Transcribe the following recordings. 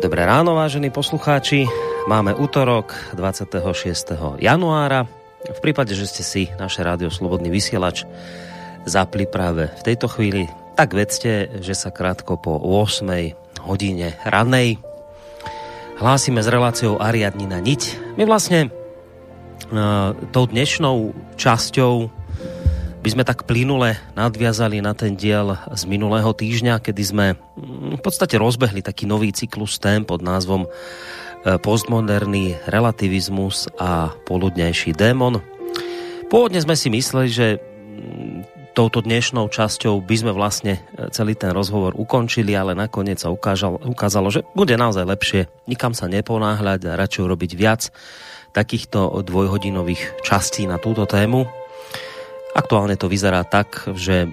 Dobré ráno, vážení poslucháči. Máme útorok 26. januára. V prípade, že ste si naše rádio Slobodný vysielač zapli práve v tejto chvíli, tak vedzte, že sa krátko po 8. hodine ranej hlásime s reláciou Ariadni na niť. My vlastne uh, tou dnešnou časťou by sme tak plynule nadviazali na ten diel z minulého týždňa, kedy sme v podstate rozbehli taký nový cyklus tém pod názvom e, postmoderný relativizmus a poludnejší démon. Pôvodne sme si mysleli, že mm, touto dnešnou časťou by sme vlastne e, celý ten rozhovor ukončili, ale nakoniec sa ukázalo, že bude naozaj lepšie nikam sa neponáhľať a radšej urobiť viac takýchto dvojhodinových častí na túto tému Aktuálne to vyzerá tak, že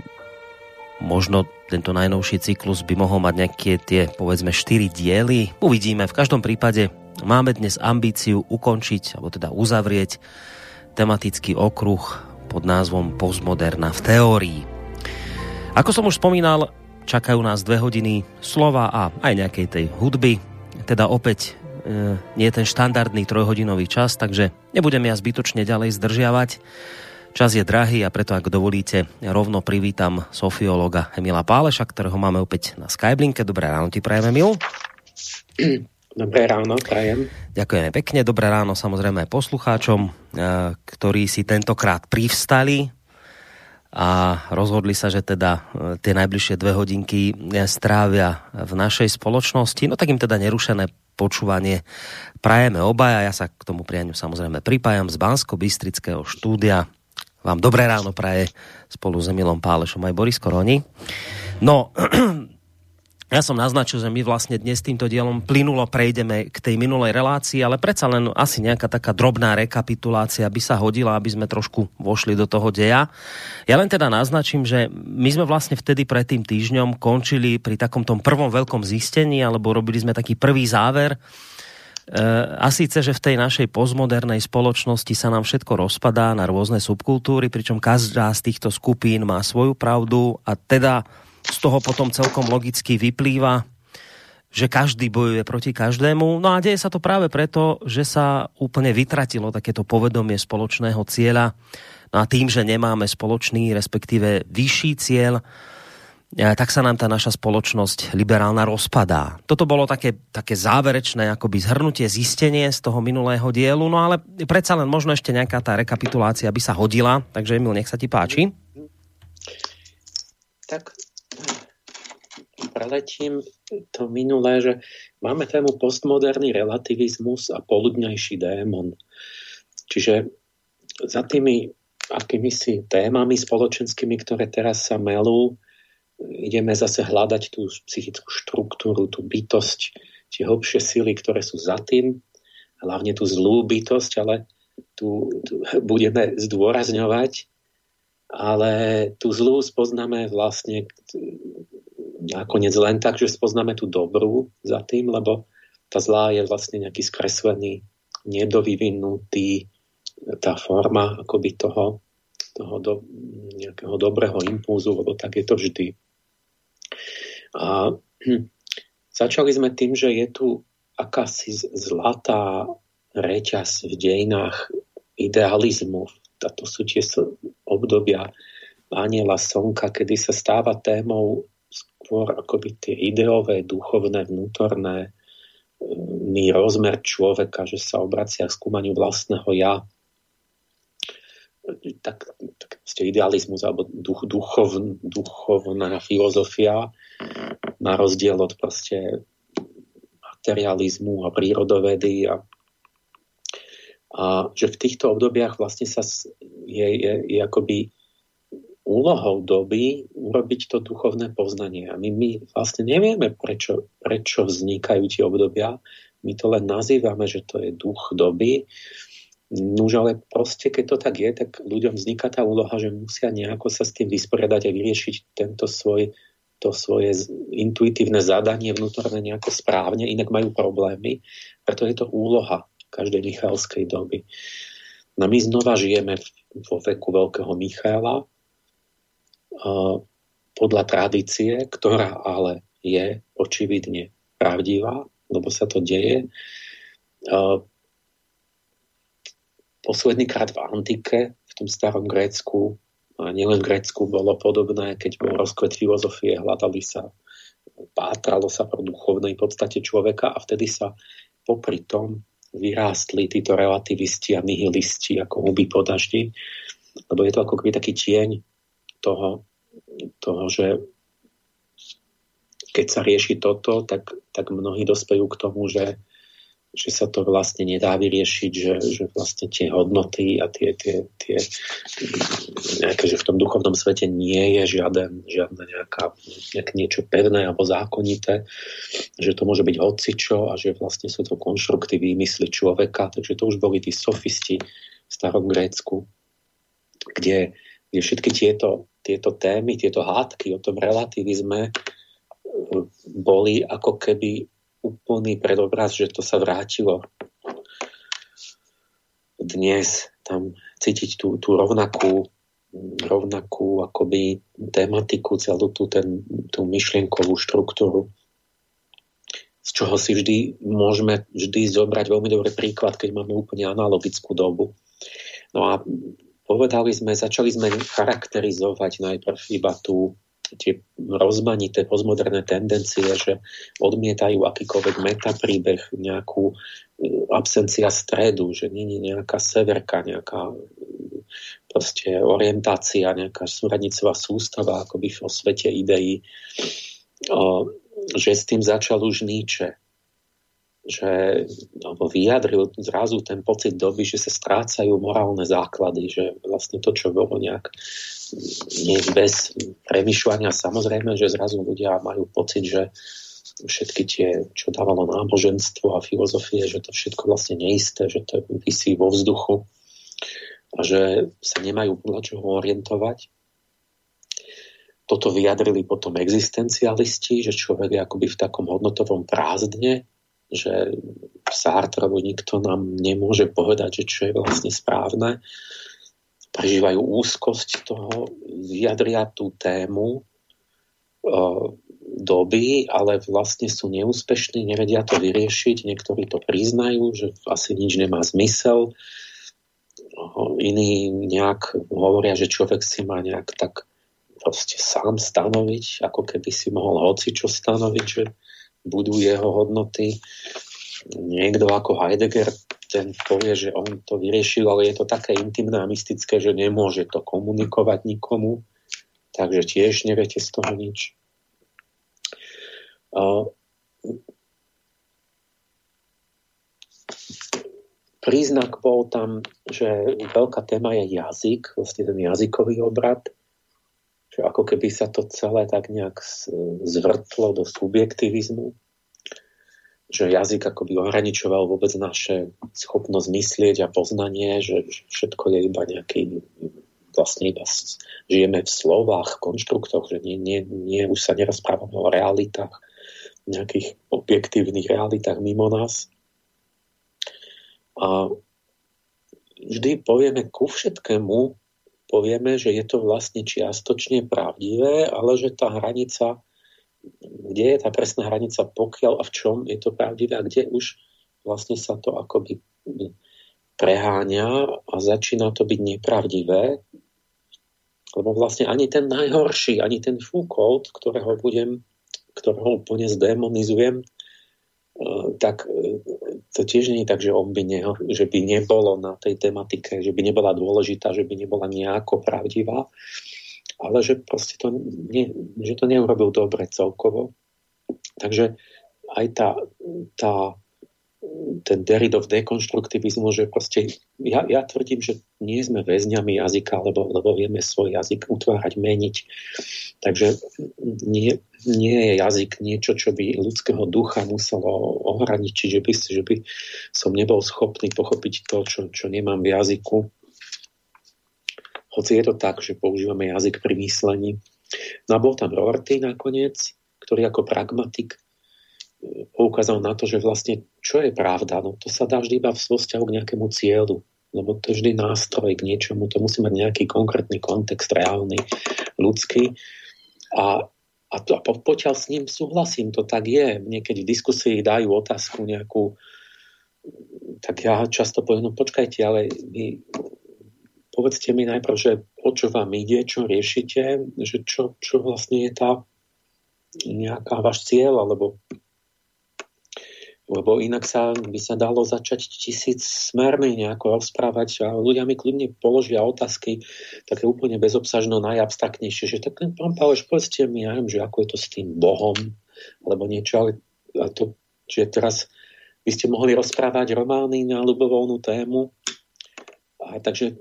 možno tento najnovší cyklus by mohol mať nejaké tie, povedzme, 4 diely. Uvidíme. V každom prípade máme dnes ambíciu ukončiť, alebo teda uzavrieť tematický okruh pod názvom Postmoderna v teórii. Ako som už spomínal, čakajú nás dve hodiny slova a aj nejakej tej hudby. Teda opäť e, nie je ten štandardný trojhodinový čas, takže nebudem ja zbytočne ďalej zdržiavať. Čas je drahý a preto, ak dovolíte, rovno privítam sofiológa Emila Páleša, ktorého máme opäť na Skyblinke. Dobré ráno ti prajem, Emil. Dobré ráno, prajem. Ďakujeme pekne. Dobré ráno samozrejme poslucháčom, eh, ktorí si tentokrát privstali a rozhodli sa, že teda eh, tie najbližšie dve hodinky eh, strávia v našej spoločnosti. No tak im teda nerušené počúvanie prajeme obaja. Ja sa k tomu prianiu samozrejme pripájam z Bansko-Bystrického štúdia vám dobré ráno praje spolu s Emilom Pálešom aj Boris Koroni. No, ja som naznačil, že my vlastne dnes týmto dielom plynulo prejdeme k tej minulej relácii, ale predsa len asi nejaká taká drobná rekapitulácia by sa hodila, aby sme trošku vošli do toho deja. Ja len teda naznačím, že my sme vlastne vtedy pred tým týždňom končili pri takom tom prvom veľkom zistení, alebo robili sme taký prvý záver, a síce, že v tej našej postmodernej spoločnosti sa nám všetko rozpadá na rôzne subkultúry, pričom každá z týchto skupín má svoju pravdu a teda z toho potom celkom logicky vyplýva, že každý bojuje proti každému. No a deje sa to práve preto, že sa úplne vytratilo takéto povedomie spoločného cieľa. No a tým, že nemáme spoločný, respektíve vyšší cieľ, tak sa nám tá naša spoločnosť liberálna rozpadá. Toto bolo také, také záverečné akoby zhrnutie, zistenie z toho minulého dielu, no ale predsa len možno ešte nejaká tá rekapitulácia by sa hodila, takže Emil, nech sa ti páči. Tak preletím to minulé, že máme tému postmoderný relativizmus a poludňajší démon. Čiže za tými akými si témami spoločenskými, ktoré teraz sa melú, ideme zase hľadať tú psychickú štruktúru, tú bytosť, tie hlbšie sily, ktoré sú za tým, hlavne tú zlú bytosť, ale tu, budeme zdôrazňovať, ale tú zlú spoznáme vlastne nakoniec len tak, že spoznáme tú dobrú za tým, lebo tá zlá je vlastne nejaký skreslený, nedovyvinutý, tá forma akoby toho, toho do, nejakého dobrého impulzu, lebo tak je to vždy. A začali sme tým, že je tu akási zlatá reťaz v dejinách idealizmu. Tato sú tie obdobia aniela slnka, kedy sa stáva témou skôr akoby tie ideové, duchovné, vnútorné rozmer človeka, že sa obracia k skúmaniu vlastného ja tak, tak ste idealizmus alebo duch, duchov, duchovná filozofia na rozdiel od proste materializmu a prírodovedy a, a že v týchto obdobiach vlastne sa je, je, je akoby úlohou doby urobiť to duchovné poznanie. A my, my vlastne nevieme, prečo, prečo vznikajú tie obdobia. My to len nazývame, že to je duch doby Nuž ale proste, keď to tak je, tak ľuďom vzniká tá úloha, že musia nejako sa s tým vysporiadať a vyriešiť tento svoj, to svoje intuitívne zadanie vnútorné nejako správne, inak majú problémy. Preto je to úloha každej Michalskej doby. No my znova žijeme vo veku veľkého Michaela podľa tradície, ktorá ale je očividne pravdivá, lebo sa to deje posledný krát v antike, v tom starom Grécku, a nielen v Grécku bolo podobné, keď bol rozkvet filozofie, hľadali sa, pátralo sa po duchovnej podstate človeka a vtedy sa popri tom vyrástli títo relativisti a nihilisti ako huby po daždi, lebo je to ako keby taký tieň toho, toho že keď sa rieši toto, tak, tak mnohí dospejú k tomu, že že sa to vlastne nedá vyriešiť, že, že vlastne tie hodnoty a tie, tie, tie nejaké, že v tom duchovnom svete nie je žiaden, žiadne nejaká, nejaké niečo pevné alebo zákonité, že to môže byť hocičo a že vlastne sú to konštrukty výmysly človeka, takže to už boli tí sofisti v starom Grécku, kde, kde všetky tieto, tieto témy, tieto hádky o tom relativizme boli ako keby úplný predobraz, že to sa vrátilo. Dnes tam cítiť tú, tú rovnakú, rovnakú akoby tematiku, celú tú, ten, tú myšlienkovú štruktúru, z čoho si vždy môžeme vždy zobrať veľmi dobrý príklad, keď máme úplne analogickú dobu. No a povedali sme, začali sme charakterizovať najprv iba tú, tie rozmanité postmoderné tendencie, že odmietajú akýkoľvek metapríbeh, nejakú e, absencia stredu, že je nejaká severka, nejaká e, proste orientácia, nejaká súradnicová sústava akoby vo svete ideí, že s tým začal už Nietzsche že alebo vyjadril zrazu ten pocit doby, že sa strácajú morálne základy, že vlastne to, čo bolo nejak nie bez premyšľania, samozrejme, že zrazu ľudia majú pocit, že všetky tie, čo dávalo náboženstvo a filozofie, že to všetko vlastne neisté, že to vysí vo vzduchu a že sa nemajú podľa čoho orientovať. Toto vyjadrili potom existencialisti, že človek je akoby v takom hodnotovom prázdne, že Sartrovi nikto nám nemôže povedať, že čo je vlastne správne. Prežívajú úzkosť toho, vyjadria tú tému e, doby, ale vlastne sú neúspešní, nevedia to vyriešiť. Niektorí to priznajú, že asi nič nemá zmysel. Iní nejak hovoria, že človek si má nejak tak proste sám stanoviť, ako keby si mohol hoci čo stanoviť, že budú jeho hodnoty. Niekto ako Heidegger ten povie, že on to vyriešil, ale je to také intimné a mystické, že nemôže to komunikovať nikomu, takže tiež neviete z toho nič. Príznak bol tam, že veľká téma je jazyk, vlastne ten jazykový obrad, že ako keby sa to celé tak nejak zvrtlo do subjektivizmu že jazyk akoby ohraničoval vôbec naše schopnosť myslieť a poznanie, že všetko je iba nejaký vlastne iba žijeme v slovách, konštruktoch, že nie, nie, nie, už sa nerozprávame o realitách, nejakých objektívnych realitách mimo nás. A vždy povieme ku všetkému, povieme, že je to vlastne čiastočne pravdivé, ale že tá hranica kde je tá presná hranica, pokiaľ a v čom je to pravdivé a kde už vlastne sa to akoby preháňa a začína to byť nepravdivé, lebo vlastne ani ten najhorší, ani ten Foucault, ktorého budem, ktorého úplne zdemonizujem, tak eh, to tiež nie je tak, že on by, ne, že by nebolo na tej tematike, že by nebola dôležitá, že by nebola nejako pravdivá ale že proste to, nie, že to neurobil dobre celkovo. Takže aj tá, tá ten Deridov dekonštruktivizmu, že proste ja, ja tvrdím, že nie sme väzňami jazyka, lebo, lebo vieme svoj jazyk utvárať, meniť. Takže nie, nie je jazyk niečo, čo by ľudského ducha muselo ohraničiť, že by, že by som nebol schopný pochopiť to, čo, čo nemám v jazyku. Hoci je to tak, že používame jazyk pri myslení. No a bol tam Rorty nakoniec, ktorý ako pragmatik e, poukázal na to, že vlastne čo je pravda, no to sa dá vždy iba v vzťahu k nejakému cieľu, lebo to je vždy nástroj k niečomu, to musí mať nejaký konkrétny kontext, reálny, ľudský. A, a, to, a potiaľ s ním súhlasím, to tak je. Niekedy v diskusii dajú otázku nejakú, tak ja často poviem, no počkajte, ale my povedzte mi najprv, že o čo vám ide, čo riešite, že čo, čo vlastne je tá nejaká váš cieľ, alebo lebo inak sa, by sa dalo začať tisíc smermi nejako rozprávať a ľudia mi kľudne položia otázky také úplne bezobsažno najabstraktnejšie, že tak pán Páleš, povedzte mi, ja viem, že ako je to s tým Bohom, alebo niečo, ale to, že teraz by ste mohli rozprávať romány na ľubovolnú tému, a takže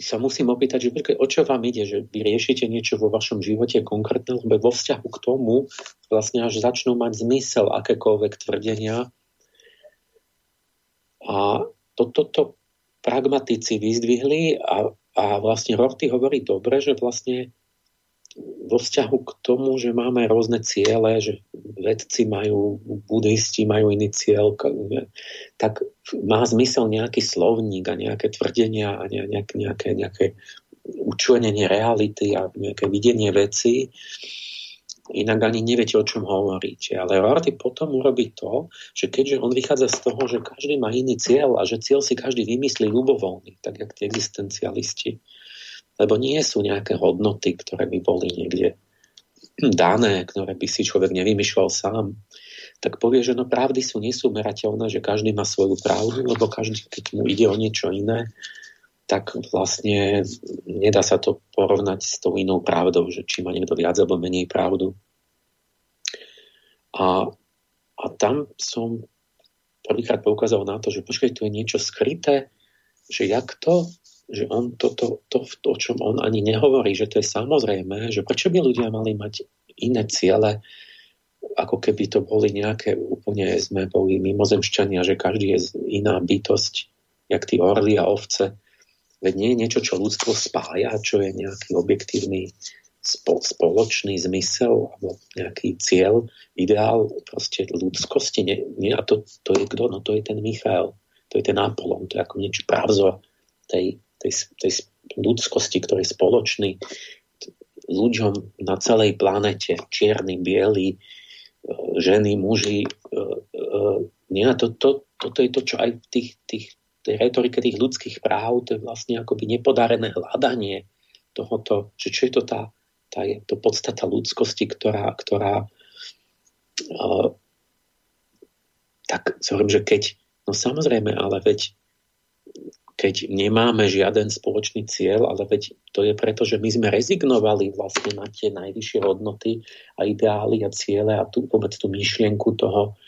sa musím opýtať, že o čo vám ide, že vy riešite niečo vo vašom živote konkrétne, lebo vo vzťahu k tomu vlastne až začnú mať zmysel akékoľvek tvrdenia. A toto to, to pragmatici vyzdvihli a, a vlastne Rorty hovorí dobre, že vlastne vo vzťahu k tomu, že máme rôzne ciele, že vedci majú, buddhisti majú iný cieľ, tak má zmysel nejaký slovník a nejaké tvrdenia a nejaké, nejaké, nejaké učlenenie reality a nejaké videnie veci. Inak ani neviete, o čom hovoríte. Ale Rorty potom urobí to, že keďže on vychádza z toho, že každý má iný cieľ a že cieľ si každý vymyslí ľubovoľný, tak jak tie existencialisti, lebo nie sú nejaké hodnoty, ktoré by boli niekde dané, ktoré by si človek nevymýšľal sám, tak povie, že no pravdy sú nesúmerateľné, že každý má svoju pravdu, lebo každý, keď mu ide o niečo iné, tak vlastne nedá sa to porovnať s tou inou pravdou, že či má niekto viac alebo menej pravdu. A, a tam som prvýkrát poukázal na to, že počkaj, tu je niečo skryté, že jak to, že on toto, to, to, o čom on ani nehovorí, že to je samozrejme, že prečo by ľudia mali mať iné ciele, ako keby to boli nejaké úplne, sme boli mimozemšťania, že každý je iná bytosť, jak tí orly a ovce. Veď nie je niečo, čo ľudstvo spája, čo je nejaký objektívny spo, spoločný zmysel alebo nejaký cieľ, ideál proste ľudskosti. Nie, nie, a to, to je kto? No to je ten Michal, to je ten Apollon, to je ako niečo právzo tej tej, tej ľudskosti, ktorý je spoločný ľuďom na celej planete, čierny, biely, e, ženy, muži. E, e, nie, to, to, toto je to, čo aj v tých, tých, tej retorike tých ľudských práv, to je vlastne akoby nepodarené hľadanie tohoto, že čo je to tá, tá je to podstata ľudskosti, ktorá, ktorá tak hovorím, že keď, no samozrejme, ale veď keď nemáme žiaden spoločný cieľ, ale veď to je preto, že my sme rezignovali vlastne na tie najvyššie hodnoty a ideály a ciele a tú, vôbec tú myšlienku toho,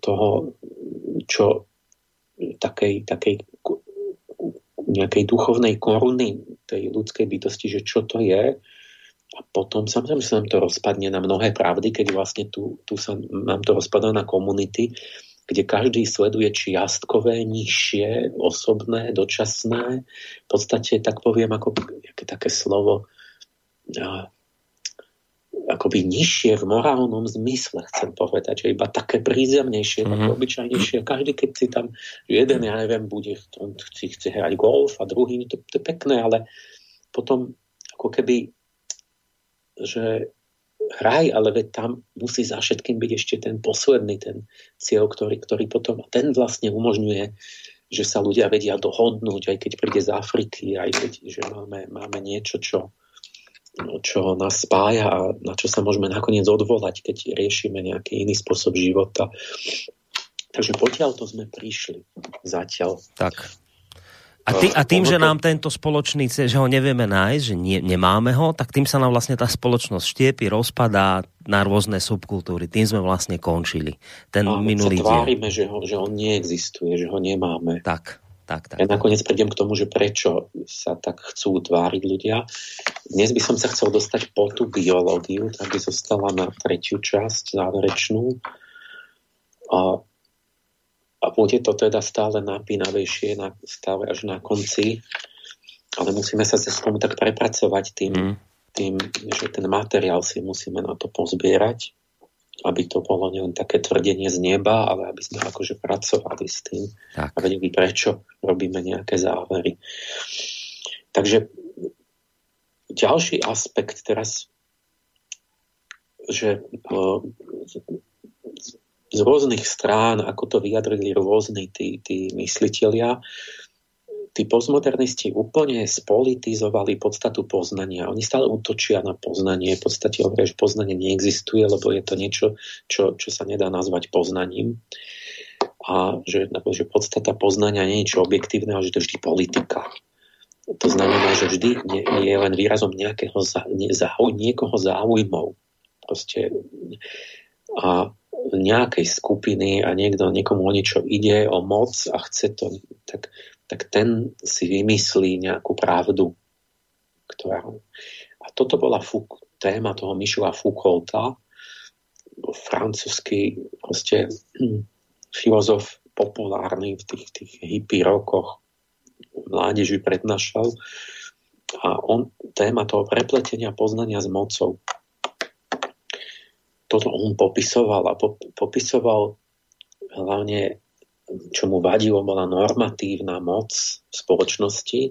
toho čo takej, takej nejakej duchovnej koruny tej ľudskej bytosti, že čo to je. A potom samozrejme sa nám to rozpadne na mnohé pravdy, keď vlastne tu, tu sa nám to rozpadá na komunity, kde každý sleduje čiastkové, nižšie, osobné, dočasné. V podstate, tak poviem, ako aké také slovo, akoby nižšie v morálnom zmysle, chcem povedať, že iba také prízemnejšie, mm-hmm. také obyčajnejšie. Každý, keď si tam jeden, ja neviem, bude, on chce, chce hrať golf a druhý, to, to je pekné, ale potom ako keby, že hraj, ale veď tam musí za všetkým byť ešte ten posledný, ten cieľ, ktorý, ktorý potom, ten vlastne umožňuje, že sa ľudia vedia dohodnúť, aj keď príde z Afriky, aj keď že máme, máme niečo, čo, čo nás spája a na čo sa môžeme nakoniec odvolať, keď riešime nejaký iný spôsob života. Takže potiaľ to sme prišli zatiaľ. Tak. A, tý, a tým, že nám tento spoločný že ho nevieme nájsť, že nie, nemáme ho, tak tým sa nám vlastne tá spoločnosť štiepi, rozpadá na rôzne subkultúry. Tým sme vlastne končili. Ten a minulý sa tvárime, že ho, že on neexistuje, že ho nemáme. Tak, tak, tak. Ja nakoniec prídem k tomu, že prečo sa tak chcú tváriť ľudia. Dnes by som sa chcel dostať po tú biológiu, tak by zostala na tretiu časť, záverečnú. A a bude to teda stále napínavejšie, na, stále až na konci, ale musíme sa cez tomu tak prepracovať tým, mm. tým, že ten materiál si musíme na to pozbierať, aby to bolo nielen také tvrdenie z neba, ale aby sme akože pracovali s tým tak. a vedeli, prečo robíme nejaké závery. Takže ďalší aspekt teraz, že z rôznych strán, ako to vyjadrili rôzni tí, tí mysliteľia, tí postmodernisti úplne spolitizovali podstatu poznania. Oni stále útočia na poznanie. V podstate hovoria, že poznanie neexistuje, lebo je to niečo, čo, čo sa nedá nazvať poznaním. A že, že podstata poznania nie je niečo objektívne, ale že to je vždy politika. To znamená, že vždy je len výrazom nejakého za, nie, záuj, niekoho záujmov. Proste, a nejakej skupiny a niekto niekomu o niečo ide, o moc a chce to, tak, tak ten si vymyslí nejakú pravdu. Ktorá... A toto bola Fuk, téma toho Michela Foucaulta, francúzsky proste hm, filozof populárny v tých, tých hippie rokoch mládeži prednášal. A on téma toho prepletenia poznania s mocou toto on popisoval a popisoval hlavne, čo mu vadilo, bola normatívna moc v spoločnosti.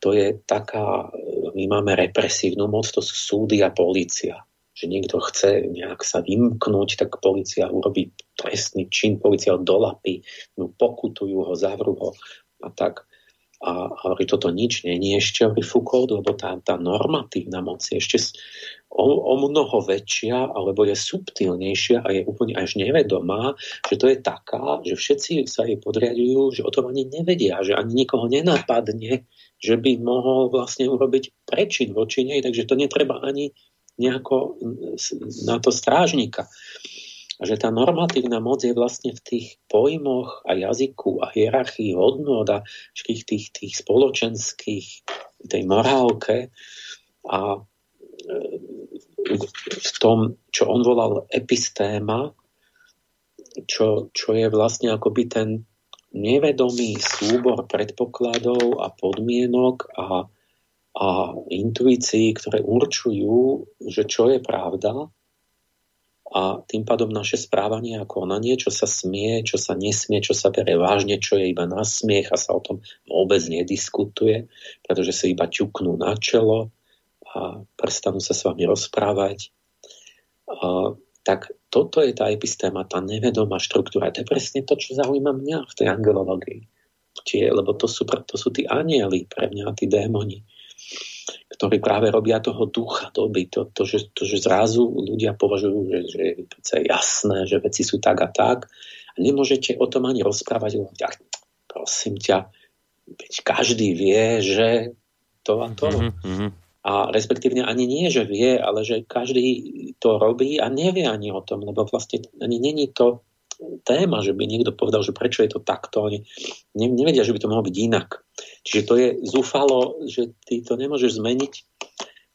To je taká, my máme represívnu moc, to sú súdy a polícia. Že niekto chce nejak sa vymknúť, tak policia urobí trestný čin, policia ho dolapí, no pokutujú ho, zavrú ho a tak. A hovorí, toto nič není ešte, hovorí Foucault, lebo tá, tá normatívna moc je ešte o, o mnoho väčšia, alebo je subtilnejšia a je úplne až nevedomá, že to je taká, že všetci sa jej podriadujú, že o tom ani nevedia, že ani nikoho nenapadne, že by mohol vlastne urobiť prečin voči nej, takže to netreba ani nejako na to strážnika. Že tá normatívna moc je vlastne v tých pojmoch a jazyku a hierarchii hodnot a všetkých tých, tých spoločenských, tej morálke. A e, v tom, čo on volal epistéma, čo, čo je vlastne akoby ten nevedomý súbor predpokladov a podmienok a, a intuícií, ktoré určujú, že čo je pravda a tým pádom naše správanie a konanie, čo sa smie, čo sa nesmie, čo sa bere vážne, čo je iba na smiech a sa o tom vôbec nediskutuje, pretože sa iba ťuknú na čelo a prestanú sa s vami rozprávať. A, tak toto je tá epistéma, tá nevedomá štruktúra. To je presne to, čo zaujíma mňa v tej angelológii. Tie, lebo to sú, to sú tí anieli pre mňa, tí démoni, ktorí práve robia toho ducha doby. To, to, že, to že zrazu ľudia považujú, že, že je jasné, že veci sú tak a tak. A nemôžete o tom ani rozprávať. Prosím ťa, veď každý vie, že to a to. Mm-hmm. A respektívne ani nie, že vie, ale že každý to robí a nevie ani o tom, lebo vlastne ani není to téma, že by niekto povedal, že prečo je to takto. Oni nevedia, že by to mohlo byť inak. Čiže to je zúfalo, že ty to nemôžeš zmeniť,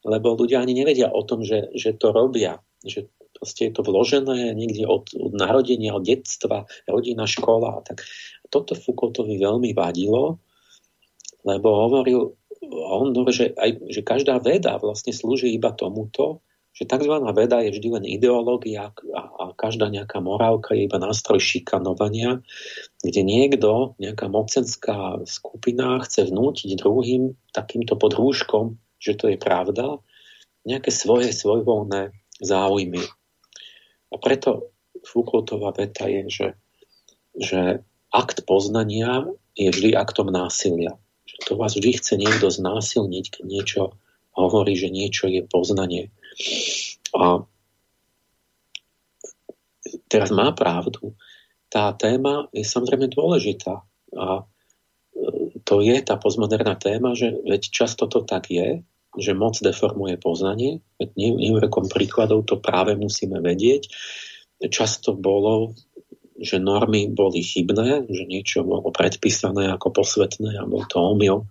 lebo ľudia ani nevedia o tom, že, že to robia. Že proste je to vložené niekde od, od narodenia, od detstva, rodina, škola. Tak toto Foucaultovi veľmi vadilo, lebo hovoril on, že, aj, že každá veda vlastne slúži iba tomuto, že tzv. veda je vždy len ideológia a, a každá nejaká morálka je iba nástroj šikanovania, kde niekto, nejaká mocenská skupina chce vnútiť druhým takýmto podhúškom, že to je pravda, nejaké svoje svojvoľné záujmy. A preto Foucaultová veta je, že, že akt poznania je vždy aktom násilia. Že to vás vždy chce niekto znásilniť, keď niečo hovorí, že niečo je poznanie. A teraz má pravdu. Tá téma je samozrejme dôležitá. A e, to je tá postmoderná téma, že veď často to tak je, že moc deformuje poznanie. Veď nevrekom príkladov to práve musíme vedieť. Často bolo, že normy boli chybné, že niečo bolo predpísané ako posvetné a bol to omyl,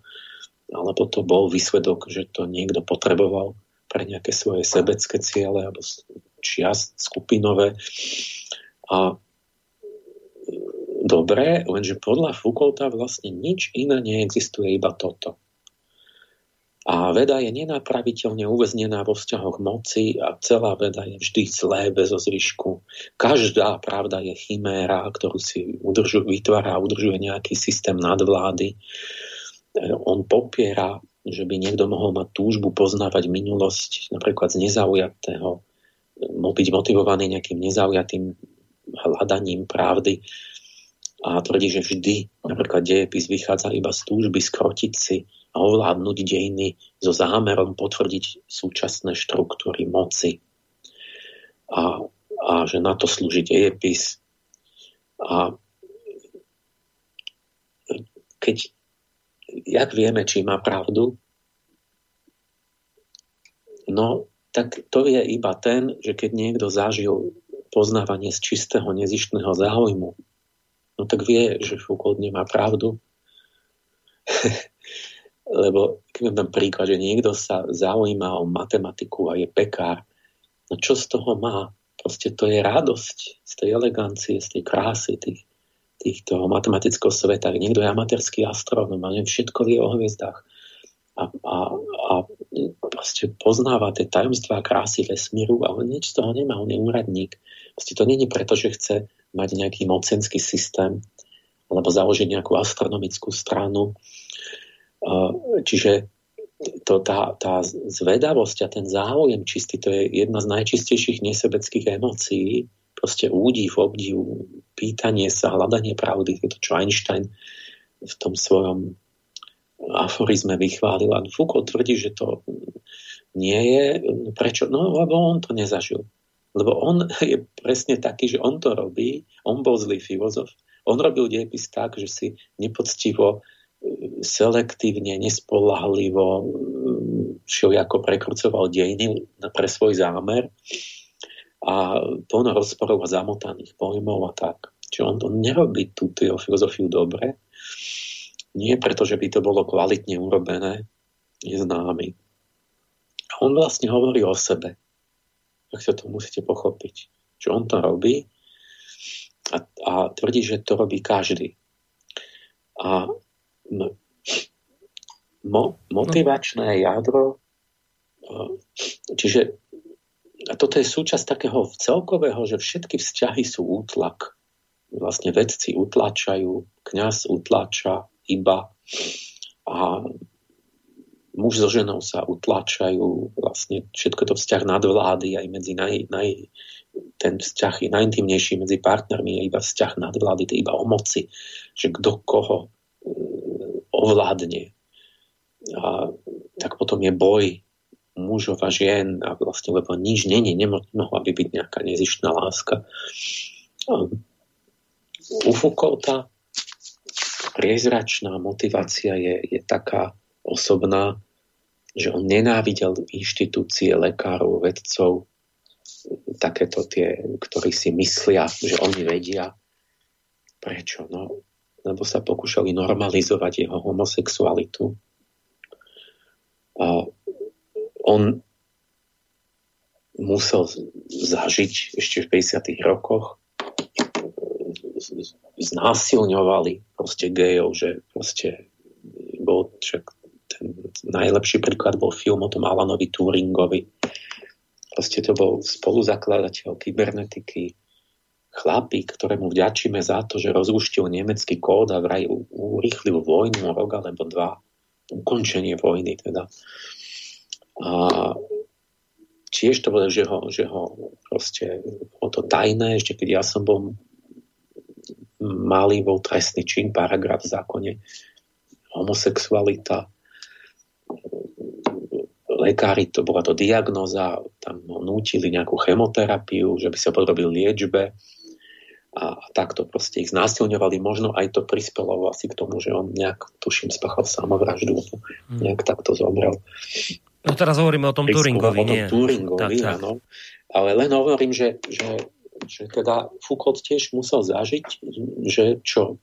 alebo to bol výsledok, že to niekto potreboval pre nejaké svoje sebecké ciele alebo čiast skupinové. A dobre, lenže podľa Foucaulta vlastne nič iné neexistuje, iba toto. A veda je nenapraviteľne uväznená vo vzťahoch moci a celá veda je vždy zlé bez ozvyšku. Každá pravda je chiméra, ktorú si udržu, vytvára a udržuje nejaký systém nadvlády. On popiera že by niekto mohol mať túžbu poznávať minulosť napríklad z nezaujatého, byť motivovaný nejakým nezaujatým hľadaním pravdy a tvrdí, že vždy napríklad dejepis vychádza iba z túžby skrotiť si a ovládnuť dejiny so zámerom potvrdiť súčasné štruktúry moci. A, a že na to slúži dejepis. A keď jak vieme, či má pravdu? No, tak to je iba ten, že keď niekto zažil poznávanie z čistého, nezištného záujmu, no tak vie, že Foucault nemá pravdu. Lebo keď dám príklad, že niekto sa zaujíma o matematiku a je pekár, no čo z toho má? Proste to je radosť z tej elegancie, z tej krásy tých týchto matematického sveta. Niekto je amatérský astronóm a všetko vie o hviezdách. A, a, a proste poznáva tie tajomstvá krásy vesmíru a on nič z toho nemá, on je úradník. Proste to není preto, že chce mať nejaký mocenský systém alebo založiť nejakú astronomickú stranu. Čiže to, tá, tá zvedavosť a ten záujem čistý, to je jedna z najčistejších nesebeckých emócií, proste údiv, obdiv, pýtanie sa, hľadanie pravdy, to, čo Einstein v tom svojom aforizme vychválil. A Foucault tvrdí, že to nie je. Prečo? No, lebo on to nezažil. Lebo on je presne taký, že on to robí, on bol zlý filozof, on robil diepis tak, že si nepoctivo, selektívne, nespolahlivo všelijako prekrucoval dejiny pre svoj zámer a plno rozporov a zamotaných pojmov a tak. Čiže on to nerobí túto filozofiu dobre, nie preto, že by to bolo kvalitne urobené, je známy. A on vlastne hovorí o sebe. Tak sa to musíte pochopiť. Že on to robí a, a tvrdí, že to robí každý. A mo, motivačné jadro, čiže a toto je súčasť takého celkového, že všetky vzťahy sú útlak. Vlastne vedci utlačajú, kňaz utlača iba a muž so ženou sa utlačajú, vlastne všetko to vzťah nadvlády aj medzi naj, naj, ten vzťah je najintimnejší medzi partnermi, je iba vzťah nadvlády, to je iba o moci, že kto koho e, ovládne. A tak potom je boj mužov a žien a vlastne, lebo nič není, nemohla by byť nejaká nezištná láska. U Foucaulta priezračná motivácia je, je taká osobná, že on nenávidel inštitúcie lekárov, vedcov, takéto tie, ktorí si myslia, že oni vedia. Prečo? No, lebo sa pokúšali normalizovať jeho homosexualitu. A on musel zažiť ešte v 50. rokoch znásilňovali proste gejov, že proste bol však ten najlepší príklad bol film o tom Alanovi Turingovi. Proste to bol spoluzakladateľ kybernetiky, chlapík, ktorému vďačíme za to, že rozluštil nemecký kód a vraj urýchlil vojnu rok alebo dva. Ukončenie vojny teda. A tiež to bolo, že ho, že ho proste o to tajné, ešte keď ja som bol malý, bol trestný čin, paragraf v zákone, homosexualita, lekári, to bola to diagnoza, tam ho nútili nejakú chemoterapiu, že by sa podrobil liečbe a, takto proste ich znásilňovali. Možno aj to prispelo asi k tomu, že on nejak, tuším, spáchal samovraždu, hmm. nejak takto zomrel. No teraz hovoríme o tom Turingovi, nie? O tom Turingovi, tak, tak. áno. Ale len hovorím, že, že, že teda Foucault tiež musel zažiť, že čo,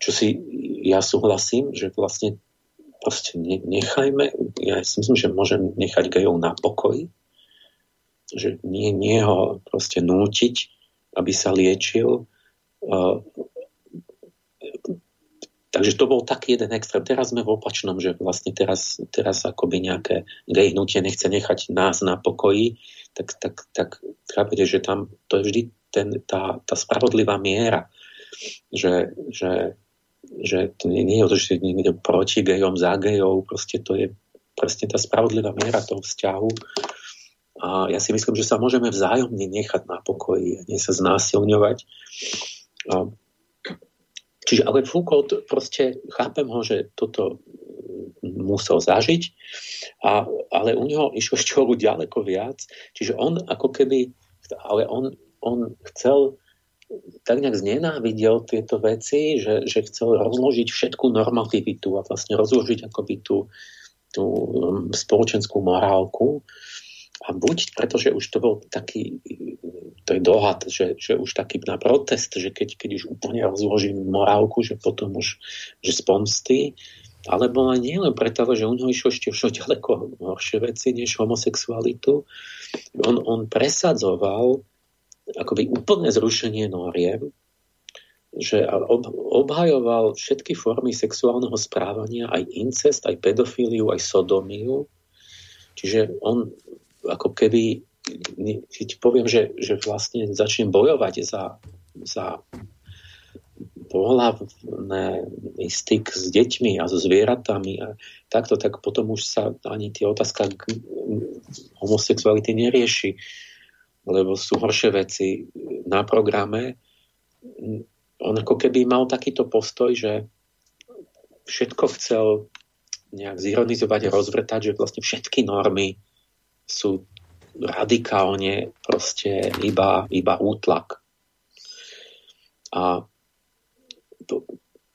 čo si ja súhlasím, že vlastne proste nechajme, ja si myslím, že môžem nechať gejov na pokoji, že nie, nie ho proste nútiť, aby sa liečil. Takže to bol taký jeden extrém. Teraz sme v opačnom, že vlastne teraz, teraz akoby nejaké gej nechce nechať nás na pokoji, tak, tak, tak chápete, že tam to je vždy ten, tá, tá spravodlivá miera, že, že že to nie, nie je o to, že niekto proti gejom, za gejov, proste to je presne tá spravodlivá miera toho vzťahu. A ja si myslím, že sa môžeme vzájomne nechať na pokoji a nie sa znásilňovať. A, čiže ale Foucault, proste chápem ho, že toto musel zažiť, a, ale u neho išlo ešte ďaleko viac. Čiže on ako keby, ale on, on chcel tak nejak znenávidel tieto veci, že, že chcel rozložiť všetku normativitu a vlastne rozložiť akoby tú, tú um, spoločenskú morálku. A buď, pretože už to bol taký, to je dohad, že, že už taký na protest, že keď, keď už úplne rozložím morálku, že potom už, že z pomsty, alebo aj nie len preto, že u neho išlo ešte všo ďaleko horšie veci než homosexualitu. On, on presadzoval akoby úplné zrušenie noriem, že obhajoval všetky formy sexuálneho správania, aj incest, aj pedofíliu, aj sodomiu. Čiže on ako keby, keď poviem, že, že vlastne začnem bojovať za, za pohľavný styk s deťmi a so zvieratami a takto, tak potom už sa ani tie otázka homosexuality nerieši lebo sú horšie veci na programe. On ako keby mal takýto postoj, že všetko chcel nejak zironizovať rozvrtať, že vlastne všetky normy sú radikálne proste iba, iba útlak. A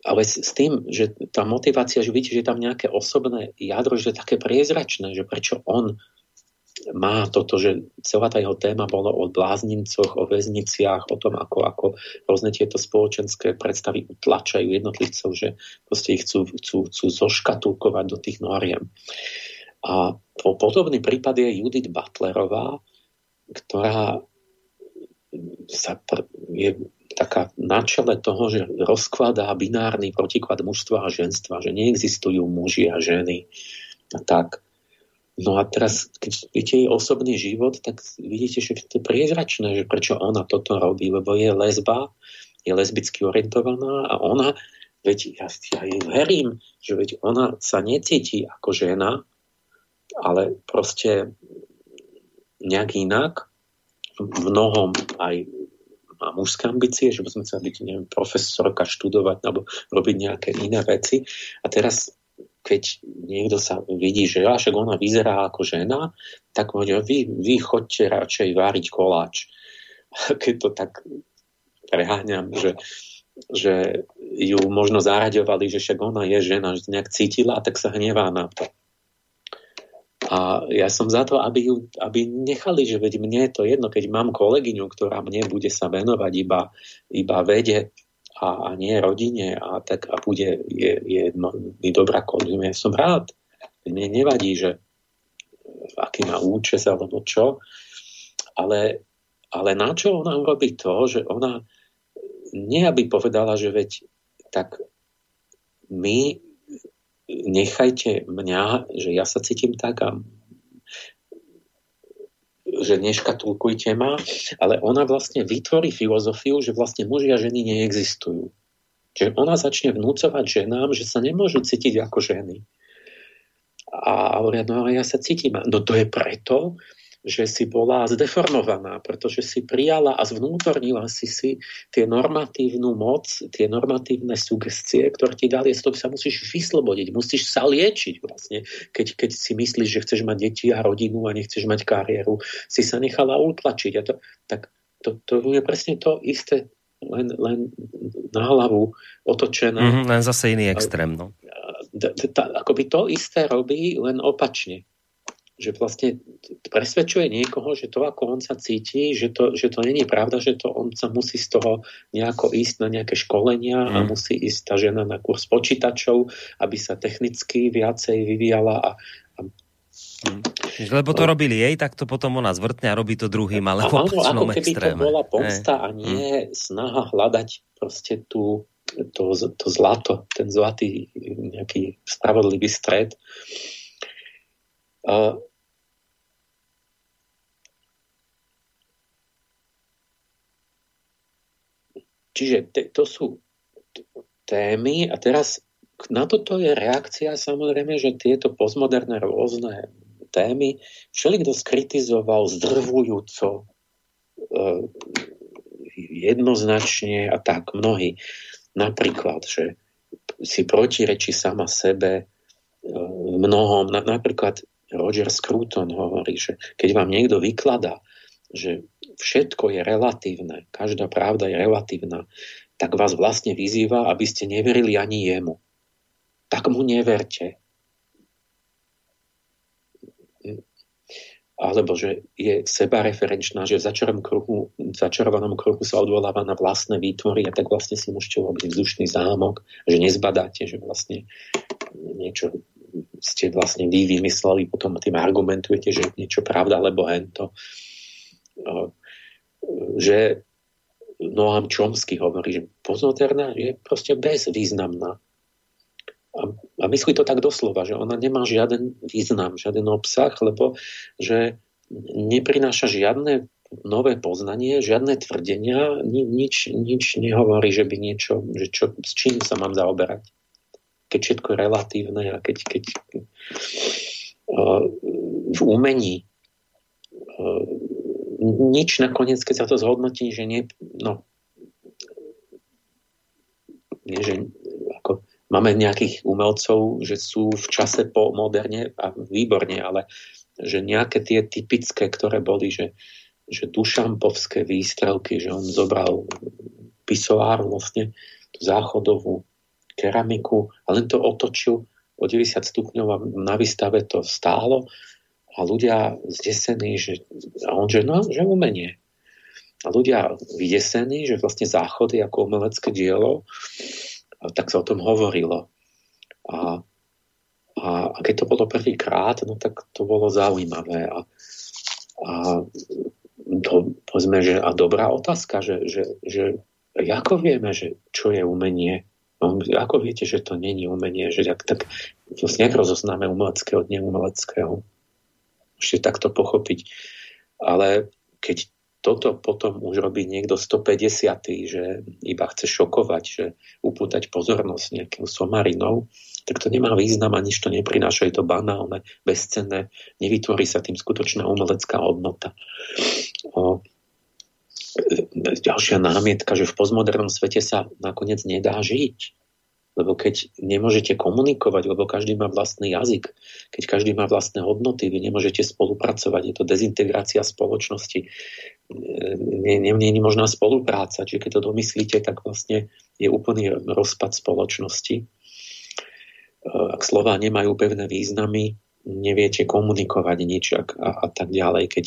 ale s, s tým, že tá motivácia, že vidíte, že je tam nejaké osobné jadro, že je také priezračné, že prečo on má toto, že celá tá jeho téma bolo o bláznincoch, o väzniciach, o tom, ako, ako rôzne tieto spoločenské predstavy utlačajú jednotlivcov, že proste ich chcú, chcú, chcú zoškatulkovať do tých noriem. A po podobný prípad je Judith Butlerová, ktorá sa pr- je taká na čele toho, že rozkladá binárny protiklad mužstva a ženstva, že neexistujú muži a ženy a tak. No a teraz, keď vidíte jej osobný život, tak vidíte, že to je priezračné, že prečo ona toto robí, lebo je lesba, je lesbicky orientovaná a ona, veď ja, ja jej verím, že veď ona sa necíti ako žena, ale proste nejak inak, mnohom aj má mužské ambície, že by sme chceli byť neviem, profesorka, študovať alebo robiť nejaké iné veci. A teraz keď niekto sa vidí, že ja, však ona vyzerá ako žena, tak môže, vy, vy chodte radšej váriť koláč. Keď to tak preháňam, že, že ju možno zaraďovali, že však ona je žena, že nejak cítila, tak sa hnevá na to. A ja som za to, aby, ju, aby nechali, že veď mne je to jedno, keď mám kolegyňu, ktorá mne bude sa venovať iba, iba vede a, a nie rodine a tak a bude, je, je mi dobrá kolegyňa, ja som rád. Mne nevadí, že aký má účes alebo čo, ale, ale na čo ona urobí to, že ona nie aby povedala, že veď tak my nechajte mňa, že ja sa cítim tak a že neškatulkujte ma, ale ona vlastne vytvorí filozofiu, že vlastne muži a ženy neexistujú. Že ona začne vnúcovať ženám, že sa nemôžu cítiť ako ženy. A hovoria, no ale ja sa cítim. No to je preto, že si bola zdeformovaná, pretože si prijala a zvnútornila si si tie normatívnu moc, tie normatívne sugestie, ktoré ti dali, z toho sa musíš vyslobodiť, musíš sa liečiť vlastne. Keď, keď si myslíš, že chceš mať deti a rodinu a nechceš mať kariéru, si sa nechala utlačiť. A to, tak to, to je presne to isté, len, len na hlavu otočené. Mm-hmm, len zase iný extrém. No. Akoby to isté robí, len opačne že vlastne presvedčuje niekoho, že to, ako on sa cíti, že to, že to není pravda, že to on sa musí z toho nejako ísť na nejaké školenia mm. a musí ísť tá žena na kurz počítačov, aby sa technicky viacej vyvíjala a, a Mm. Lebo to robili jej, tak to potom ona zvrtne a robí to druhým, ale v Áno, ako keby extréme. to bola pomsta a nie mm. snaha hľadať proste tú, to, to zlato, ten zlatý nejaký spravodlivý stred. Uh, Čiže to sú témy a teraz na toto je reakcia samozrejme, že tieto postmoderné rôzne témy všelikto skritizoval zdrvujúco e, jednoznačne a tak mnohí. Napríklad, že si protirečí sama sebe e, mnohom. Na, napríklad Roger Scruton hovorí, že keď vám niekto vykladá, že všetko je relatívne, každá pravda je relatívna, tak vás vlastne vyzýva, aby ste neverili ani jemu. Tak mu neverte. Alebo že je sebareferenčná, že v začarovanom kruhu, sa odvoláva na vlastné výtvory a tak vlastne si môžete urobiť vzdušný zámok, že nezbadáte, že vlastne niečo ste vlastne vy vymysleli, potom tým argumentujete, že niečo pravda, lebo hento že Noam Chomsky hovorí, že postmoderná je proste bezvýznamná. A, a myslí to tak doslova, že ona nemá žiaden význam, žiaden obsah, lebo že neprináša žiadne nové poznanie, žiadne tvrdenia, ni, nič, nič nehovorí, že by niečo, že čo, s čím sa mám zaoberať. Keď všetko je relatívne a keď, keď uh, v umení nič nakoniec, keď sa to zhodnotí, že nie, no, nie, že ako, máme nejakých umelcov, že sú v čase po moderne a výborne, ale že nejaké tie typické, ktoré boli, že, že dušampovské výstrelky, že on zobral pisoár vlastne, tú záchodovú keramiku a len to otočil o 90 stupňov a na výstave to stálo a ľudia zdesení, že, a on, že no, že umenie. A ľudia vydesení, že vlastne záchod je ako umelecké dielo, a tak sa o tom hovorilo. A, a, a keď to bolo prvýkrát, no tak to bolo zaujímavé. A, a to, povedzme, že a dobrá otázka, že, že, že ako vieme, že čo je umenie? No, ako viete, že to není umenie? Že tak, tak vlastne rozoznáme umelecké od neumeleckého? Ešte takto pochopiť. Ale keď toto potom už robí niekto 150, že iba chce šokovať, že upútať pozornosť nejakým somarinou, tak to nemá význam a nič to neprináša, je to banálne, bezcenné, nevytvorí sa tým skutočná umelecká hodnota. O, ďalšia námietka, že v postmodernom svete sa nakoniec nedá žiť. Lebo keď nemôžete komunikovať, lebo každý má vlastný jazyk, keď každý má vlastné hodnoty, vy nemôžete spolupracovať, je to dezintegrácia spoločnosti. Nie, je možná spolupráca, čiže keď to domyslíte, tak vlastne je úplný rozpad spoločnosti. Ak slova nemajú pevné významy, neviete komunikovať nič a, a, a tak ďalej. Keď,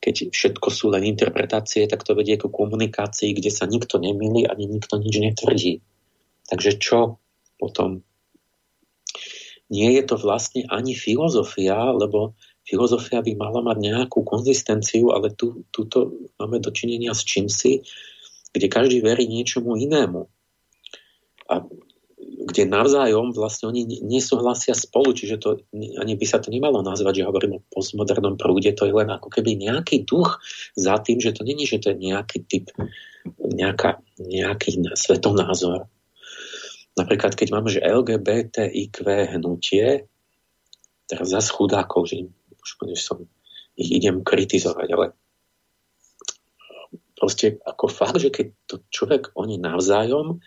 keď všetko sú len interpretácie, tak to vedie ku komunikácii, kde sa nikto nemýli ani nikto nič netvrdí. Takže čo potom? Nie je to vlastne ani filozofia, lebo filozofia by mala mať nejakú konzistenciu, ale tu, tuto máme dočinenia s čímsi, kde každý verí niečomu inému. A kde navzájom vlastne oni nesúhlasia spolu, čiže to ani by sa to nemalo nazvať, že hovorím o postmodernom prúde, to je len ako keby nejaký duch za tým, že to není, že to je nejaký typ, nejaká, nejaký svetonázor. Napríklad, keď máme, že LGBTIQ hnutie, teraz za chudákov, že už som ich idem kritizovať, ale proste ako fakt, že keď to človek oni navzájom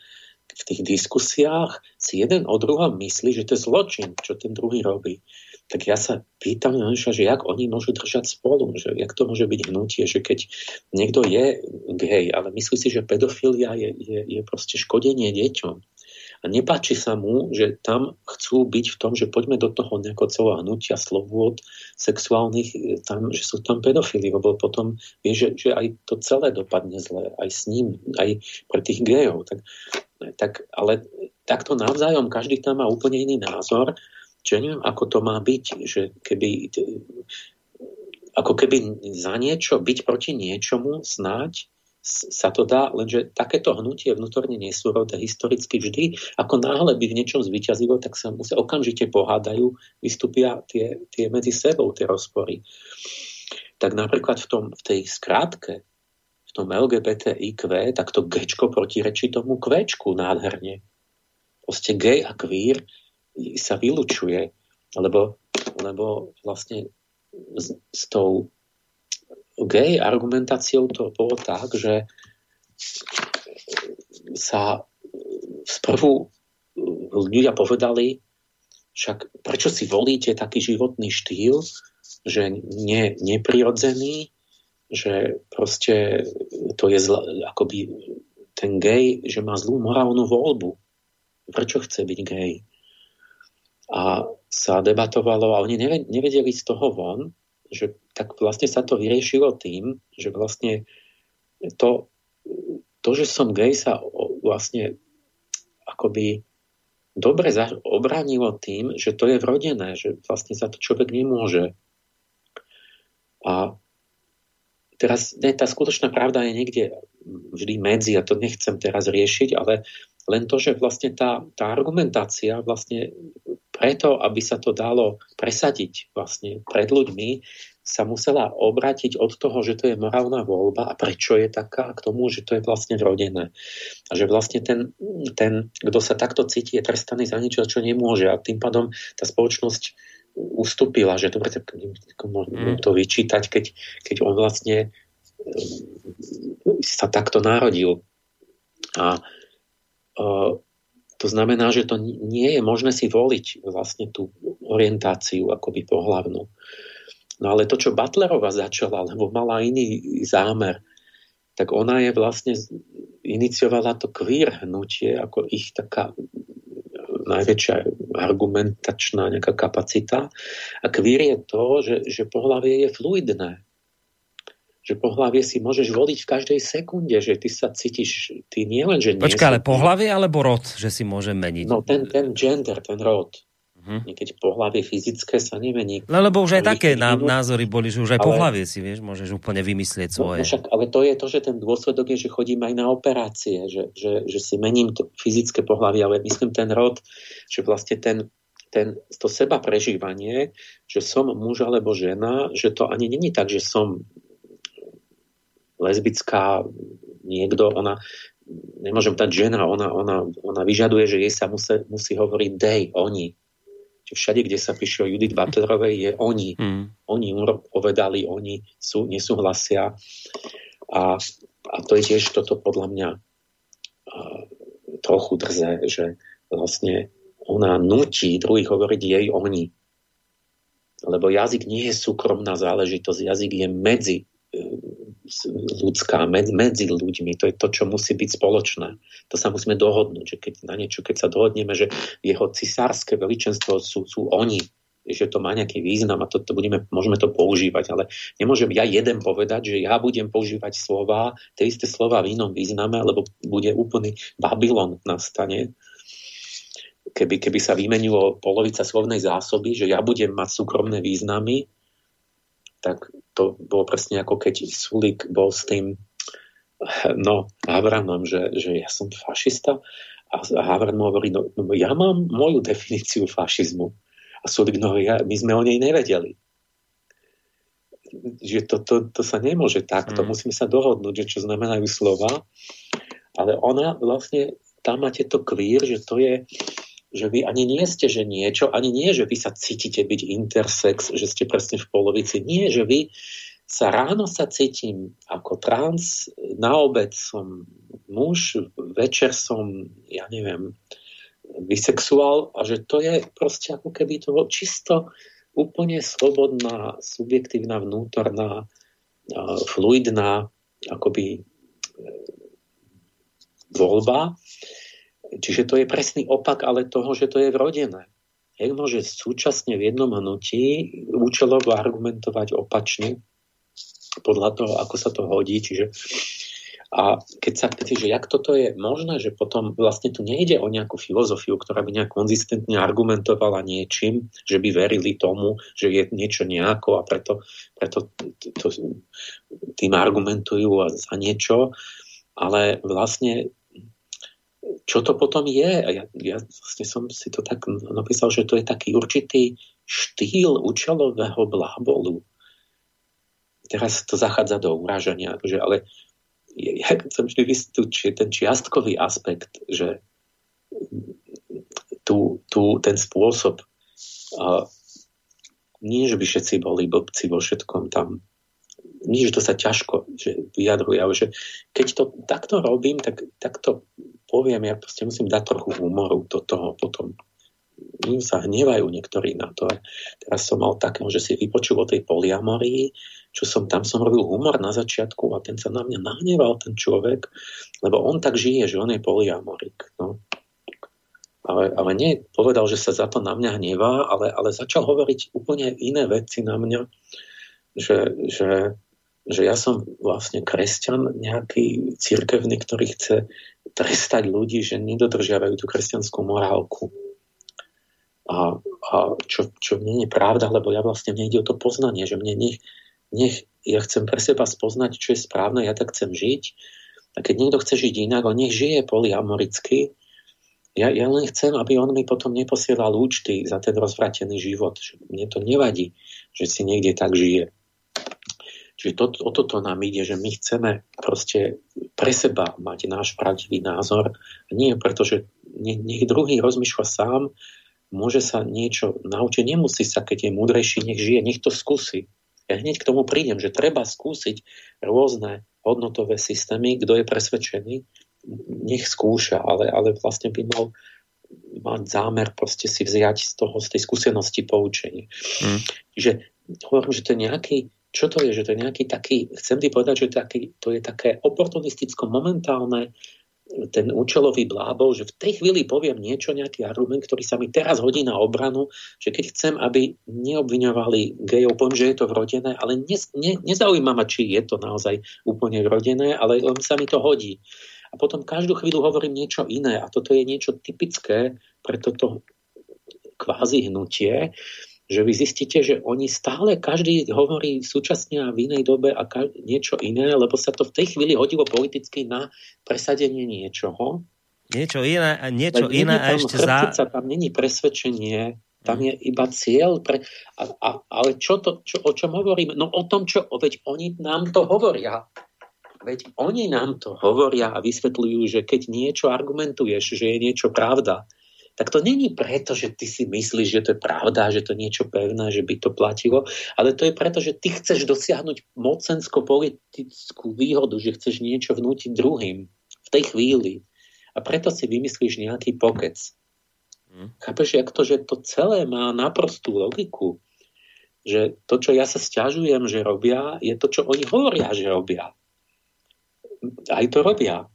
v tých diskusiách si jeden o druhom myslí, že to je zločin, čo ten druhý robí. Tak ja sa pýtam, že jak oni môžu držať spolu, že jak to môže byť hnutie, že keď niekto je gay, ale myslí si, že pedofilia je, je, je proste škodenie deťom, a nepáči sa mu, že tam chcú byť v tom, že poďme do toho nejako celého hnutia slobôd sexuálnych, e, tam, že sú tam pedofily, lebo potom vie, že, že aj to celé dopadne zle, aj s ním, aj pre tých gejov. Tak, tak, ale takto navzájom každý tam má úplne iný názor, čo neviem, ako to má byť, že keby ako keby za niečo, byť proti niečomu snáď sa to dá, lenže takéto hnutie vnútorne nesúrodé historicky vždy, ako náhle by v niečom zvyťazilo, tak sa musia okamžite pohádajú, vystúpia tie, tie medzi sebou tie rozpory. Tak napríklad v, tom, v tej skrátke, v tom LGBTIQ, tak to gečko protirečí tomu kvečku nádherne. Proste gay a queer sa vylučuje, lebo, lebo vlastne s, s tou gay argumentáciou to bolo tak, že sa sprvu ľudia povedali, však prečo si volíte taký životný štýl, že nie, neprirodzený, že proste to je zla, akoby ten gay, že má zlú morálnu voľbu. Prečo chce byť gay? A sa debatovalo a oni nevedeli z toho von, že tak vlastne sa to vyriešilo tým, že vlastne to, to že som gay sa vlastne akoby dobre obránilo tým, že to je vrodené, že vlastne sa to človek nemôže. A teraz ne, tá skutočná pravda je niekde vždy medzi, a to nechcem teraz riešiť, ale len to, že vlastne tá, tá argumentácia vlastne preto, aby sa to dalo presadiť vlastne pred ľuďmi, sa musela obrátiť od toho, že to je morálna voľba a prečo je taká, k tomu, že to je vlastne vrodené. A že vlastne ten, ten kto sa takto cíti, je trestaný za niečo, čo nemôže. A tým pádom tá spoločnosť ustúpila, že dobre, tak môžem mm. to vyčítať, keď, keď on vlastne e, sa takto narodil. A to znamená, že to nie je možné si voliť vlastne tú orientáciu akoby pohlavnú. No ale to, čo Butlerova začala, lebo mala iný zámer, tak ona je vlastne iniciovala to queer hnutie ako ich taká najväčšia argumentačná nejaká kapacita. A queer je to, že, že pohlavie je fluidné. Že pohlavie si môžeš voliť v každej sekunde, že ty sa cítiš, ty nie len, že... Počkaj, ale pohlavie alebo rod, že si môže meniť? No ten, ten gender, ten rod. Uh-huh. Keď pohlavie fyzické sa nemení. No lebo už aj také ná, názory boli, že už aj ale, pohlavie si, vieš, môžeš úplne vymyslieť no, svoje. No, však, ale to je to, že ten dôsledok je, že chodím aj na operácie, že, že, že si mením to fyzické pohlavie, ale myslím ten rod, že vlastne ten, ten, to seba prežívanie, že som muž alebo žena, že to ani není tak, že som lesbická niekto, ona, nemôžem dať žena, ona, ona, ona vyžaduje, že jej sa musí, musí hovoriť they, oni všade, kde sa píše o Judith Butlerovej, je oni. Mm. Oni povedali, oni sú, nesúhlasia. A, a to je tiež toto podľa mňa uh, trochu drze, že vlastne ona nutí druhých hovoriť jej oni. Lebo jazyk nie je súkromná záležitosť, jazyk je medzi ľudská, medzi ľuďmi. To je to, čo musí byť spoločné. To sa musíme dohodnúť, že keď na niečo, keď sa dohodneme, že jeho cisárske veličenstvo sú, sú oni, že to má nejaký význam a to, to budeme, môžeme to používať, ale nemôžem ja jeden povedať, že ja budem používať slova, tie isté slova v inom význame, lebo bude úplný Babylon nastane, keby, keby sa vymenilo polovica slovnej zásoby, že ja budem mať súkromné významy, tak to bolo presne ako keď Sulik bol s tým no, Havranom, že, že ja som fašista a Havran mu hovorí, no, no ja mám moju definíciu fašizmu a Sulik, no ja, my sme o nej nevedeli. Že to, to, to sa nemôže tak, to mm. musíme sa dohodnúť, že čo znamenajú slova, ale ona vlastne, tam máte to kvír, že to je, že vy ani nie ste, že niečo, ani nie, že vy sa cítite byť intersex, že ste presne v polovici. Nie, že vy sa ráno sa cítim ako trans, na obed som muž, večer som, ja neviem, bisexuál a že to je proste ako keby to čisto úplne slobodná, subjektívna, vnútorná, fluidná akoby e, voľba. Čiže to je presný opak ale toho, že to je vrodené. Jak môže súčasne v jednom hnutí účelovo argumentovať opačne podľa toho, ako sa to hodí. Čiže a keď sa pýtate, že jak toto je možné, že potom vlastne tu nejde o nejakú filozofiu, ktorá by nejak konzistentne argumentovala niečím, že by verili tomu, že je niečo nejako a preto, preto to, to, tým argumentujú za niečo, ale vlastne čo to potom je? Ja, ja vlastne som si to tak napísal, že to je taký určitý štýl účelového blábolu. Teraz to zachádza do uraženia, že ale ja chcem vždy vystúčiť ten čiastkový aspekt, že tu, tu ten spôsob uh, nie, že by všetci boli blbci vo všetkom tam nie, že to sa ťažko že vyjadruje, ale že keď to takto robím, tak, tak to poviem, ja proste musím dať trochu humoru do toho potom. Im sa hnevajú niektorí na to. Teraz som mal také, že si vypočul o tej poliamorii čo som tam som robil humor na začiatku a ten sa na mňa nahneval, ten človek, lebo on tak žije, že on je poliamorik. No. Ale, ale nie povedal, že sa za to na mňa hnevá, ale, ale začal hovoriť úplne iné veci na mňa, že, že, že ja som vlastne kresťan nejaký církevný, ktorý chce trestať ľudí, že nedodržiavajú tú kresťanskú morálku. A, a čo, čo nie je pravda, lebo ja vlastne mne ide o to poznanie, že mne nech, nech ja chcem pre seba spoznať, čo je správne, ja tak chcem žiť. A keď niekto chce žiť inak, on nech žije polyamoricky. Ja, ja len chcem, aby on mi potom neposielal účty za ten rozvratený život. Mne to nevadí, že si niekde tak žije. Čiže to, o toto nám ide, že my chceme proste pre seba mať náš pravdivý názor. Nie preto, že nech druhý rozmýšľa sám, môže sa niečo naučiť, nemusí sa, keď je múdrejší, nech žije, nech to skúsi. Ja hneď k tomu prídem, že treba skúsiť rôzne hodnotové systémy, kto je presvedčený, nech skúša, ale, ale vlastne by mal mať zámer proste si vziať z toho, z tej skúsenosti poučenie. Mm. Čiže hovorím, že to je nejaký, čo to je, že to je nejaký taký, chcem ti povedať, že taký, to je také oportunisticko-momentálne ten účelový blábol, že v tej chvíli poviem niečo, nejaký argument, ktorý sa mi teraz hodí na obranu, že keď chcem, aby neobviňovali gejov, poviem, že je to vrodené, ale ne, ne, nezaujíma ma, či je to naozaj úplne vrodené, ale len sa mi to hodí. A potom každú chvíľu hovorím niečo iné a toto je niečo typické pre toto kvázi hnutie, že vy zistíte, že oni stále, každý hovorí súčasne a v inej dobe a niečo iné, lebo sa to v tej chvíli hodilo politicky na presadenie niečoho. Niečo iné a niečo iné a ešte za... Tam není presvedčenie, tam je iba cieľ. Pre, a, a, ale čo to, čo, o čom hovorím? No o tom, čo, veď oni nám to hovoria. Veď oni nám to hovoria a vysvetľujú, že keď niečo argumentuješ, že je niečo pravda, tak to není preto, že ty si myslíš, že to je pravda, že to je niečo pevné, že by to platilo, ale to je preto, že ty chceš dosiahnuť mocensko-politickú výhodu, že chceš niečo vnútiť druhým v tej chvíli. A preto si vymyslíš nejaký pokec. Mm. Chápeš, jak to, že to celé má naprostú logiku, že to, čo ja sa stiažujem, že robia, je to, čo oni hovoria, že robia. Aj to robia.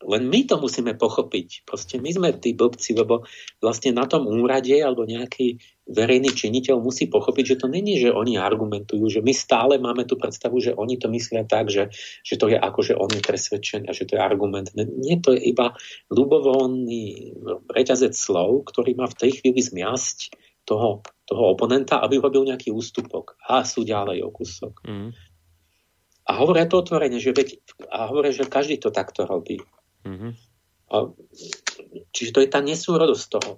Len my to musíme pochopiť. Proste my sme tí blbci, lebo vlastne na tom úrade alebo nejaký verejný činiteľ musí pochopiť, že to není, že oni argumentujú, že my stále máme tú predstavu, že oni to myslia tak, že, že to je ako, že on je presvedčený a že to je argument. Nie, to je iba ľubovoľný reťazec slov, ktorý má v tej chvíli zmiasť toho, toho oponenta, aby robil nejaký ústupok a sú ďalej o kúsok. Mm. A hovoria to otvorene, že veď, a hovoria, že každý to takto robí. Mm-hmm. A, čiže to je tá nesúrodosť toho.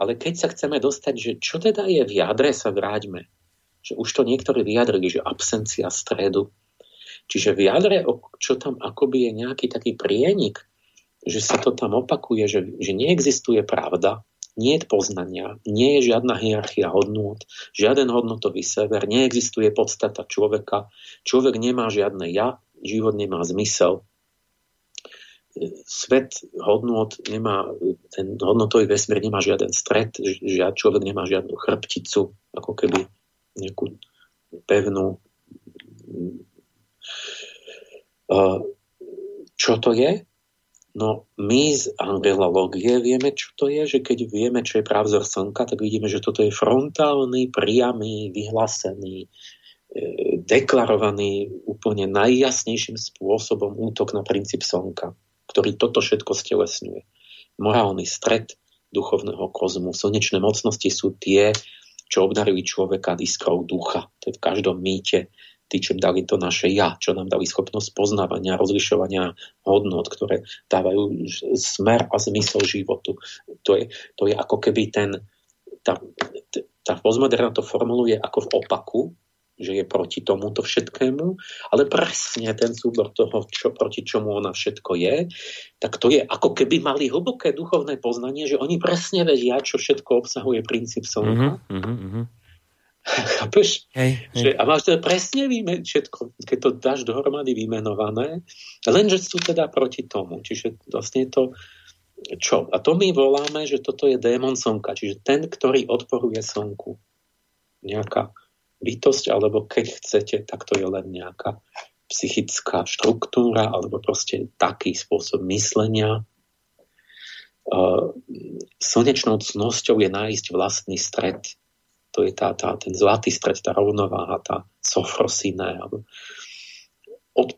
Ale keď sa chceme dostať, že čo teda je v jadre, sa vráťme. Že už to niektorí vyjadrili, že absencia stredu. Čiže v jadre, čo tam akoby je nejaký taký prienik, že sa to tam opakuje, že, že neexistuje pravda, nie je poznania, nie je žiadna hierarchia hodnôt, žiaden hodnotový sever, neexistuje podstata človeka, človek nemá žiadne ja, život nemá zmysel, svet hodnot nemá, ten hodnotový vesmír nemá žiaden stred, žiad, človek nemá žiadnu chrbticu, ako keby nejakú pevnú. Čo to je? No my z angelológie vieme, čo to je, že keď vieme, čo je právzor slnka, tak vidíme, že toto je frontálny, priamy, vyhlásený, e, deklarovaný úplne najjasnejším spôsobom útok na princíp slnka ktorý toto všetko stelesňuje. Morálny stred duchovného kozmu. Slnečné mocnosti sú tie, čo obdarili človeka iskrou ducha. To je v každom mýte. Tí, čo dali to naše ja, čo nám dali schopnosť poznávania, rozlišovania hodnot, ktoré dávajú smer a zmysel životu. To je, to je ako keby ten, tá, tá postmoderna to formuluje ako v opaku, že je proti tomuto všetkému, ale presne ten súbor toho, čo, proti čomu ona všetko je, tak to je ako keby mali hlboké duchovné poznanie, že oni presne vedia, čo všetko obsahuje princíp slnka. Mm-hmm, mm-hmm. Chápeš? Hej, hej. Že, a máš teda presne výmen, všetko, keď to dáš dohromady vymenované, lenže sú teda proti tomu. Čiže vlastne to, čo? A to my voláme, že toto je démon slnka, čiže ten, ktorý odporuje slnku. Nejaká bytosť, alebo keď chcete, tak to je len nejaká psychická štruktúra, alebo proste taký spôsob myslenia. Slnečnou cnosťou je nájsť vlastný stred. To je tá, tá, ten zlatý stred, tá rovnováha, tá sofrosiné. Od,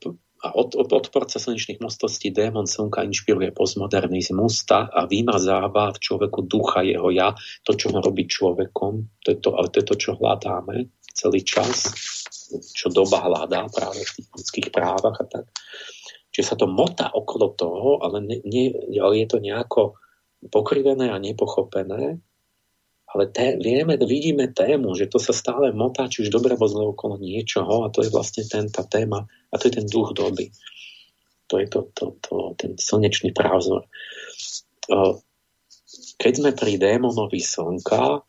a od, od odporca slnečných mostostí démon slnka inšpiruje postmodernizmus tá, a vymazáva v človeku ducha jeho ja, to, čo ho robí človekom, to je to, ale to je to, čo hľadáme celý čas, čo doba hľadá práve v tých ľudských právach a tak. Čiže sa to motá okolo toho, ale, ne, nie, ale je to nejako pokrivené a nepochopené. Ale té, vieme, vidíme tému, že to sa stále motá, či už dobre alebo zle okolo niečoho a to je vlastne ten, tá téma a to je ten duch doby. To je to, to, to, ten slnečný právzor. Keď sme pri démonovi slnka,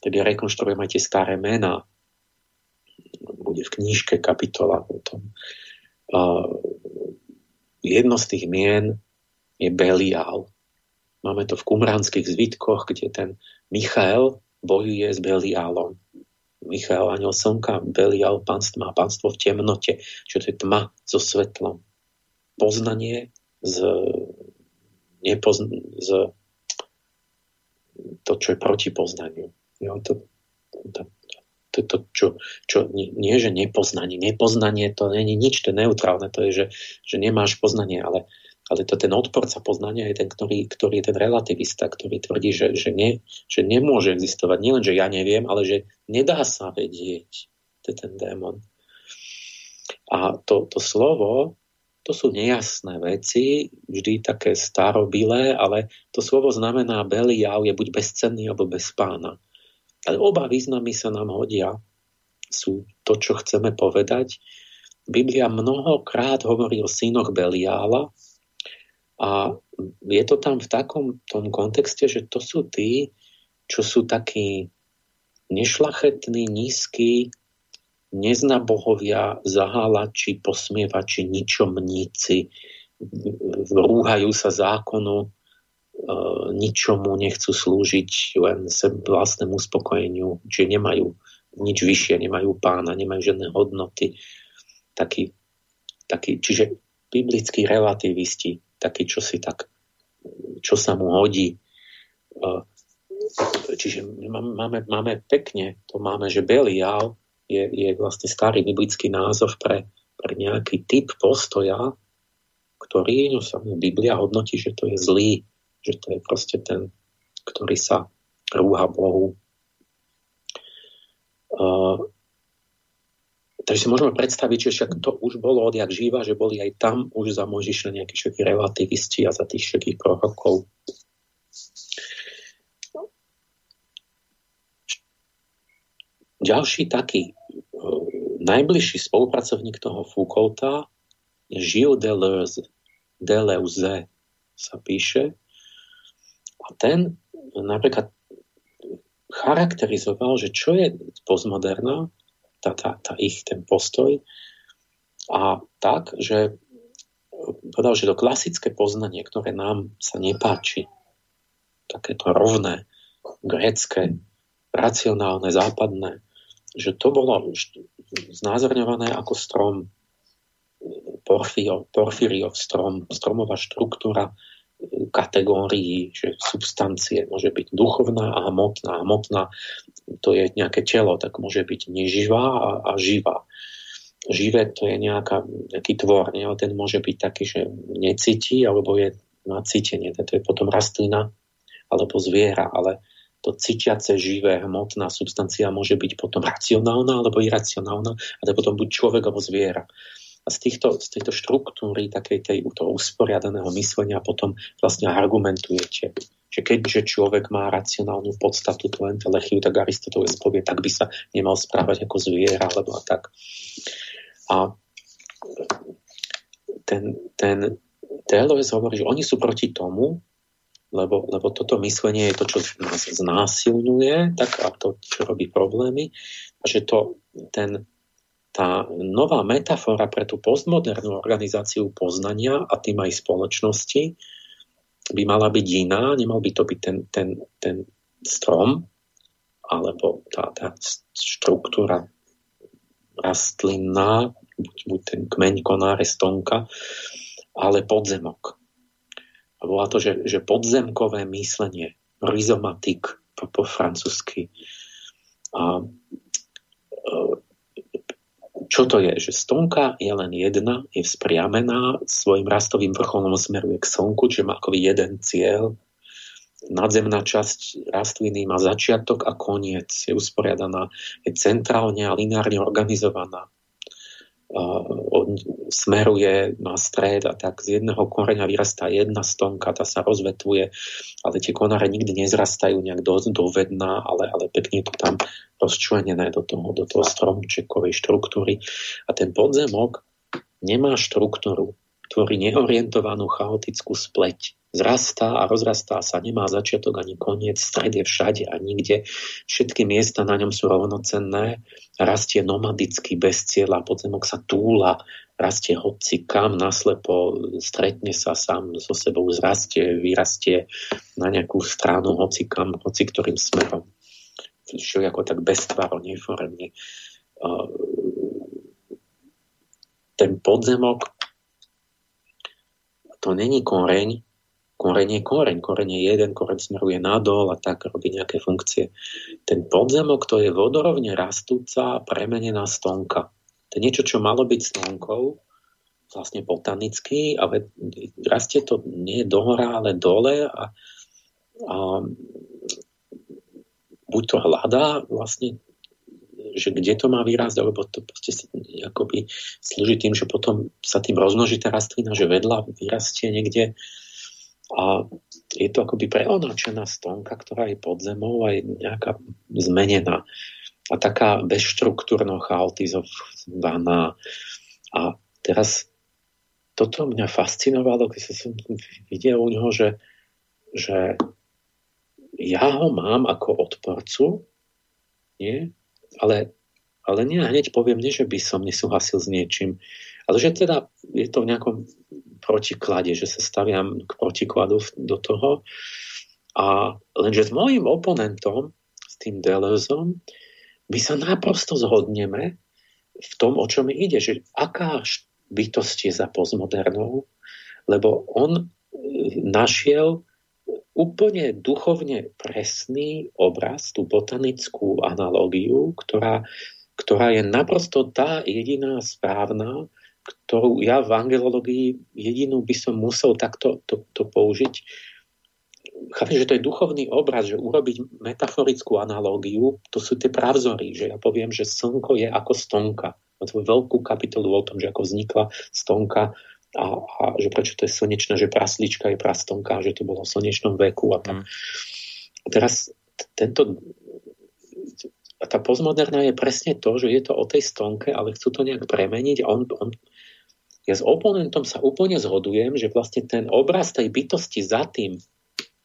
tak ja rekonštruujem aj tie staré mená bude v knížke kapitola o tom. Jedno z tých mien je Belial. Máme to v kumránskych zvitkoch, kde ten Michael bojuje s Beliálom. Michael, aniel slnka, Belial, pánstvo má pánstvo v temnote, čo to je tma so svetlom. Poznanie z, nepozn- z to, čo je proti poznaniu. Jo, to, to, to, to čo, čo nie, nie, že nepoznanie. Nepoznanie to není nič, to je neutrálne, to je, že, že nemáš poznanie, ale, ale to ten odporca poznania je ten, ktorý, ktorý je ten relativista, ktorý tvrdí, že, že, ne, že nemôže existovať. Nielen, že ja neviem, ale že nedá sa vedieť. To je ten démon. A to, to slovo, to sú nejasné veci, vždy také starobilé, ale to slovo znamená Belial je buď bezcenný alebo bez pána. Ale oba významy sa nám hodia. Sú to, čo chceme povedať. Biblia mnohokrát hovorí o synoch Beliála a je to tam v takom tom kontexte, že to sú tí, čo sú takí nešlachetní, nízky, neznabohovia, zahálači, posmievači, ničomníci, rúhajú sa zákonu, ničomu nechcú slúžiť len vlastnému uspokojeniu, že nemajú nič vyššie, nemajú pána, nemajú žiadne hodnoty. Taký, taký, čiže biblickí relativisti, taký, čo si tak, čo sa mu hodí. Čiže máme, máme pekne, to máme, že Belial je, je vlastne starý biblický názov pre, pre nejaký typ postoja, ktorý no, sa Biblia hodnotí, že to je zlý, že to je proste ten, ktorý sa rúha Bohu. Uh, takže si môžeme predstaviť, že však to už bolo odjak živa, že boli aj tam už za Mojžiša nejakí všetky relativisti a za tých všetkých prorokov. Ďalší taký uh, najbližší spolupracovník toho Foucaulta Gilles Deleuze, Deleuze sa píše. A ten napríklad charakterizoval, že čo je postmoderná, tá, tá, tá ich ten postoj, a tak, že povedal, že to klasické poznanie, ktoré nám sa nepáči, takéto rovné, grécké, racionálne, západné, že to bolo znázorňované ako strom, porfíriov strom, stromová štruktúra kategórií, že substancie môže byť duchovná a hmotná. Hmotná to je nejaké telo, tak môže byť neživá a, a živá. Živé to je nejaká, nejaký tvor, nie? ale ten môže byť taký, že necíti alebo je na cítenie. To je potom rastlina alebo zviera, ale to cítiace, živé, hmotná substancia môže byť potom racionálna alebo iracionálna, a potom buď človek alebo zviera. Z, týchto, z tejto štruktúry takej tej, toho usporiadaného myslenia potom vlastne argumentujete, že keďže človek má racionálnu podstatu, tú entelechiu, tak Aristoteles povie, tak by sa nemal správať ako zviera, alebo a tak. A ten, ten Deleuze hovorí, že oni sú proti tomu, lebo, lebo toto myslenie je to, čo nás znásilňuje, tak a to, čo robí problémy, a že to, ten, tá nová metafora pre tú postmodernú organizáciu poznania a tým aj spoločnosti by mala byť iná, nemal by to byť ten, ten, ten strom alebo tá, tá štruktúra rastlinná, buď, buď ten kmeň konáre stonka, ale podzemok. A bola to, že, že podzemkové myslenie, rizomatik po, po francúzsky. A, e, čo to je? Že stonka je len jedna, je vzpriamená, svojim rastovým vrcholom smeruje k slnku, čiže má ako jeden cieľ. Nadzemná časť rastliny má začiatok a koniec, je usporiadaná, je centrálne a lineárne organizovaná smeruje na stred a tak z jedného koreňa vyrastá jedna stonka, tá sa rozvetuje, ale tie konáre nikdy nezrastajú nejak do, do vedna, ale, ale pekne to tam rozčlenené do toho, do toho stromčekovej štruktúry. A ten podzemok nemá štruktúru, tvorí neorientovanú chaotickú spleť zrastá a rozrastá sa, nemá začiatok ani koniec, stred je všade a nikde. Všetky miesta na ňom sú rovnocenné, rastie nomadicky bez cieľa, podzemok sa túla, rastie hoci kam, naslepo stretne sa sám so sebou, zrastie, vyrastie na nejakú stranu, hoci kam, hoci ktorým smerom. Čo ako tak beztvaro, neforemne. Ten podzemok to není koreň, koreň je koreň, koreň je jeden, koreň smeruje nadol a tak robí nejaké funkcie. Ten podzemok to je vodorovne rastúca premenená stonka. To je niečo, čo malo byť stonkou, vlastne botanicky, ale rastie to nie dohora, ale dole a, a buď to hľadá vlastne že kde to má výraz, alebo to proste akoby slúži tým, že potom sa tým rozmnoží tá rastlina, že vedľa vyrastie niekde a je to akoby preonačená stonka, ktorá je pod zemou a je nejaká zmenená. A taká bezštruktúrno chaotizovaná. A teraz toto mňa fascinovalo, keď som videl u neho, že, že ja ho mám ako odporcu, nie? ale ale nie hneď poviem, nie, že by som nesúhlasil s niečím, ale že teda je to v nejakom protiklade, že sa staviam k protikladu do toho. A lenže s môjim oponentom, s tým Deleuzeom, my sa naprosto zhodneme v tom, o čo mi ide, že aká bytosť je za postmodernou, lebo on e, našiel úplne duchovne presný obraz, tú botanickú analógiu, ktorá, ktorá je naprosto tá jediná správna, ktorú ja v angelológii jedinú by som musel takto to, to použiť. Chápem, že to je duchovný obraz, že urobiť metaforickú analógiu, to sú tie pravzory, že ja poviem, že slnko je ako stonka. Má veľkú kapitolu o tom, že ako vznikla stonka a, a že prečo to je slnečná, že praslička je prastonka, že to bolo v slnečnom veku a tak. Mm. teraz tento tá postmoderná je presne to, že je to o tej stonke, ale chcú to nejak premeniť on, on ja s oponentom sa úplne zhodujem, že vlastne ten obraz tej bytosti za tým,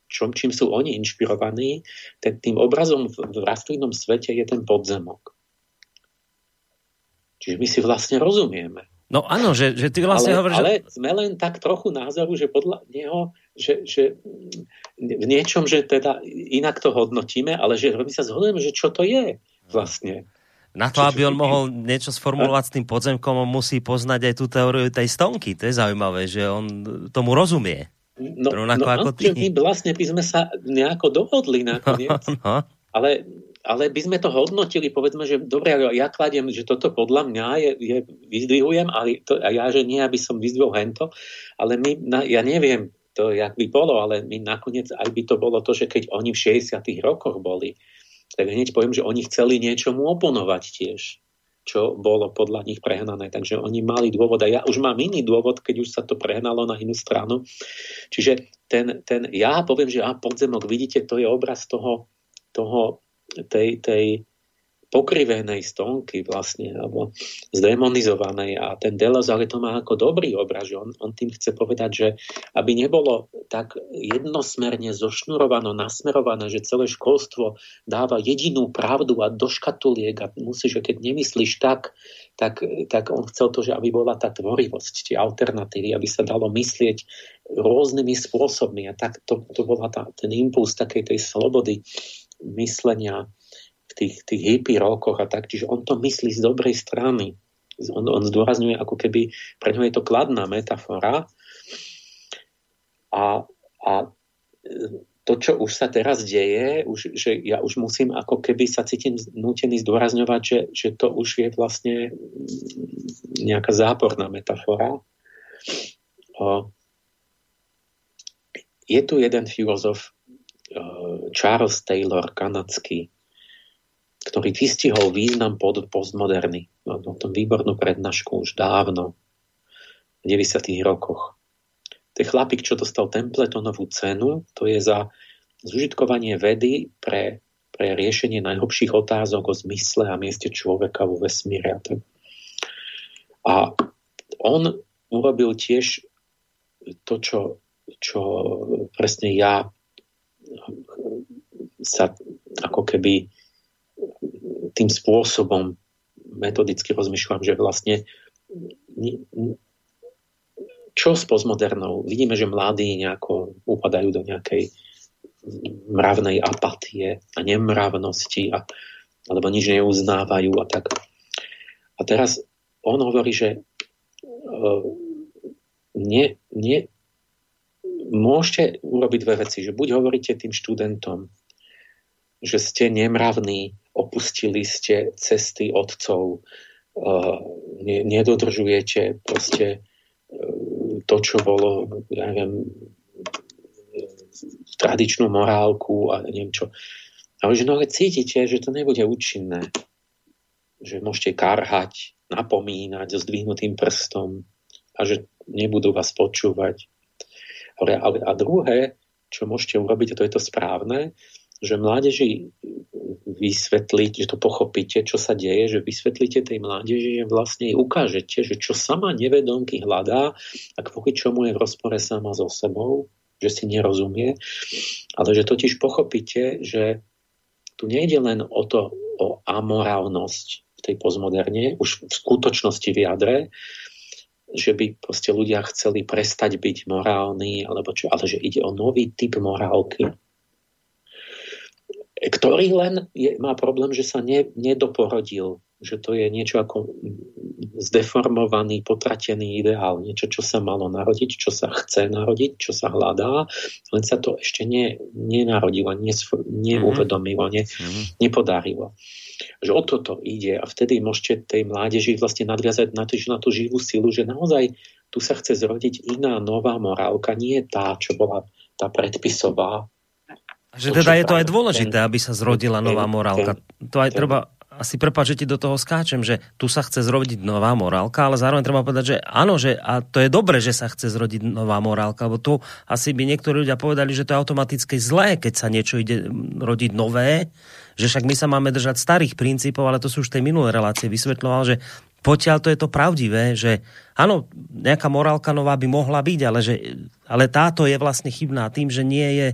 čom, čím sú oni inšpirovaní, ten, tým obrazom v, v rastlinnom svete je ten podzemok. Čiže my si vlastne rozumieme. No áno, že, že ty vlastne ale, hovoríš... Ale sme len tak trochu názoru, že podľa neho, že, že v niečom, že teda inak to hodnotíme, ale že my sa zhodujeme, že čo to je vlastne. Na to, aby on mohol niečo sformulovať s tým podzemkom, on musí poznať aj tú teóriu tej stonky. To je zaujímavé, že on tomu rozumie. No, no, ako ty. my vlastne by sme sa nejako dohodli nakoniec. No, no. Ale ale by sme to hodnotili, povedzme, že dobre, ja kladiem, že toto podľa mňa je, je vyzdvihujem, ale to, a ja, že nie, aby som vyzdvihol hento, ale my, na, ja neviem to, jak by bolo, ale my nakoniec aj by to bolo to, že keď oni v 60 rokoch boli, tak hneď poviem, že oni chceli niečomu oponovať tiež čo bolo podľa nich prehnané. Takže oni mali dôvod a ja už mám iný dôvod, keď už sa to prehnalo na inú stranu. Čiže ten, ten ja poviem, že a podzemok, vidíte, to je obraz toho, toho tej, tej pokrivenej stonky vlastne, alebo zdemonizovanej. A ten Deleuze ale to má ako dobrý obraz, že on, on tým chce povedať, že aby nebolo tak jednosmerne zošnurované, nasmerované, že celé školstvo dáva jedinú pravdu a do škatuliek a musíš, že keď nemyslíš tak, tak, tak on chcel to, že aby bola tá tvorivosť, tie alternatívy, aby sa dalo myslieť rôznymi spôsobmi. A tak to, to bola tá, ten impuls takej tej slobody myslenia tých, tých hippie rokoch a tak. Čiže on to myslí z dobrej strany. On, on zdôrazňuje, ako keby pre ňo je to kladná metafora. A, a to, čo už sa teraz deje, už, že ja už musím ako keby sa cítim nútený zdôrazňovať, že, že to už je vlastne nejaká záporná metafora. Je tu jeden filozof, Eh, Charles Taylor, kanadský, ktorý vystihol význam pod postmoderny. Mal no, tom výbornú prednášku už dávno, v 90. rokoch. Je chlapík, čo dostal Templetonovú cenu, to je za zužitkovanie vedy pre, pre riešenie najhlbších otázok o zmysle a mieste človeka vo vesmíre. A on urobil tiež to, čo, čo presne ja sa ako keby tým spôsobom metodicky rozmýšľam, že vlastne čo s postmodernou? Vidíme, že mladí nejako upadajú do nejakej mravnej apatie a nemravnosti a, alebo nič neuznávajú a tak. A teraz on hovorí, že uh, nie, nie, môžete urobiť dve veci, že buď hovoríte tým študentom, že ste nemravní, opustili ste cesty otcov, uh, nedodržujete proste uh, to, čo bolo, ja neviem, tradičnú morálku a neviem čo. Ale že no ale cítite, že to nebude účinné. Že môžete karhať, napomínať so zdvihnutým prstom a že nebudú vás počúvať. Ale, ale, a druhé, čo môžete urobiť, a to je to správne, že mládeži vysvetliť, že to pochopíte, čo sa deje, že vysvetlíte tej mládeži, že vlastne ukážete, že čo sama nevedomky hľadá a kvôli čomu je v rozpore sama so sebou, že si nerozumie, ale že totiž pochopíte, že tu nejde len o to, o amorálnosť tej postmoderne, už v skutočnosti v jadre, že by proste ľudia chceli prestať byť morálni, alebo čo, ale že ide o nový typ morálky, ktorý len je, má problém, že sa ne, nedoporodil, že to je niečo ako zdeformovaný, potratený ideál, niečo, čo sa malo narodiť, čo sa chce narodiť, čo sa hľadá, len sa to ešte ne, nenarodilo, neuvedomilo, ne, mm-hmm. nepodarilo. Že o toto ide a vtedy môžete tej mládeži vlastne nadviazať na, na tú živú silu, že naozaj tu sa chce zrodiť iná nová morálka, nie tá, čo bola tá predpisová, že teda je to aj dôležité, aby sa zrodila nová morálka. To aj treba, asi prepáč, že ti do toho skáčem, že tu sa chce zrodiť nová morálka, ale zároveň treba povedať, že áno, že a to je dobre, že sa chce zrodiť nová morálka, lebo tu asi by niektorí ľudia povedali, že to je automaticky zlé, keď sa niečo ide rodiť nové, že však my sa máme držať starých princípov, ale to sú už tej minulé relácie vysvetľoval, že potiaľ to je to pravdivé, že áno, nejaká morálka nová by mohla byť, ale, že, ale táto je vlastne chybná tým, že nie je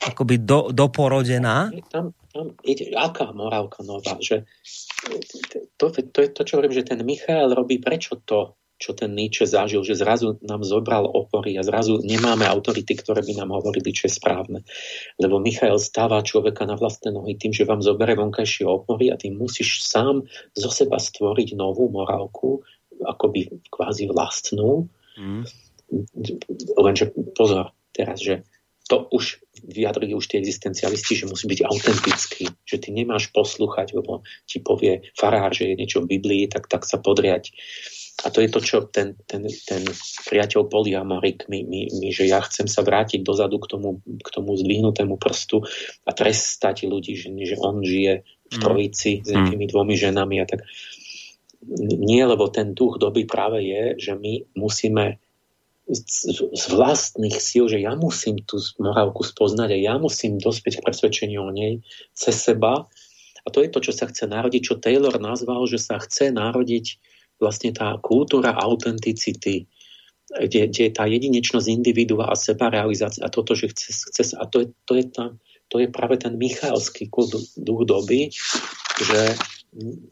akoby do, doporodená? Tam, tam ide, aká morálka nová? Že, to, to je to, čo hovorím, že ten Michal robí, prečo to, čo ten Nietzsche zažil, že zrazu nám zobral opory a zrazu nemáme autority, ktoré by nám hovorili, čo je správne. Lebo Michal stáva človeka na vlastné nohy tým, že vám zoberie vonkajšie opory a ty musíš sám zo seba stvoriť novú morálku, akoby kvázi vlastnú. Mm. Lenže pozor, teraz, že to už vyjadrili už tie existencialisti, že musí byť autentický, že ty nemáš poslúchať, lebo ti povie farár, že je niečo v Biblii, tak, tak sa podriať. A to je to, čo ten, ten, ten priateľ Poliamorik mi, mi, mi, že ja chcem sa vrátiť dozadu k tomu, k tomu zdvihnutému prstu a trestať ľudí, že, že on žije v mm. trojici s mm. tými dvomi ženami a tak. Nie, lebo ten duch doby práve je, že my musíme z vlastných síl, že ja musím tú morálku spoznať a ja musím dospieť k presvedčeniu o nej cez seba. A to je to, čo sa chce narodiť, čo Taylor nazval, že sa chce narodiť vlastne tá kultúra autenticity, kde, kde je tá jedinečnosť individua a sebarealizácia a toto, že chce, chce a to je, to je, tá, to je práve ten michalský duch doby, že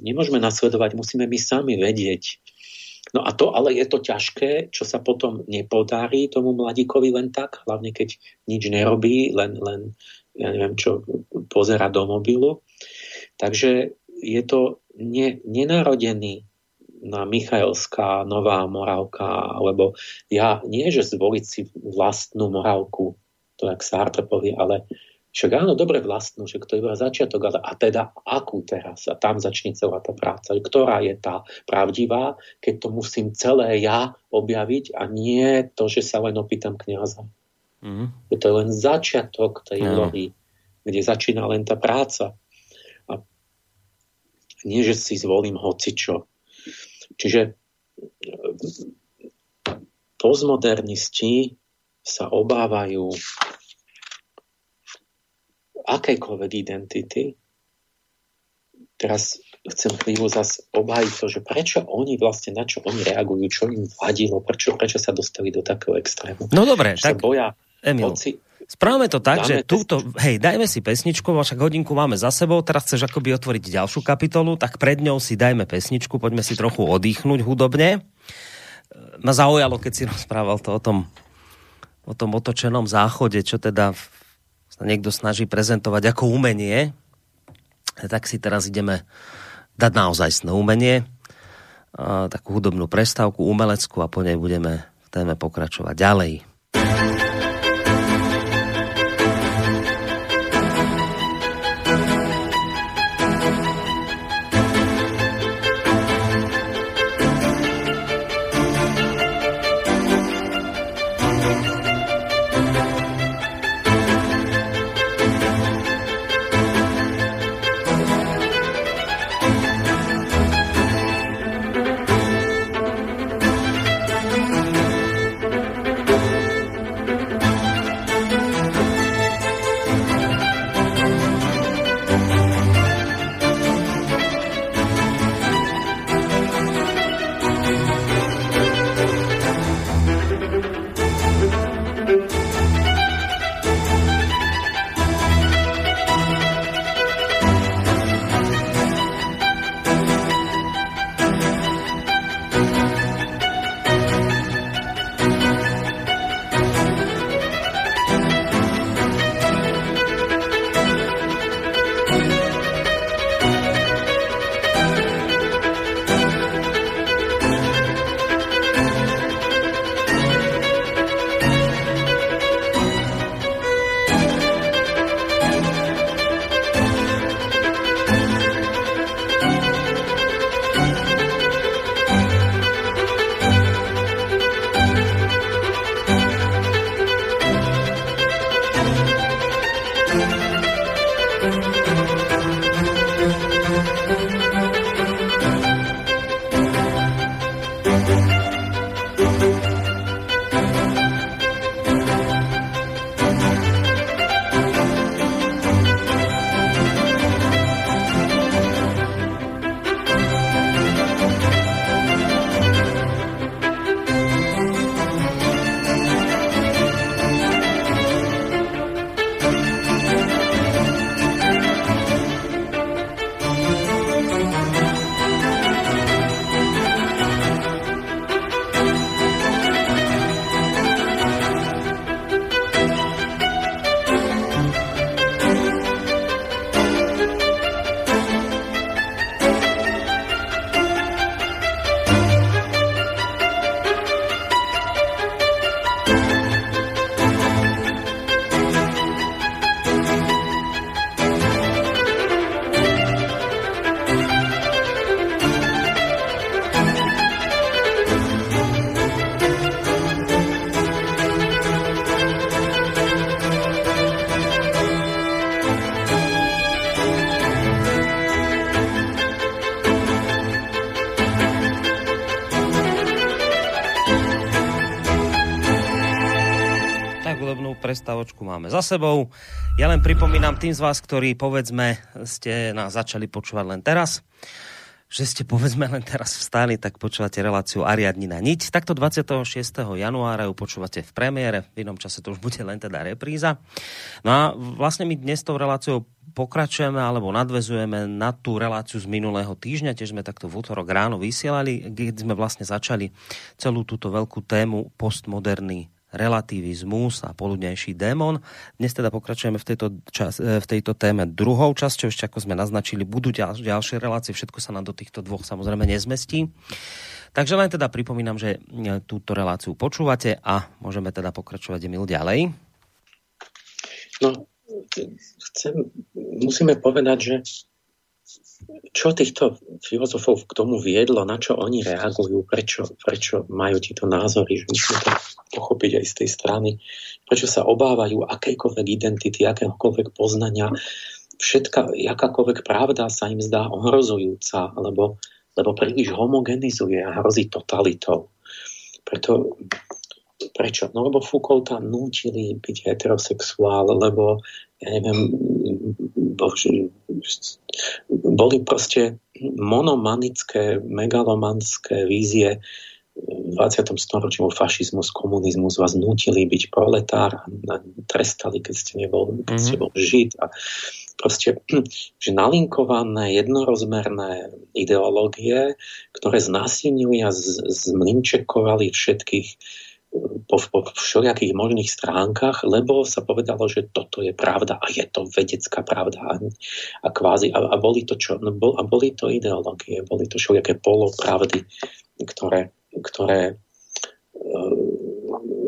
nemôžeme nasledovať, musíme my sami vedieť, No a to ale je to ťažké, čo sa potom nepodarí tomu mladíkovi len tak, hlavne keď nič nerobí, len, len ja neviem čo, pozera do mobilu. Takže je to ne, nenarodený na Michaelská nová morálka, alebo ja nie, že zvoliť si vlastnú morálku, to jak Sartre povie, ale však áno, dobre vlastnú, že to je iba začiatok, ale a teda akú teraz? A tam začne celá tá práca. Ktorá je tá pravdivá, keď to musím celé ja objaviť a nie to, že sa len opýtam kniaza. Mm. To je len začiatok tej no. lohy, kde začína len tá práca. A nie, že si zvolím hocičo. Čiže postmodernisti sa obávajú akejkoľvek identity. Teraz chcem chvíľu zase obhajiť to, že prečo oni vlastne, na čo oni reagujú, čo im vadilo, prečo, prečo sa dostali do takého extrému. No dobre, tak sa boja Emil, hoci, Správame to tak, že túto, hej, dajme si pesničku, však hodinku máme za sebou, teraz chceš akoby otvoriť ďalšiu kapitolu, tak pred ňou si dajme pesničku, poďme si trochu oddychnúť hudobne. Ma zaujalo, keď si rozprával to o tom, o tom otočenom záchode, čo teda niekto snaží prezentovať ako umenie, tak si teraz ideme dať naozaj umenie, takú hudobnú prestávku, umeleckú a po nej budeme v téme pokračovať ďalej. Za sebou. Ja len pripomínam tým z vás, ktorí povedzme ste nás začali počúvať len teraz, že ste povedzme len teraz vstali, tak počúvate reláciu Ariadni na niť. Takto 26. januára ju počúvate v premiére, v inom čase to už bude len teda repríza. No a vlastne my dnes tou reláciou pokračujeme alebo nadvezujeme na tú reláciu z minulého týždňa, tiež sme takto v útorok ráno vysielali, keď sme vlastne začali celú túto veľkú tému postmoderný relativizmus a poludnejší démon. Dnes teda pokračujeme v tejto, čas, e, v tejto téme druhou časťou, ešte ako sme naznačili, budú ďal, ďalšie relácie, všetko sa nám do týchto dvoch samozrejme nezmestí. Takže len teda pripomínam, že e, túto reláciu počúvate a môžeme teda pokračovať Emil ďalej. No, chcem, musíme povedať, že čo týchto filozofov k tomu viedlo, na čo oni reagujú, prečo, prečo majú tieto názory, že musíme to pochopiť aj z tej strany, prečo sa obávajú akejkoľvek identity, akéhokoľvek poznania, všetka, jakákoľvek pravda sa im zdá ohrozujúca, lebo, lebo príliš homogenizuje a hrozí totalitou. Preto Prečo? No lebo Foucaulta nutili byť heterosexuál, lebo ja neviem, boli proste monomanické, megalomanské vízie v 20. storočí fašizmus, komunizmus vás nutili byť proletár a trestali, keď ste nebol, keď ste mhm. bol žid. A proste, že nalinkované, jednorozmerné ideológie, ktoré znásilnili a zmlinčekovali všetkých po, po všelijakých možných stránkach, lebo sa povedalo, že toto je pravda a je to vedecká pravda a, a kvázi. A, a boli to čo? No, bol, a boli to ideológie, boli to všelijaké polopravdy, ktoré, ktoré uh,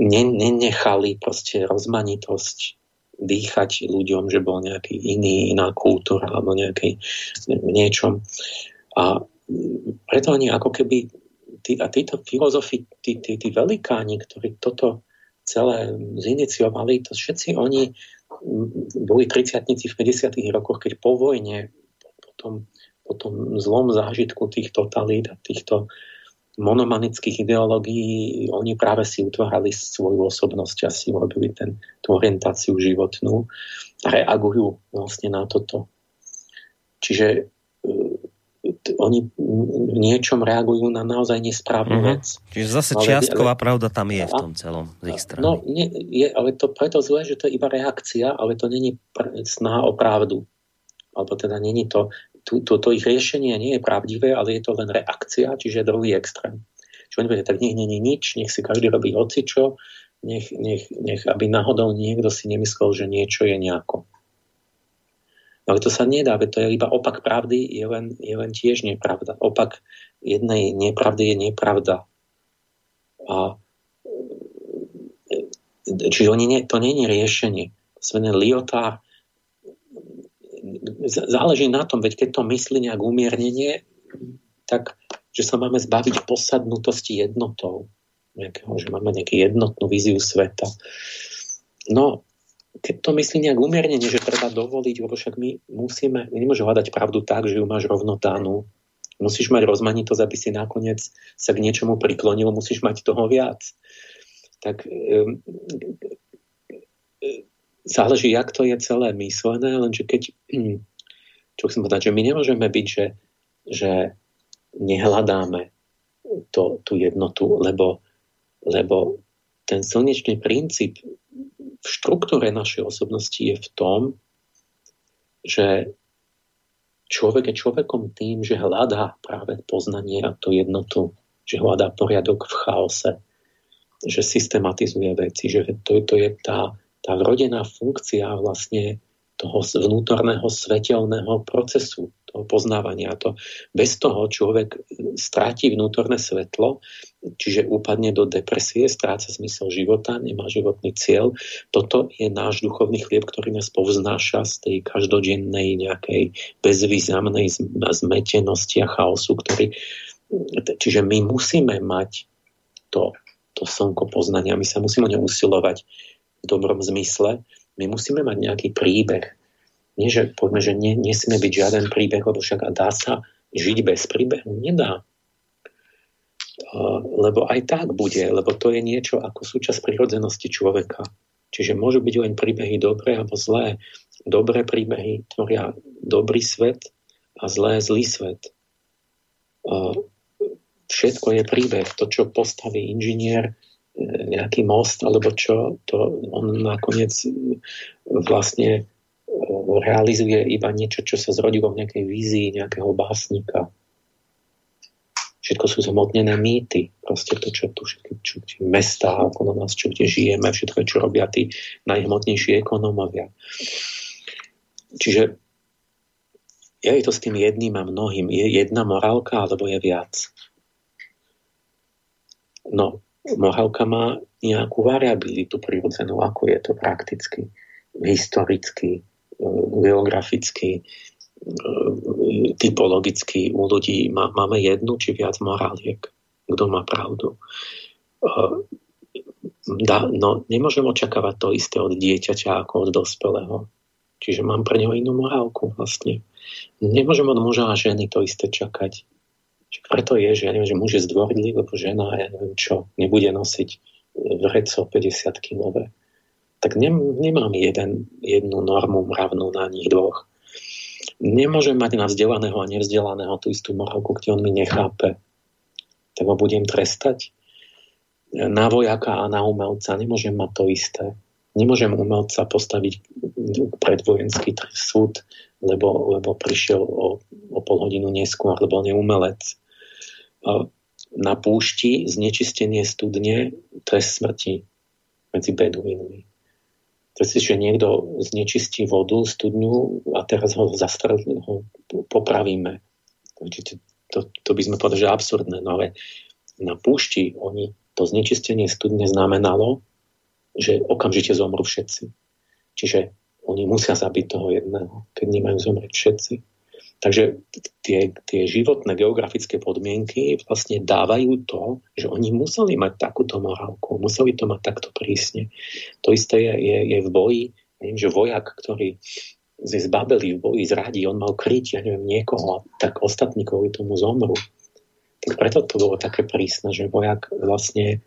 ne, nenechali proste rozmanitosť dýchať ľuďom, že bol nejaký iný, iná kultúra alebo nejaký niečom. A preto oni ako keby tí, a títo filozofi, tí, tí, tí velikáni, ktorí toto celé ziniciovali, to všetci oni boli 30 v 50 rokoch, keď po vojne, po tom, po tom zlom zážitku tých totalít a týchto monomanických ideológií, oni práve si utvárali svoju osobnosť a si urobili ten, tú orientáciu životnú a reagujú vlastne na toto. Čiže oni v niečom reagujú na naozaj nesprávnu mm-hmm. vec. Čiže zase ale, čiastková ale, pravda tam je v tom celom z ich strany. No, nie, je, ale to preto zle, že to je iba reakcia, ale to není pr- snaha o pravdu. Alebo teda není to, to, to, to ich riešenie nie je pravdivé, ale je to len reakcia, čiže druhý extrém. Čiže oni povedia, tak nech není nič, nech si každý robí hocičo, nech, nech, nech aby náhodou niekto si nemyslel, že niečo je nejako. Ale to sa nedá, veď to je iba opak pravdy, je len, je len tiež nepravda. Opak jednej nepravdy je nepravda. A čiže oni nie, to je riešenie. Svené liotár záleží na tom, veď keď to myslí nejak umiernenie, tak že sa máme zbaviť posadnutosti jednotou. Nejakého, že máme nejakú jednotnú víziu sveta. No, keď to myslí nejak umiernenie, že treba dovoliť, lebo však my musíme, my nemôžeme hľadať pravdu tak, že ju máš rovnotánu. Musíš mať rozmanitosť, aby si nakoniec sa k niečomu priklonil, musíš mať toho viac. Tak um, záleží, jak to je celé myslené, lenže keď, hm, čo chcem povedať, že my nemôžeme byť, že, že nehľadáme to, tú jednotu, lebo, lebo ten slnečný princíp v štruktúre našej osobnosti je v tom, že človek je človekom tým, že hľadá práve poznanie a tú jednotu, že hľadá poriadok v chaose, že systematizuje veci, že to, to je tá, tá vrodená funkcia vlastne toho vnútorného svetelného procesu, toho poznávania. To, bez toho človek stráti vnútorné svetlo, čiže upadne do depresie, stráca zmysel života, nemá životný cieľ. Toto je náš duchovný chlieb, ktorý nás povznáša z tej každodennej nejakej bezvýznamnej zmetenosti a chaosu, ktorý... Čiže my musíme mať to, to slnko poznania, my sa musíme neusilovať v dobrom zmysle, my musíme mať nejaký príbeh. Nie, že poďme, že nie, nesmie byť žiaden príbeh, lebo však dá sa žiť bez príbehu. Nedá. Lebo aj tak bude, lebo to je niečo ako súčasť prirodzenosti človeka. Čiže môžu byť len príbehy dobré alebo zlé. Dobré príbehy tvoria dobrý svet a zlé zlý svet. Všetko je príbeh. To, čo postaví inžinier, e, nejaký most alebo čo, to on nakoniec vlastne realizuje iba niečo, čo sa zrodilo v nejakej vízii nejakého básnika. Všetko sú zhmotnené mýty. Proste to, čo tu všetky čo, čo, mesta okolo nás, čo kde žijeme, všetko, čo robia tí najhmotnejší ekonómovia. Čiže je to s tým jedným a mnohým. Je jedna morálka, alebo je viac? No, morálka má nejakú variabilitu prirodzenú, ako je to prakticky, historicky, geograficky, e, typologicky u ľudí máme jednu či viac moráliek. Kto má pravdu? E, no, nemôžem očakávať to isté od dieťaťa ako od dospelého. Čiže mám pre neho inú morálku vlastne. Nemôžem od muža a ženy to isté čakať. Preto je, že ja neviem, že muž je zdvorný, lebo žena, ja neviem čo, nebude nosiť vreco 50 kilové tak nemám jeden, jednu normu mravnú na nich dvoch. Nemôžem mať na vzdelaného a nevzdelaného tú istú morálku, kde on mi nechápe. Tak ho budem trestať. Na vojaka a na umelca nemôžem mať to isté. Nemôžem umelca postaviť pred vojenský súd, lebo, lebo prišiel o, o pol hodinu neskôr, lebo on je umelec. Na púšti znečistenie studne trest smrti medzi beduínmi. Proste, že niekto znečistí vodu, studňu a teraz ho zastrel, ho popravíme. To, to, to by sme povedali, že absurdné. No ale na púšti oni, to znečistenie studne znamenalo, že okamžite zomru všetci. Čiže oni musia zabiť toho jedného, keď nemajú zomrieť všetci. Takže tie, tie životné geografické podmienky vlastne dávajú to, že oni museli mať takúto morálku, museli to mať takto prísne. To isté je, je, je v boji, neviem, že vojak, ktorý z zbabeli v boji zradí, on mal kryť, ja neviem, niekoho, tak ostatní kvôli tomu zomru. Tak preto to bolo také prísne, že vojak vlastne,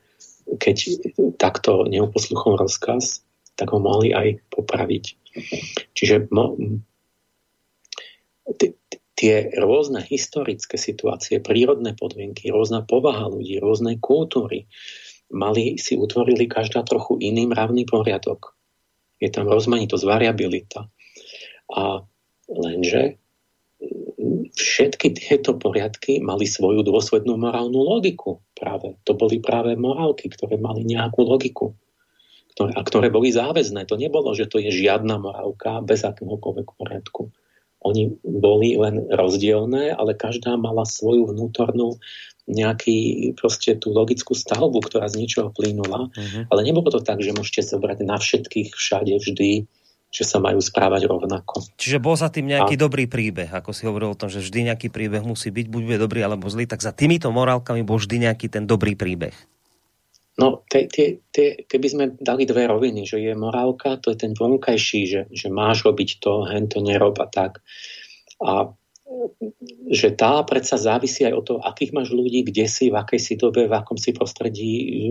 keď takto neuposluchol rozkaz, tak ho mohli aj popraviť. Čiže mo, tie rôzne historické situácie, prírodné podmienky, rôzna povaha ľudí, rôzne kultúry mali si utvorili každá trochu iný mravný poriadok. Je tam rozmanitosť, variabilita. A lenže všetky tieto poriadky mali svoju dôslednú morálnu logiku. Práve. To boli práve morálky, ktoré mali nejakú logiku. Ktoré, a ktoré boli záväzné. To nebolo, že to je žiadna morálka bez akéhokoľvek poriadku oni boli len rozdielne, ale každá mala svoju vnútornú nejaký, proste tú logickú stavbu, ktorá z niečoho plynula. Uh-huh. Ale nebolo to tak, že môžete zobrať na všetkých všade vždy, že sa majú správať rovnako. Čiže bol za tým nejaký a... dobrý príbeh, ako si hovoril o tom, že vždy nejaký príbeh musí byť, buď bude dobrý alebo zlý, tak za týmito morálkami bol vždy nejaký ten dobrý príbeh. No, te, te, te, keby sme dali dve roviny, že je morálka, to je ten vonkajší, že, že máš robiť to, hen to nerob a tak. A že tá predsa závisí aj od toho, akých máš ľudí, kde si, v akej si dobe, v akom si prostredí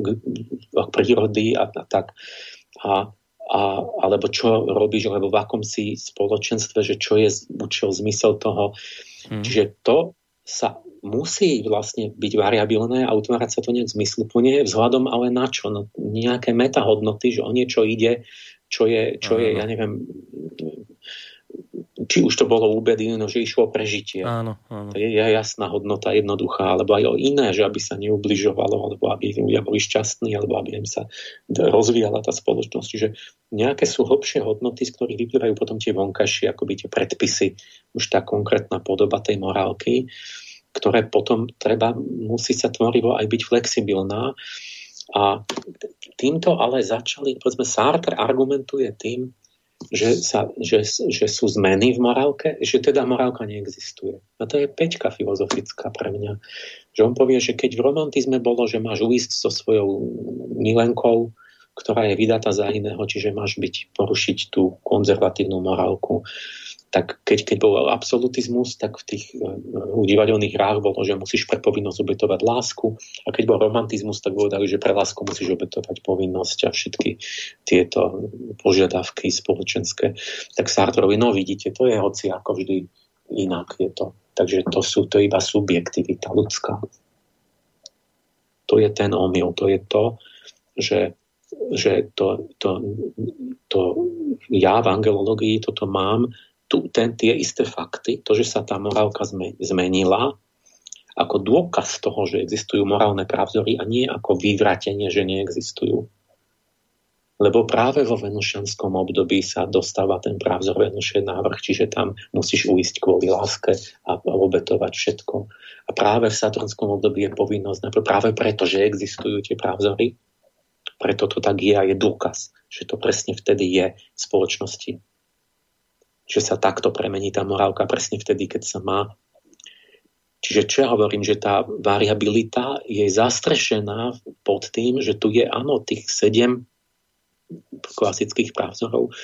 prírody a, a tak. A, a, alebo čo robíš, alebo v akom si spoločenstve, že čo je účel, zmysel toho. Hmm. Čiže to sa musí vlastne byť variabilné a utvárať sa to nejak zmysluplne, vzhľadom ale na čo? No, nejaké metahodnoty, že o niečo ide, čo je, čo je ja neviem, či už to bolo u no, že išlo o prežitie. Áno, áno. To je jasná hodnota, jednoduchá, alebo aj o iné, že aby sa neubližovalo, alebo aby ľudia boli šťastní, alebo aby im sa rozvíjala tá spoločnosť. Čiže nejaké sú hlbšie hodnoty, z ktorých vyplývajú potom tie vonkajšie, akoby tie predpisy, už tá konkrétna podoba tej morálky ktoré potom treba, musí sa tvorivo aj byť flexibilná. A týmto ale začali, povedzme, Sartre argumentuje tým, že, sa, že, že sú zmeny v morálke, že teda morálka neexistuje. A to je peťka filozofická pre mňa. Že on povie, že keď v romantizme bolo, že máš uísť so svojou milenkou, ktorá je vydatá za iného, čiže máš byť, porušiť tú konzervatívnu morálku, tak keď, keď bol absolutizmus, tak v tých uh, divadelných hrách bolo, že musíš pre povinnosť obetovať lásku a keď bol romantizmus, tak povedali, že pre lásku musíš obetovať povinnosť a všetky tieto požiadavky spoločenské. Tak Sartorovi, no vidíte, to je hoci ako vždy inak je to. Takže to sú to iba subjektivita ľudská. To je ten omyl, to je to, že, že to, to, to ja v angelológii toto mám, tu, ten, tie isté fakty, to, že sa tá morálka zmenila, ako dôkaz toho, že existujú morálne pravzory a nie ako vyvratenie, že neexistujú. Lebo práve vo venušianskom období sa dostáva ten právzor Venuše návrh, čiže tam musíš uísť kvôli láske a obetovať všetko. A práve v saturnskom období je povinnosť, práve preto, že existujú tie právzory, preto to tak je a je dôkaz, že to presne vtedy je v spoločnosti. Že sa takto premení tá morálka presne vtedy, keď sa má. Čiže čo ja hovorím, že tá variabilita je zastrešená pod tým, že tu je áno tých sedem klasických právzorov,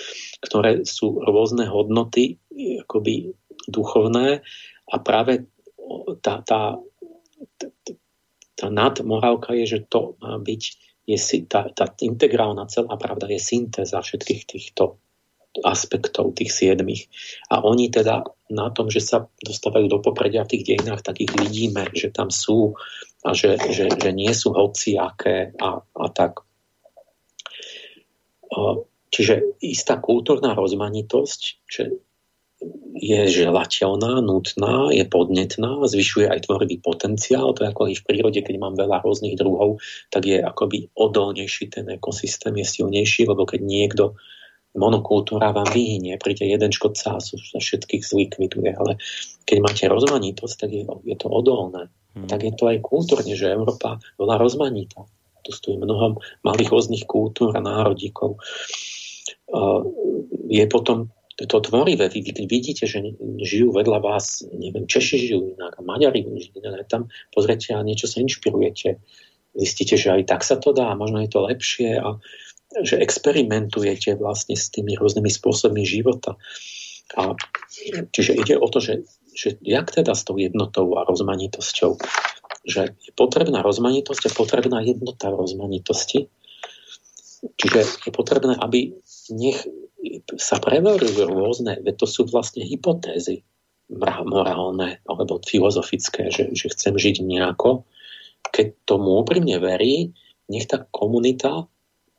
ktoré sú rôzne hodnoty akoby duchovné a práve tá, tá, tá, tá nadmorálka je, že to má byť je, tá, tá integrálna celá pravda je syntéza všetkých týchto aspektov, tých siedmých. A oni teda na tom, že sa dostávajú do popredia v tých dejinách, tak ich vidíme, že tam sú a že, že, že nie sú hociaké a, a tak. Čiže istá kultúrna rozmanitosť že je želateľná, nutná, je podnetná, zvyšuje aj tvorivý potenciál. To je ako v prírode, keď mám veľa rôznych druhov, tak je akoby odolnejší ten ekosystém, je silnejší, lebo keď niekto monokultúra vám vyhynie, príde jeden škodca a sú všetkých zlikviduje, ale keď máte rozmanitosť, tak je, je to odolné. Hmm. Tak je to aj kultúrne, že Európa bola rozmanitá. Tu stojí mnoho malých rôznych kultúr a národíkov je potom to tvorivé. Vy, vidíte, že žijú vedľa vás, neviem, Češi žijú inak, Maďari žijú inak, tam pozrite a niečo sa inšpirujete. Zistíte, že aj tak sa to dá, možno je to lepšie a že experimentujete vlastne s tými rôznymi spôsobmi života. A, čiže ide o to, že, že jak teda s tou jednotou a rozmanitosťou, že je potrebná rozmanitosť a potrebná jednota rozmanitosti. Čiže je potrebné, aby nech sa preverujú rôzne, veď to sú vlastne hypotézy morálne alebo filozofické, že, že chcem žiť nejako. Keď tomu úprimne verí, nech tá komunita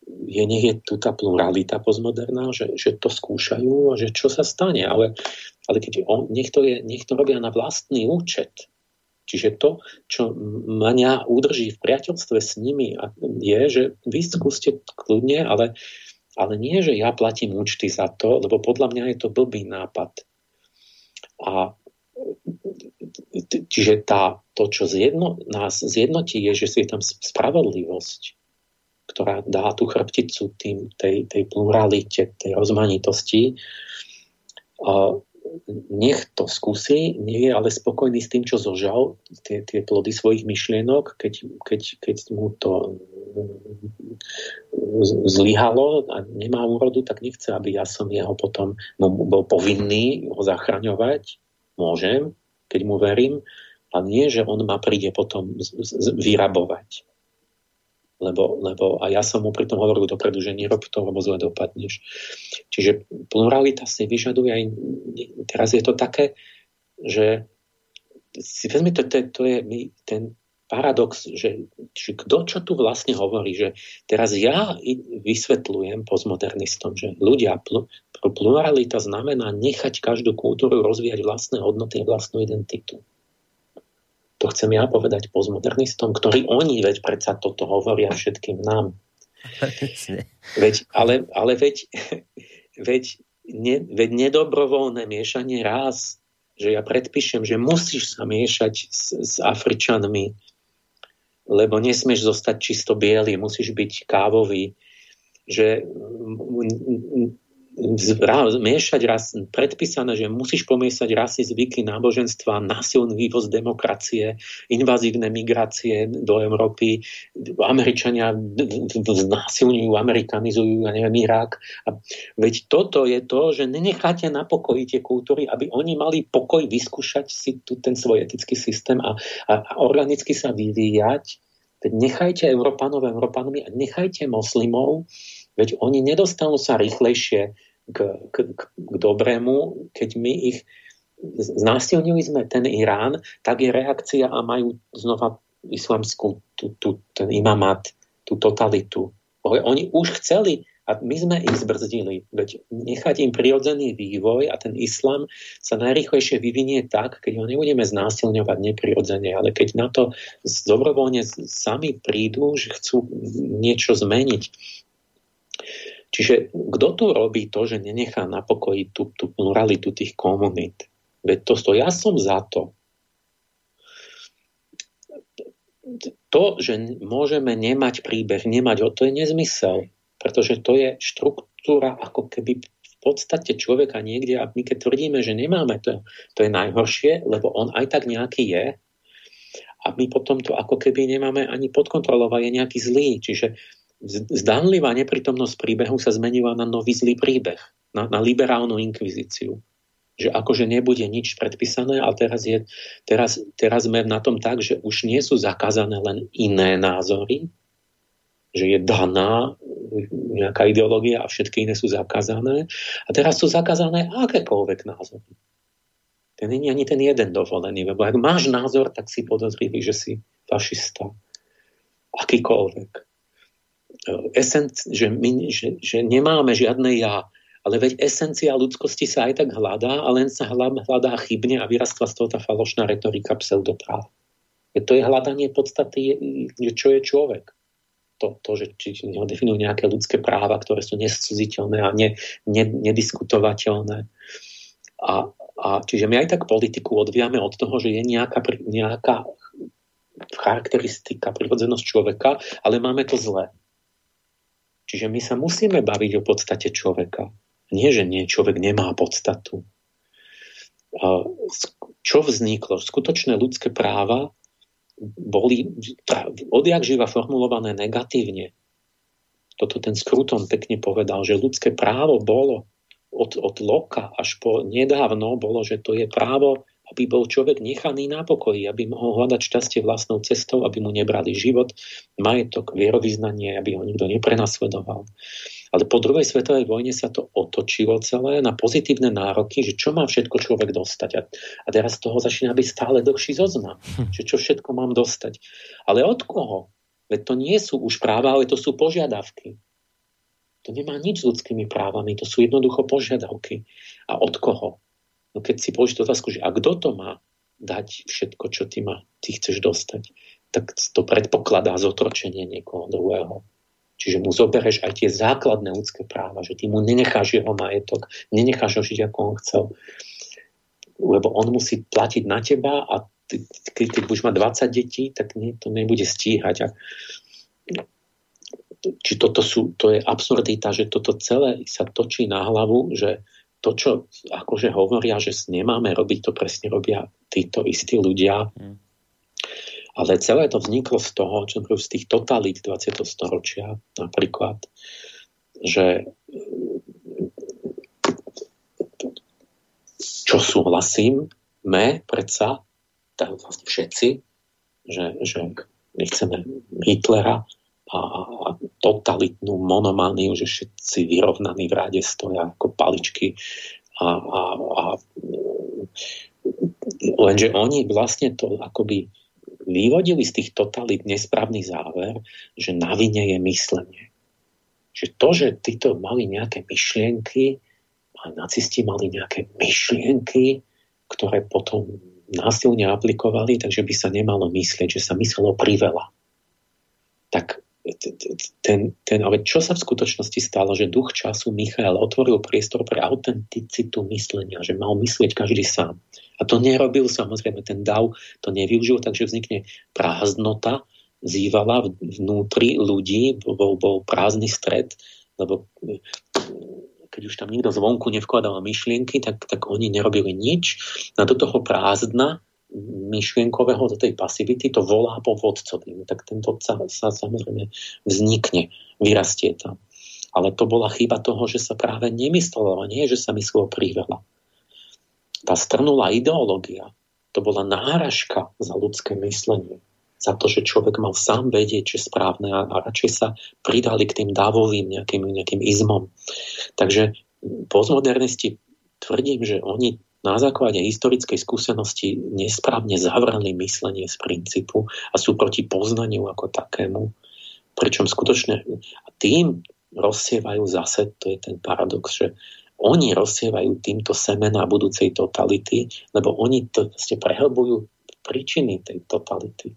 je, nech je tu tá pluralita postmoderná, že, že to skúšajú a že čo sa stane. Ale, ale keď on, nech, je, nech robia na vlastný účet. Čiže to, čo mňa udrží v priateľstve s nimi, je, že vy skúste kľudne, ale ale nie, že ja platím účty za to, lebo podľa mňa je to blbý nápad. A čiže tá, to, čo zjedno, nás zjednotí, je, že je tam spravodlivosť, ktorá dá tú chrbticu tým, tej, tej pluralite, tej rozmanitosti. A nech to skúsi, nie je ale spokojný s tým, čo zožal, tie, tie plody svojich myšlienok, keď, keď, keď mu to zlyhalo a nemá úrodu, tak nechce, aby ja som jeho potom bol povinný ho zachraňovať. Môžem, keď mu verím, a nie, že on ma príde potom vyrabovať. Lebo, lebo a ja som mu pritom hovoril dopredu, že nerob to, lebo zle dopadneš. Čiže pluralita si vyžaduje aj, teraz je to také, že si vezmi, to, to, je, my, ten, paradox, že kto čo tu vlastne hovorí, že teraz ja vysvetľujem postmodernistom, že ľudia, pl- pluralita znamená nechať každú kultúru rozvíjať vlastné hodnoty a vlastnú identitu. To chcem ja povedať postmodernistom, ktorí oni veď predsa toto hovoria všetkým nám. veď, ale, ale veď, veď, ne, veď nedobrovoľné miešanie ráz, že ja predpíšem, že musíš sa miešať s, s Afričanmi, lebo nesmieš zostať čisto biely, musíš byť kávový, že miešať ras, predpísané, že musíš pomiesať rasy, zvyky, náboženstva, násilný vývoz demokracie, invazívne migrácie do Európy, Američania znásilňujú, amerikanizujú, ja neviem, Irák. A veď toto je to, že nenecháte na pokoji tie kultúry, aby oni mali pokoj vyskúšať si tu ten svoj etický systém a, a, a organicky sa vyvíjať. Veď nechajte Európanov Európanmi a nechajte moslimov Veď oni nedostanú sa rýchlejšie k, k, k, k dobrému, keď my ich znásilnili sme ten Irán, tak je reakcia a majú znova islamskú tú, tú, ten imamat, tú totalitu. Oni už chceli a my sme ich zbrzdili. Veď nechať im prirodzený vývoj a ten islam sa najrychlejšie vyvinie tak, keď ho nebudeme znásilňovať neprirodzene, ale keď na to dobrovoľne sami prídu, že chcú niečo zmeniť, Čiže kto tu robí to, že nenechá na pokoji tú, tú pluralitu tých komunít? Veď to, to ja som za to. To, že môžeme nemať príbeh, nemať ho, to je nezmysel. Pretože to je štruktúra ako keby v podstate človeka niekde a my keď tvrdíme, že nemáme to, to je najhoršie, lebo on aj tak nejaký je a my potom to ako keby nemáme ani pod kontrolou je nejaký zlý. Čiže zdanlivá neprítomnosť príbehu sa zmenila na nový zlý príbeh, na, na liberálnu inkvizíciu. Že akože nebude nič predpísané, ale teraz, je, teraz, teraz sme na tom tak, že už nie sú zakázané len iné názory, že je daná nejaká ideológia a všetky iné sú zakázané. A teraz sú zakázané akékoľvek názory. Ten je ani ten jeden dovolený, lebo ak máš názor, tak si podozrivý, že si fašista. Akýkoľvek esenc, že, my, že, že nemáme žiadne ja, ale veď esencia ľudskosti sa aj tak hľadá a len sa hľadá chybne a vyrastla z toho tá falošná retorika pseudopráv. To je hľadanie podstaty, čo je človek. To, to že či ho definujú nejaké ľudské práva, ktoré sú nescuziteľné a ne, ne, nediskutovateľné. A, a čiže my aj tak politiku odviame od toho, že je nejaká, nejaká charakteristika, prirodzenosť človeka, ale máme to zlé. Čiže my sa musíme baviť o podstate človeka. Nie, že nie, človek nemá podstatu. Čo vzniklo? Skutočné ľudské práva boli odjak živa formulované negatívne. Toto ten Skruton pekne povedal, že ľudské právo bolo od, od Loka až po nedávno bolo, že to je právo aby bol človek nechaný na pokoji, aby mohol hľadať šťastie vlastnou cestou, aby mu nebrali život, majetok, vierovýznanie, aby ho nikto neprenasledoval. Ale po druhej svetovej vojne sa to otočilo celé na pozitívne nároky, že čo má všetko človek dostať. A, a teraz toho začína byť stále dlhší zoznam, hm. že čo všetko mám dostať. Ale od koho? Veď to nie sú už práva, ale to sú požiadavky. To nemá nič s ľudskými právami, to sú jednoducho požiadavky. A od koho? No keď si položíš otázku, že a kto to má dať všetko, čo ty, má, ty chceš dostať, tak to predpokladá zotročenie niekoho druhého. Čiže mu zobereš aj tie základné ľudské práva, že ty mu nenecháš jeho majetok, nenecháš ho žiť, ako on chcel. Lebo on musí platiť na teba a ty, keď ty budeš mať 20 detí, tak nie, to nebude stíhať. A, či toto sú, to je absurdita, že toto celé sa točí na hlavu, že to, čo akože hovoria, že nemáme robiť, to presne robia títo istí ľudia. Mm. Ale celé to vzniklo z toho, čo z tých totalít 20. storočia napríklad, že čo súhlasím, me predsa, tak vlastne všetci, že, že nechceme Hitlera, a, a totalitnú monomániu, že všetci vyrovnaní v rade stoja ako paličky a, a, a lenže oni vlastne to akoby vyvodili z tých totalit nesprávny záver, že na vine je myslenie. Že to, že títo mali nejaké myšlienky a nacisti mali nejaké myšlienky, ktoré potom násilne aplikovali, takže by sa nemalo myslieť, že sa myslelo priveľa. Tak ten, ten, ale čo sa v skutočnosti stalo, že duch času Michael otvoril priestor pre autenticitu myslenia, že mal myslieť každý sám. A to nerobil samozrejme, ten dav to nevyužil, takže vznikne prázdnota, zývala vnútri ľudí, bol, bol prázdny stred, lebo keď už tam nikto zvonku nevkladal myšlienky, tak, tak oni nerobili nič. Na do toho prázdna myšlienkového, do tej pasivity, to volá po vodcovi. No tak tento sa, sa samozrejme vznikne, vyrastie tam. Ale to bola chyba toho, že sa práve nemyslelo, a nie, že sa myslelo príveľa. Tá strnulá ideológia, to bola náražka za ľudské myslenie za to, že človek mal sám vedieť, čo je správne a, a radšej sa pridali k tým dávovým nejakým, nejakým izmom. Takže postmodernisti tvrdím, že oni na základe historickej skúsenosti nesprávne zavrali myslenie z princípu a sú proti poznaniu ako takému. Pričom skutočne tým rozsievajú zase, to je ten paradox, že oni rozsievajú týmto semena budúcej totality, lebo oni to vlastne prehlbujú príčiny tej totality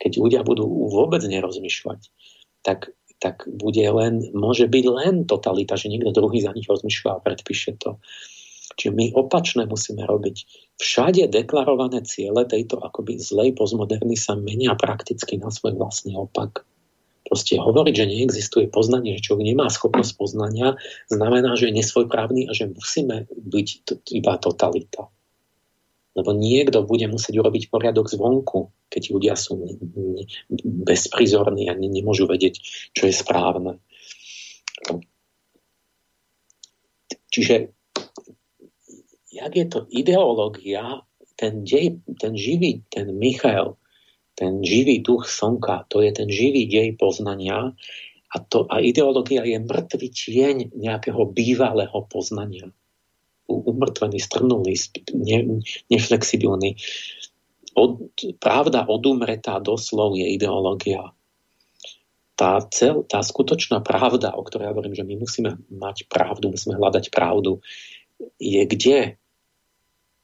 keď ľudia budú vôbec nerozmýšľať, tak, tak bude len, môže byť len totalita, že niekto druhý za nich rozmýšľa a predpíše to. Čiže my opačné musíme robiť. Všade deklarované ciele tejto akoby zlej postmoderny sa menia prakticky na svoj vlastný opak. Proste hovoriť, že neexistuje poznanie, že človek nemá schopnosť poznania, znamená, že je nesvojprávny a že musíme byť iba totalita. Lebo niekto bude musieť urobiť poriadok zvonku, keď ľudia sú bezprizorní a nemôžu vedieť, čo je správne. Čiže jak je to ideológia, ten, dej, ten živý, ten Michael, ten živý duch slnka, to je ten živý dej poznania a, to, a ideológia je mŕtvý tieň nejakého bývalého poznania umrtvený, strnulý, ne, neflexibilný. Od, pravda odumretá doslov je ideológia. Tá, cel, tá skutočná pravda, o ktorej ja hovorím, že my musíme mať pravdu, musíme hľadať pravdu, je kde?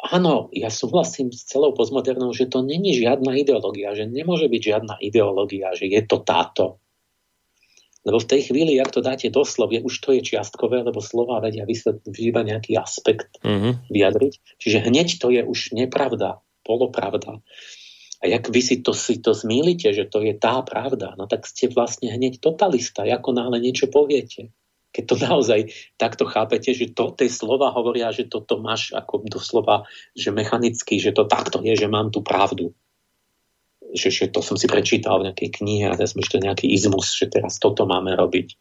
Áno, ja súhlasím s celou postmodernou, že to není žiadna ideológia, že nemôže byť žiadna ideológia, že je to táto. Lebo v tej chvíli, ak to dáte do slov, je, už to je čiastkové, lebo slova vedia vysvetliť iba nejaký aspekt mm-hmm. vyjadriť. Čiže hneď to je už nepravda, polopravda. A jak vy si to, si to zmýlite, že to je tá pravda, no tak ste vlastne hneď totalista, ako náhle niečo poviete. Keď to naozaj takto chápete, že to, tie slova hovoria, že toto máš ako doslova, že mechanicky, že to takto je, že mám tú pravdu že, že to som si prečítal v nejakej knihe a teraz to nejaký izmus, že teraz toto máme robiť.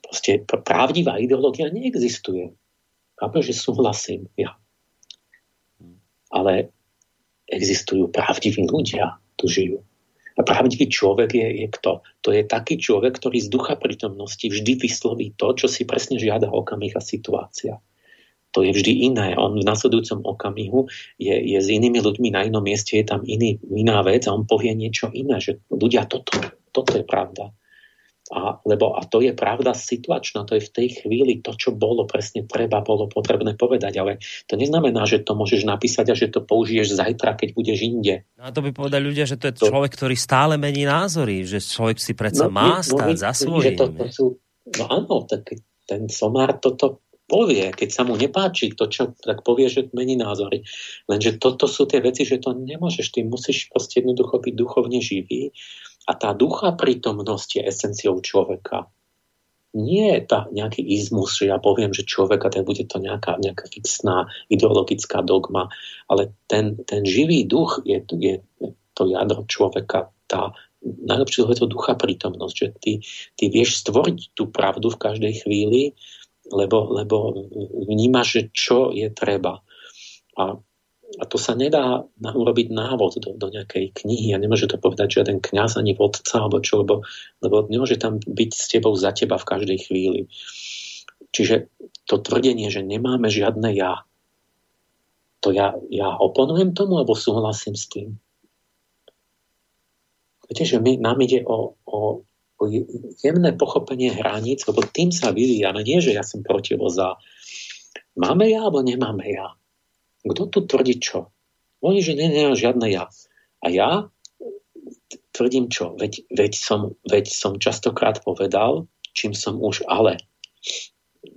Proste pravdivá ideológia neexistuje. Chápem, že súhlasím ja. Ale existujú pravdiví ľudia, tu žijú. A pravdivý človek je, je kto? To je taký človek, ktorý z ducha prítomnosti vždy vysloví to, čo si presne žiada okamih a situácia to je vždy iné. On v nasledujúcom okamihu je, je s inými ľuďmi na inom mieste, je tam iný, iná vec a on povie niečo iné, že ľudia, toto, toto je pravda. A, lebo, a to je pravda situačná, to je v tej chvíli to, čo bolo presne treba, bolo potrebné povedať, ale to neznamená, že to môžeš napísať a že to použiješ zajtra, keď budeš inde. No a to by povedali ľudia, že to je to... človek, ktorý stále mení názory, že človek si predsa no, má no, stať no, za svojím. To, to sú, no áno, tak ten somár toto povie, keď sa mu nepáči to, čo tak povie, že mení názory. Lenže toto sú tie veci, že to nemôžeš, ty musíš proste jednoducho byť duchovne živý a tá ducha prítomnosť je esenciou človeka. Nie je tá nejaký izmus, že ja poviem, že človeka, tak bude to nejaká, nejaká fixná ideologická dogma, ale ten, ten živý duch je, je to jadro človeka, tá najlepšie je to ducha prítomnosť, že ty, ty vieš stvoriť tú pravdu v každej chvíli, lebo, lebo vnímaš, že čo je treba. A, a to sa nedá urobiť návod do, do nejakej knihy a nemôže to povedať žiaden kňaz ani vodca, alebo čo, lebo, lebo nemôže tam byť s tebou za teba v každej chvíli. Čiže to tvrdenie, že nemáme žiadne ja, to ja, ja oponujem tomu, alebo súhlasím s tým. Viete, že my, nám ide o, o jemné pochopenie hraníc, lebo tým sa vyvíjame. Nie, že ja som proti za. Máme ja alebo nemáme ja? Kto tu tvrdí čo? Oni, že nie, nie, žiadne ja. A ja tvrdím čo? Veď, veď, som, veď som častokrát povedal, čím som už ale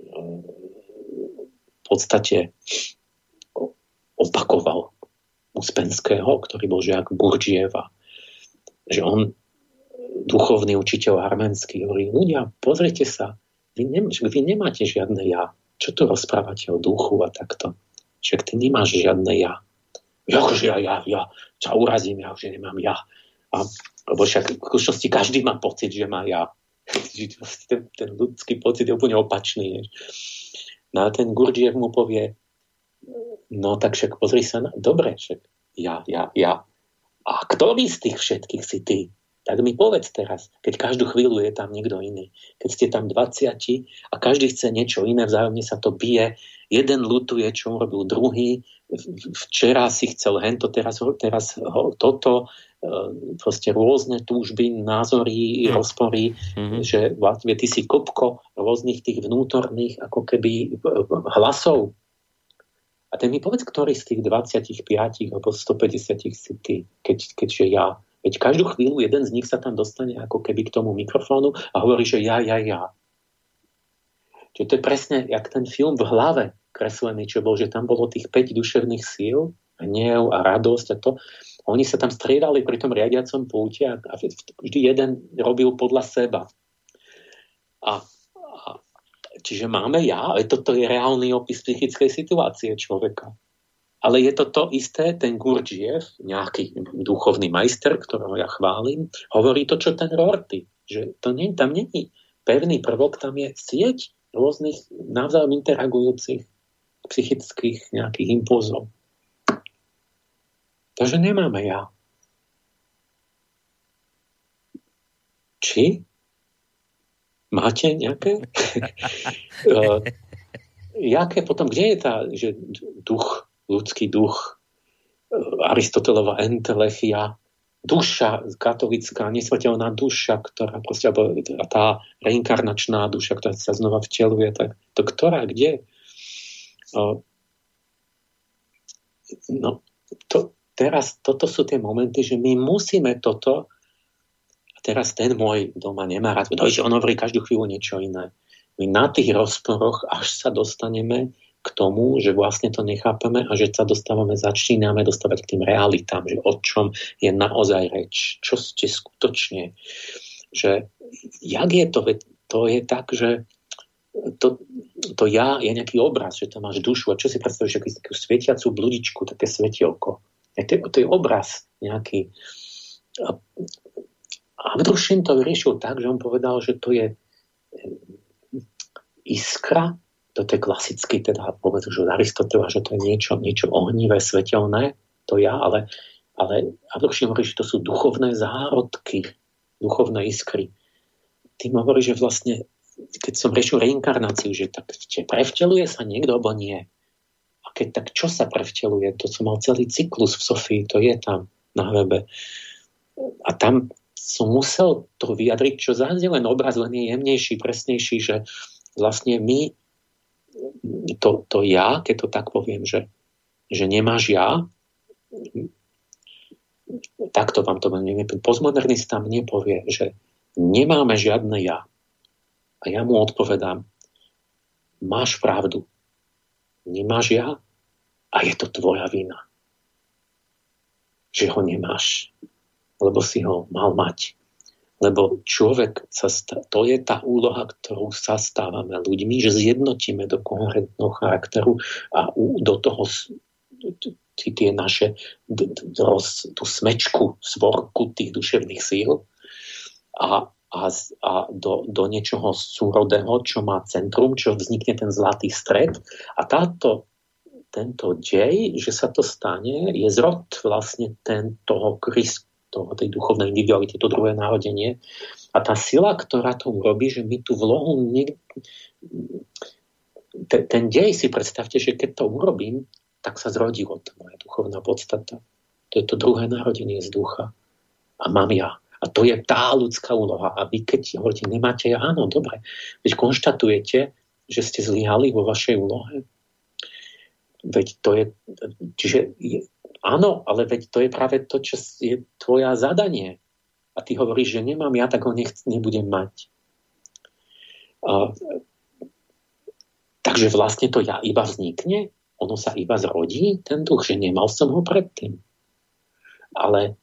v podstate opakoval Uspenského, ktorý bol žiak Buržieva, že on duchovný učiteľ arménsky hovorí, ľudia, pozrite sa, vy, nem, vy nemáte žiadne ja. Čo tu rozprávate o duchu a takto? Však ty nemáš žiadne ja. Jakože ja, ja, ja, sa urazím, ja že nemám ja. A, lebo však v skutočnosti každý má pocit, že má ja. ten, ten ľudský pocit je úplne opačný. No a ten Gurdjiev mu povie, no tak však pozri sa na... Dobre, však ja, ja, ja. A ktorý z tých všetkých si ty? Tak mi povedz teraz, keď každú chvíľu je tam niekto iný. Keď ste tam 20 a každý chce niečo iné, vzájomne sa to bije, jeden lutuje, čo robil druhý, včera si chcel hento, teraz, teraz toto, e, proste rôzne túžby, názory, mm. rozpory, mm-hmm. že vlastne ty si kopko rôznych tých vnútorných ako keby e, hlasov. A ten mi povedz, ktorý z tých 25 alebo 150 si ty, keď, keďže ja Veď každú chvíľu jeden z nich sa tam dostane ako keby k tomu mikrofónu a hovorí, že ja, ja, ja. Čiže to je presne jak ten film v hlave kreslený, čo bol, že tam bolo tých 5 duševných síl, hnev a radosť a to. Oni sa tam striedali pri tom riadiacom púti a, a vždy jeden robil podľa seba. A, a čiže máme ja, ale toto je reálny opis psychickej situácie človeka. Ale je to to isté, ten Gurdjiev, nejaký duchovný majster, ktorého ja chválim, hovorí to, čo ten Rorty, že to nie, tam není pevný prvok, tam je sieť rôznych navzájom interagujúcich psychických nejakých impulzov. Takže nemáme ja. Či? Máte nejaké? uh, jaké potom, kde je tá, že duch ľudský duch, e, Aristotelova entelechia, duša katolická, nesvetelná duša, ktorá proste, alebo tá reinkarnačná duša, ktorá sa znova vteluje, tak to ktorá, kde? No, to, teraz toto sú tie momenty, že my musíme toto a teraz ten môj doma nemá rád, že on hovorí každú chvíľu niečo iné. My na tých rozporoch, až sa dostaneme k tomu, že vlastne to nechápeme a že sa dostávame, začíname dostávať k tým realitám, že o čom je naozaj reč, čo ste skutočne. Že jak je to? To je tak, že to, to ja je nejaký obraz, že tam máš dušu a čo si predstavíš, akú takú svietiacú bludičku, také svetielko. To, to je obraz nejaký. A, a to vyriešil tak, že on povedal, že to je iskra, toto je klasicky, teda povedz už od Aristotela, že to je niečo, niečo ohnivé, svetelné, to ja, ale, ale Abdušin hovorí, že to sú duchovné zárodky, duchovné iskry. Tým hovorí, že vlastne, keď som riešil reinkarnáciu, že tak prevteluje sa niekto, alebo nie. A keď tak čo sa prevteluje? To som mal celý cyklus v Sofii, to je tam na webe. A tam som musel to vyjadriť, čo zase len obraz, len je jemnejší, presnejší, že vlastne my to, to ja, keď to tak poviem, že, že nemáš ja, takto vám to neviem, postmodernista mne povie, že nemáme žiadne ja. A ja mu odpovedám, máš pravdu. Nemáš ja a je to tvoja vina. Že ho nemáš, lebo si ho mal mať. Lebo človek, sa stá, to je tá úloha, ktorú sa stávame ľuďmi, že zjednotíme do koherentného charakteru a do toho tie naše tú smečku, svorku tých duševných síl a, a, a do, do niečoho súrodého, čo má centrum, čo vznikne ten zlatý stred. A táto, tento dej, že sa to stane, je zrod vlastne ten, toho Krist, toho, tej duchovnej individuality, to druhé narodenie. A tá sila, ktorá to urobí, že my tú vlohu... Ne... Ten, ten dej si predstavte, že keď to urobím, tak sa zrodilo tá moja duchovná podstata. To je to druhé narodenie z ducha. A mám ja. A to je tá ľudská úloha. A vy keď hovoríte, nemáte ja, áno, dobre. Veď konštatujete, že ste zlyhali vo vašej úlohe. Veď to je, čiže Áno, ale veď to je práve to, čo je tvoja zadanie. A ty hovoríš, že nemám ja, tak ho nech, nebudem mať. A, takže vlastne to ja iba vznikne, ono sa iba zrodí, ten duch, že nemal som ho predtým. Ale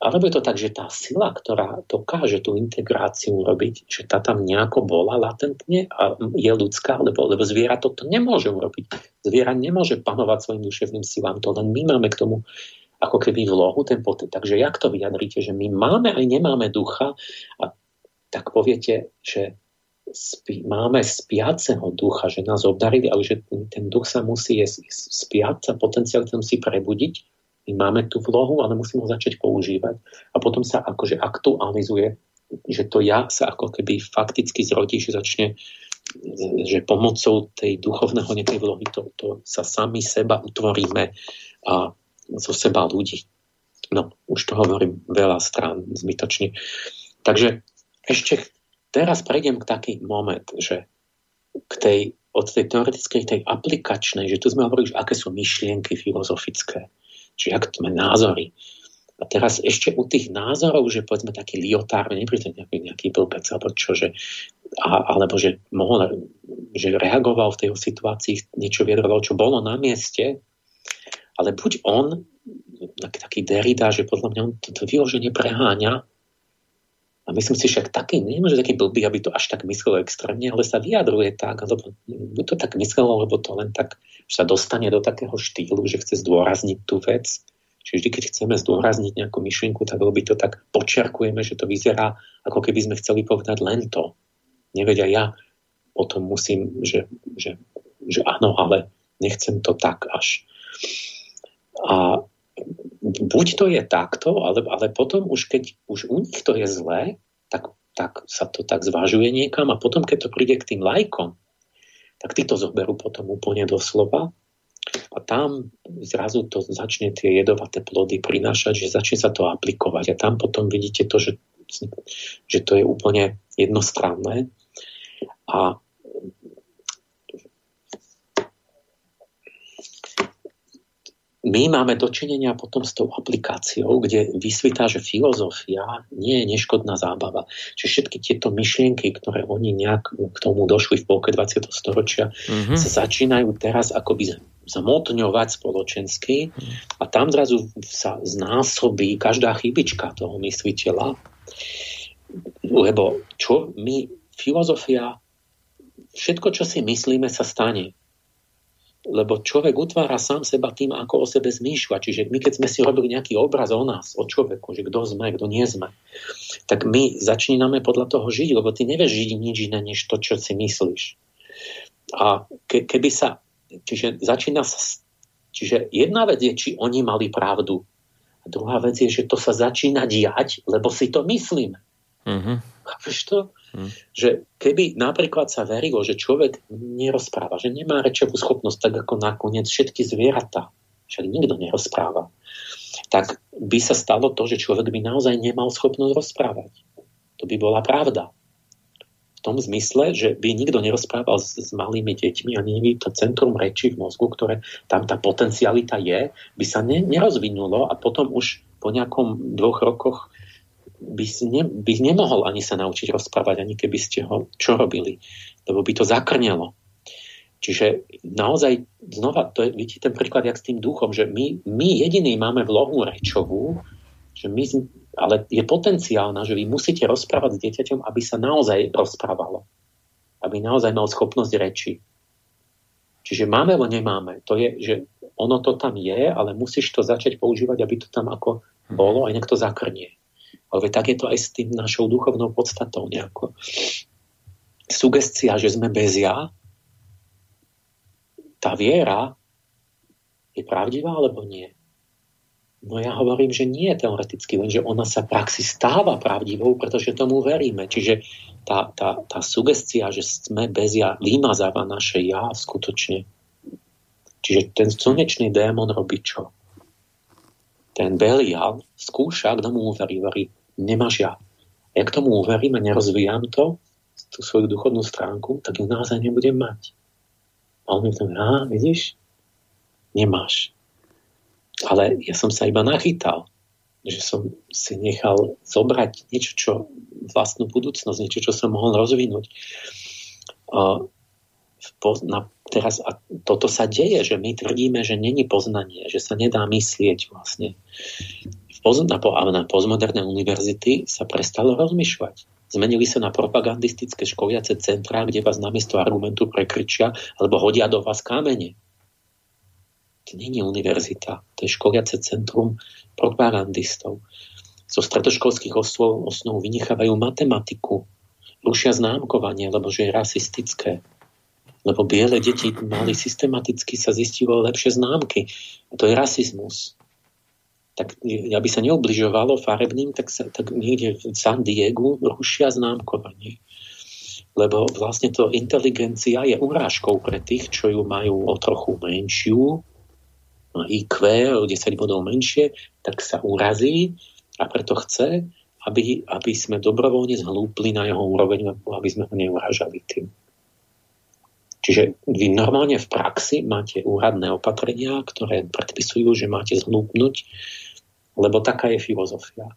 Alebo je to tak, že tá sila, ktorá dokáže tú integráciu urobiť, že tá tam nejako bola latentne a je ľudská, lebo, lebo zviera to nemôže urobiť. Zviera nemôže panovať svojim duševným silám, to len my máme k tomu ako keby vlohu, ten pot- Takže jak to vyjadríte, že my máme aj nemáme ducha a tak poviete, že spí, máme spiaceho ducha, že nás obdarili, ale že ten duch sa musí jesť spiať, sa potenciál musí prebudiť my máme tú vlohu, ale musíme ho začať používať. A potom sa akože aktualizuje, že to ja sa ako keby fakticky zrodí, že začne že pomocou tej duchovného nekej vlohy to, to sa sami seba utvoríme a zo seba ľudí. No, už to hovorím veľa strán zbytočne. Takže ešte teraz prejdem k taký moment, že k tej, od tej teoretickej, tej aplikačnej, že tu sme hovorili, že aké sú myšlienky filozofické či ak máme názory. A teraz ešte u tých názorov, že povedzme taký liotár, nepríde nejaký, nejaký blbec, alebo čo, že, a, alebo že, mohol, že reagoval v tej situácii, niečo viedlo, čo bolo na mieste, ale buď on, taký, taký Derrida, že podľa mňa on to, to vyloženie preháňa, a myslím si, však taký, nemôže taký blbý, aby to až tak myslel extrémne, ale sa vyjadruje tak, alebo to tak myslel, lebo to len tak že sa dostane do takého štýlu, že chce zdôrazniť tú vec. Čiže vždy, keď chceme zdôrazniť nejakú myšlienku, tak by to tak počerkujeme, že to vyzerá, ako keby sme chceli povedať len to. Nevedia ja potom musím, že, že, že áno, ale nechcem to tak až. A buď to je takto, ale, ale potom už keď už u nich to je zlé, tak, tak sa to tak zvažuje niekam a potom, keď to príde k tým lajkom, tak tí to zoberú potom úplne doslova a tam zrazu to začne tie jedovaté plody prinášať, že začne sa to aplikovať a tam potom vidíte to, že, že to je úplne jednostranné a my máme dočinenia potom s tou aplikáciou, kde vysvítá, že filozofia nie je neškodná zábava. Čiže všetky tieto myšlienky, ktoré oni nejak k tomu došli v polke 20. storočia, mm-hmm. sa začínajú teraz akoby zamotňovať spoločensky a tam zrazu sa znásobí každá chybička toho mysliteľa. Lebo čo my, filozofia, všetko, čo si myslíme, sa stane lebo človek utvára sám seba tým, ako o sebe zmýšľa. Čiže my, keď sme si robili nejaký obraz o nás, o človeku, že kto sme, kto nie sme, tak my začíname podľa toho žiť, lebo ty nevieš žiť nič iné, než to, čo si myslíš. A ke, keby sa, čiže začína sa, čiže jedna vec je, či oni mali pravdu. A druhá vec je, že to sa začína diať, lebo si to myslíme. Mm-hmm. Chápeš to? Hmm. Že keby napríklad sa verilo, že človek nerozpráva, že nemá rečovú schopnosť, tak ako nakoniec všetky zvieratá, však nikto nerozpráva, tak by sa stalo to, že človek by naozaj nemal schopnosť rozprávať. To by bola pravda. V tom zmysle, že by nikto nerozprával s, s malými deťmi a nie to centrum reči v mozgu, ktoré tam tá potencialita je, by sa ne, nerozvinulo a potom už po nejakom dvoch rokoch by, si ne, by nemohol ani sa naučiť rozprávať, ani keby ste ho čo robili, lebo by to zakrnelo. Čiže naozaj, znova, to je, vidíte ten príklad, jak s tým duchom, že my, my jediný máme vlohu rečovú, že my, ale je potenciálna, že vy musíte rozprávať s dieťaťom, aby sa naozaj rozprávalo. Aby naozaj mal schopnosť reči. Čiže máme alebo nemáme. To je, že ono to tam je, ale musíš to začať používať, aby to tam ako bolo a inak to zakrnie. Ale tak je to aj s tým našou duchovnou podstatou nejako. Sugestia, že sme bez ja, tá viera je pravdivá alebo nie? No ja hovorím, že nie teoreticky, lenže ona sa praxi stáva pravdivou, pretože tomu veríme. Čiže tá, tá, tá sugestia, že sme bez ja, vymazáva naše ja skutočne. Čiže ten slnečný démon robí čo? Ten Belial skúša, kto mu uverí, verí, nemáš ja. Ja k tomu uverím a nerozvíjam to, tú svoju duchovnú stránku, tak ju naozaj nebudem mať. A on mi to a vidíš, nemáš. Ale ja som sa iba nachytal, že som si nechal zobrať niečo, čo vlastnú budúcnosť, niečo, čo som mohol rozvinúť. A na, teraz, a toto sa deje, že my tvrdíme, že není poznanie, že sa nedá myslieť vlastne na, postmoderné univerzity sa prestalo rozmýšľať. Zmenili sa na propagandistické školiace centrá, kde vás namiesto argumentu prekričia alebo hodia do vás kamene. To nie je univerzita, to je školiace centrum propagandistov. Zo stredoškolských osnov, osnov vynechávajú matematiku, rušia známkovanie, lebo že je rasistické. Lebo biele deti mali systematicky sa zistilo lepšie známky. A to je rasizmus tak aby sa neubližovalo farebným, tak, sa, tak niekde v San Diego rušia známkovanie. Lebo vlastne to inteligencia je urážkou pre tých, čo ju majú o trochu menšiu, IQ o 10 bodov menšie, tak sa urazí a preto chce, aby, aby sme dobrovoľne zhlúpli na jeho úroveň, aby sme ho neurážali tým. Čiže vy normálne v praxi máte úradné opatrenia, ktoré predpisujú, že máte zhlúpnuť lebo taká je filozofia.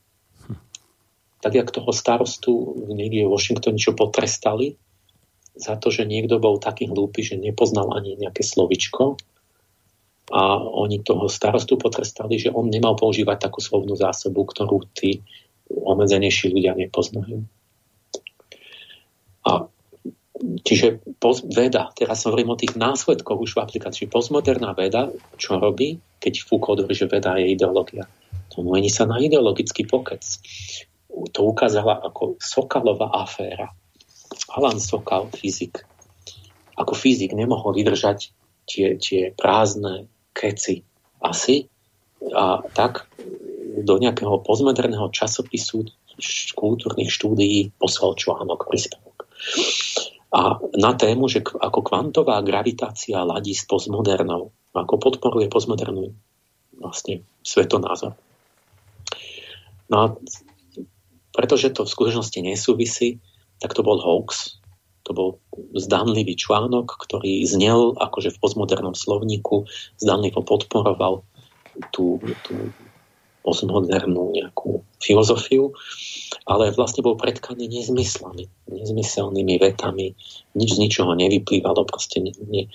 Tak, jak toho starostu niekde v Washingtone čo potrestali za to, že niekto bol taký hlúpy, že nepoznal ani nejaké slovičko a oni toho starostu potrestali, že on nemal používať takú slovnú zásobu, ktorú tí obmedzenejší ľudia nepoznajú. A čiže veda, teraz hovorím o tých následkoch už v aplikácii. Postmoderná veda, čo robí, keď Foucault hovorí, že veda je ideológia to mení sa na ideologický pokec. To ukázala ako Sokalová aféra. Alan Sokal, fyzik. Ako fyzik nemohol vydržať tie, tie prázdne keci asi a tak do nejakého pozmederného časopisu kultúrnych štúdií poslal článok, príspevok. A na tému, že ako kvantová gravitácia ladí s postmodernou, ako podporuje postmodernú vlastne svetonázor. No a pretože to v skutočnosti nesúvisí, tak to bol hoax. To bol zdánlivý článok, ktorý znel akože v postmodernom slovníku, zdánlivo podporoval tú, tú postmodernú nejakú filozofiu, ale vlastne bol predkaný nezmyslami, nezmyselnými vetami, nič z ničoho nevyplývalo. Proste ne, ne.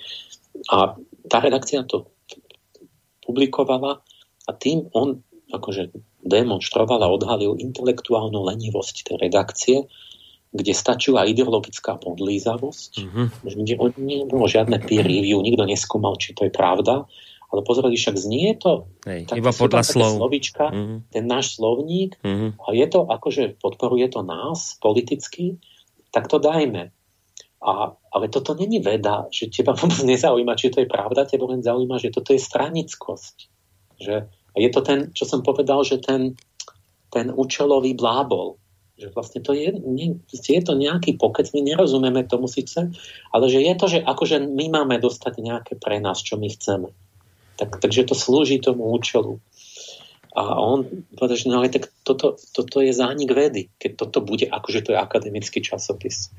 A tá redakcia to publikovala a tým on akože demonstroval a odhalil intelektuálnu lenivosť tej redakcie, kde stačila ideologická podlízavosť, mm-hmm. nebolo žiadne peer review, nikto neskúmal, či to je pravda, ale pozreli, však znie to. Hej, tak iba podľa slov. Slovička, mm-hmm. ten náš slovník, mm-hmm. a je to akože podporuje to nás politicky, tak to dajme. A, ale toto není veda, že teba vôbec nezaujíma, či to je pravda, teba len zaujíma, že toto je stranickosť. Že a je to ten, čo som povedal, že ten, ten účelový blábol, že vlastne to je, nie, je to nejaký pokec, my nerozumieme tomu síce, ale že je to, že akože my máme dostať nejaké pre nás, čo my chceme. Tak, takže to slúži tomu účelu. A on povedal, že no ale tak toto, toto je zánik vedy, keď toto bude, akože to je akademický časopis.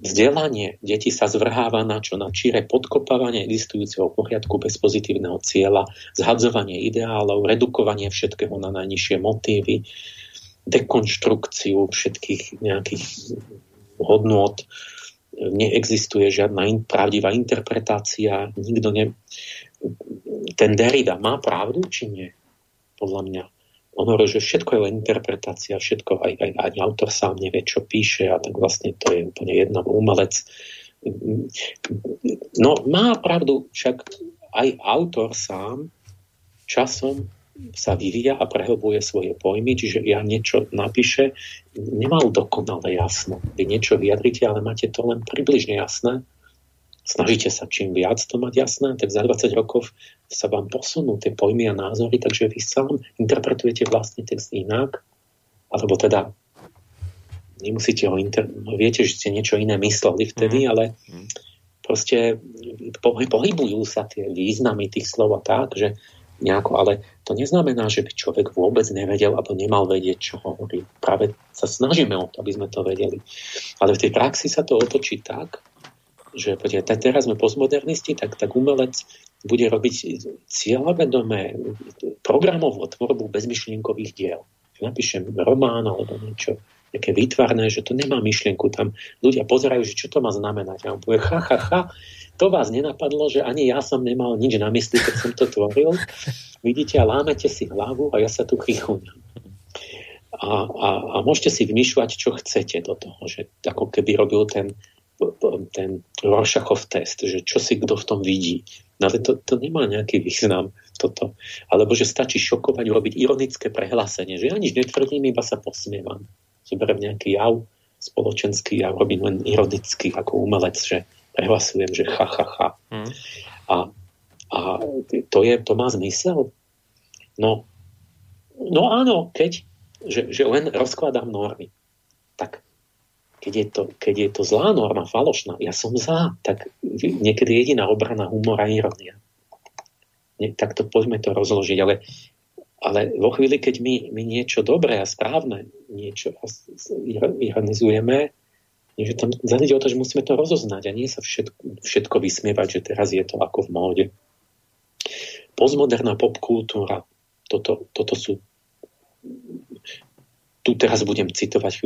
Vzdelanie detí sa zvrháva na čo? Na číre podkopávanie existujúceho poriadku bez pozitívneho cieľa, zhadzovanie ideálov, redukovanie všetkého na najnižšie motívy, dekonštrukciu všetkých nejakých hodnôt. Neexistuje žiadna in, pravdivá interpretácia, nikto ne... Ten Derrida má pravdu, či nie? Podľa mňa on hovorí, že všetko je len interpretácia, všetko, aj, aj, aj autor sám nevie, čo píše a tak vlastne to je úplne jedno umelec. No má pravdu, však aj autor sám časom sa vyvíja a prehlbuje svoje pojmy, čiže ja niečo napíše, nemal dokonale jasno. Vy niečo vyjadrite, ale máte to len približne jasné snažíte sa čím viac to mať jasné, tak za 20 rokov sa vám posunú tie pojmy a názory, takže vy sám interpretujete vlastný text inak, alebo teda nemusíte ho inter... viete, že ste niečo iné mysleli vtedy, mm. ale mhm. proste pohybujú sa tie významy tých slov a tak, že nejako, ale to neznamená, že by človek vôbec nevedel alebo nemal vedieť, čo hovorí. Práve sa snažíme o to, aby sme to vedeli. Ale v tej praxi sa to otočí tak, že teraz sme postmodernisti, tak, tak umelec bude robiť cieľavedomé programovú tvorbu bezmyšlienkových diel. Napíšem román alebo niečo nejaké výtvarné, že to nemá myšlienku. Tam ľudia pozerajú, že čo to má znamenať. A on povie, ha, ha, ha, to vás nenapadlo, že ani ja som nemal nič na mysli, keď som to tvoril. Vidíte a lámete si hlavu a ja sa tu chichuňam. A, a, a môžete si vymýšľať, čo chcete do toho, že ako keby robil ten, ten Rorschachov test, že čo si kto v tom vidí. No ale to, to nemá nejaký význam toto. Alebo že stačí šokovať, urobiť ironické prehlásenie, že ja nič netvrdím, iba sa posmievam. Zoberiem nejaký jav, spoločenský jav, robím len ironicky ako umelec, že prehlasujem, že ha, ha, ha. Hmm. A, a to, je, to má zmysel? No, no áno, keď že, že len rozkladám normy. Keď je, to, keď je to zlá norma, falošná, ja som za, tak niekedy jediná obrana humora a ironia. Nie, tak to poďme to rozložiť, ale, ale vo chvíli, keď my, my niečo dobré a správne niečo ironizujeme, že tam záleží o to, že musíme to rozoznať a nie sa všetko, všetko vysmievať, že teraz je to ako v móde. Postmoderná popkultúra, toto, toto sú tu teraz budem citovať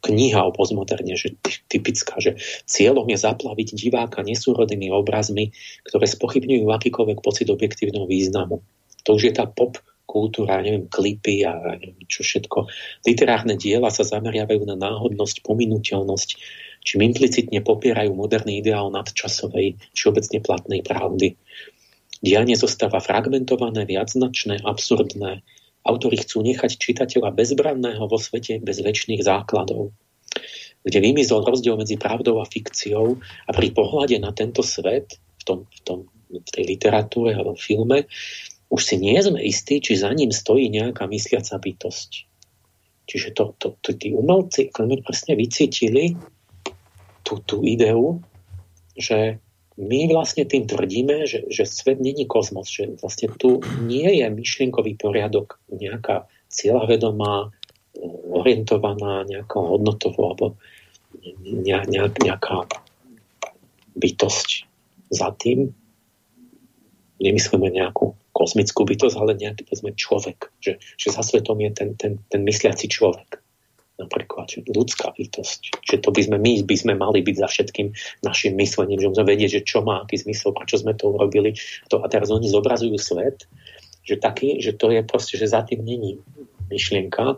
kniha o postmoderne, že typická, že cieľom je zaplaviť diváka nesúrodnými obrazmi, ktoré spochybňujú akýkoľvek pocit objektívneho významu. To už je tá pop kultúra, neviem, klipy a neviem čo všetko. Literárne diela sa zameriavajú na náhodnosť, pominuteľnosť, čím implicitne popierajú moderný ideál nadčasovej, všeobecne platnej pravdy. Dianie zostáva fragmentované, viacznačné, absurdné, Autori chcú nechať čitateľa bezbranného vo svete bez väčšných základov, kde vymizol rozdiel medzi pravdou a fikciou a pri pohľade na tento svet v, tom, v, tom, v tej literatúre alebo filme už si nie sme istí, či za ním stojí nejaká mysliaca bytosť. Čiže to, to, to tí umelci presne vycítili tú, tú ideu, že my vlastne tým tvrdíme, že, že svet není kozmos, že vlastne tu nie je myšlienkový poriadok, nejaká cieľavedomá, orientovaná nejakou hodnotovou alebo nejaká bytosť za tým. Nemyslíme nejakú kozmickú bytosť, ale nejaký povedzme, človek. Že, že za svetom je ten, ten, ten mysliaci človek napríklad, že ľudská bytosť. Že to by sme, my by sme mali byť za všetkým našim myslením, že musíme vedieť, že čo má aký zmysel, prečo sme to urobili. To, a teraz oni zobrazujú svet, že taký, že to je proste, že za tým není myšlienka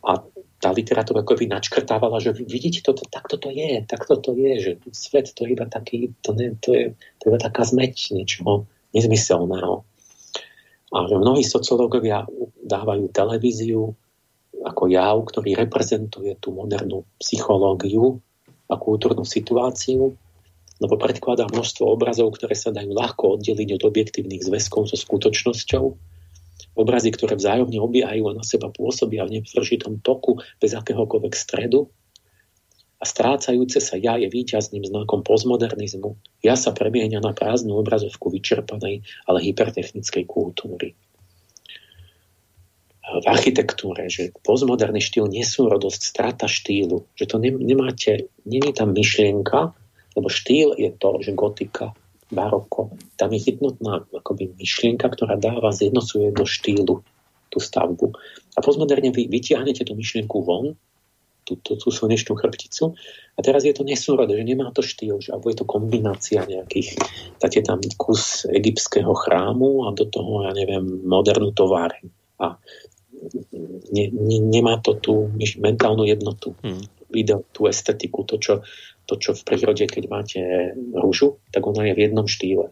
a tá literatúra ako by načkrtávala, že vidíte, toto, takto to je, takto to je, že svet to je iba taký, to, ne, to, je, to je iba taká zmeť niečoho nezmyselného. A že mnohí sociológovia dávajú televíziu ako jav, ktorý reprezentuje tú modernú psychológiu a kultúrnu situáciu, lebo predkladá množstvo obrazov, ktoré sa dajú ľahko oddeliť od objektívnych zväzkov so skutočnosťou. Obrazy, ktoré vzájomne obiehajú a na seba pôsobia v nepřežitom toku bez akéhokoľvek stredu. A strácajúce sa ja je výťazným znakom postmodernizmu. Ja sa premieňa na prázdnu obrazovku vyčerpanej, ale hypertechnickej kultúry v architektúre, že postmoderný štýl nesúrodosť, strata štýlu, že to nemáte, není tam myšlienka, lebo štýl je to, že gotika, baroko, tam je jednotná akoby myšlienka, ktorá dáva, zjednocuje do štýlu tú stavbu. A postmoderne vy vytiahnete tú myšlienku von, tú, tú, tú slnečnú chrbticu a teraz je to nesúrodé, že nemá to štýl, že, alebo je to kombinácia nejakých, dáte tam kus egyptského chrámu a do toho, ja neviem, modernú továreň. A ne, ne, nemá to tú mentálnu jednotu. Hmm. Video, tú estetiku, to čo, to, čo v prírode, keď máte rúžu, tak ona je v jednom štýle.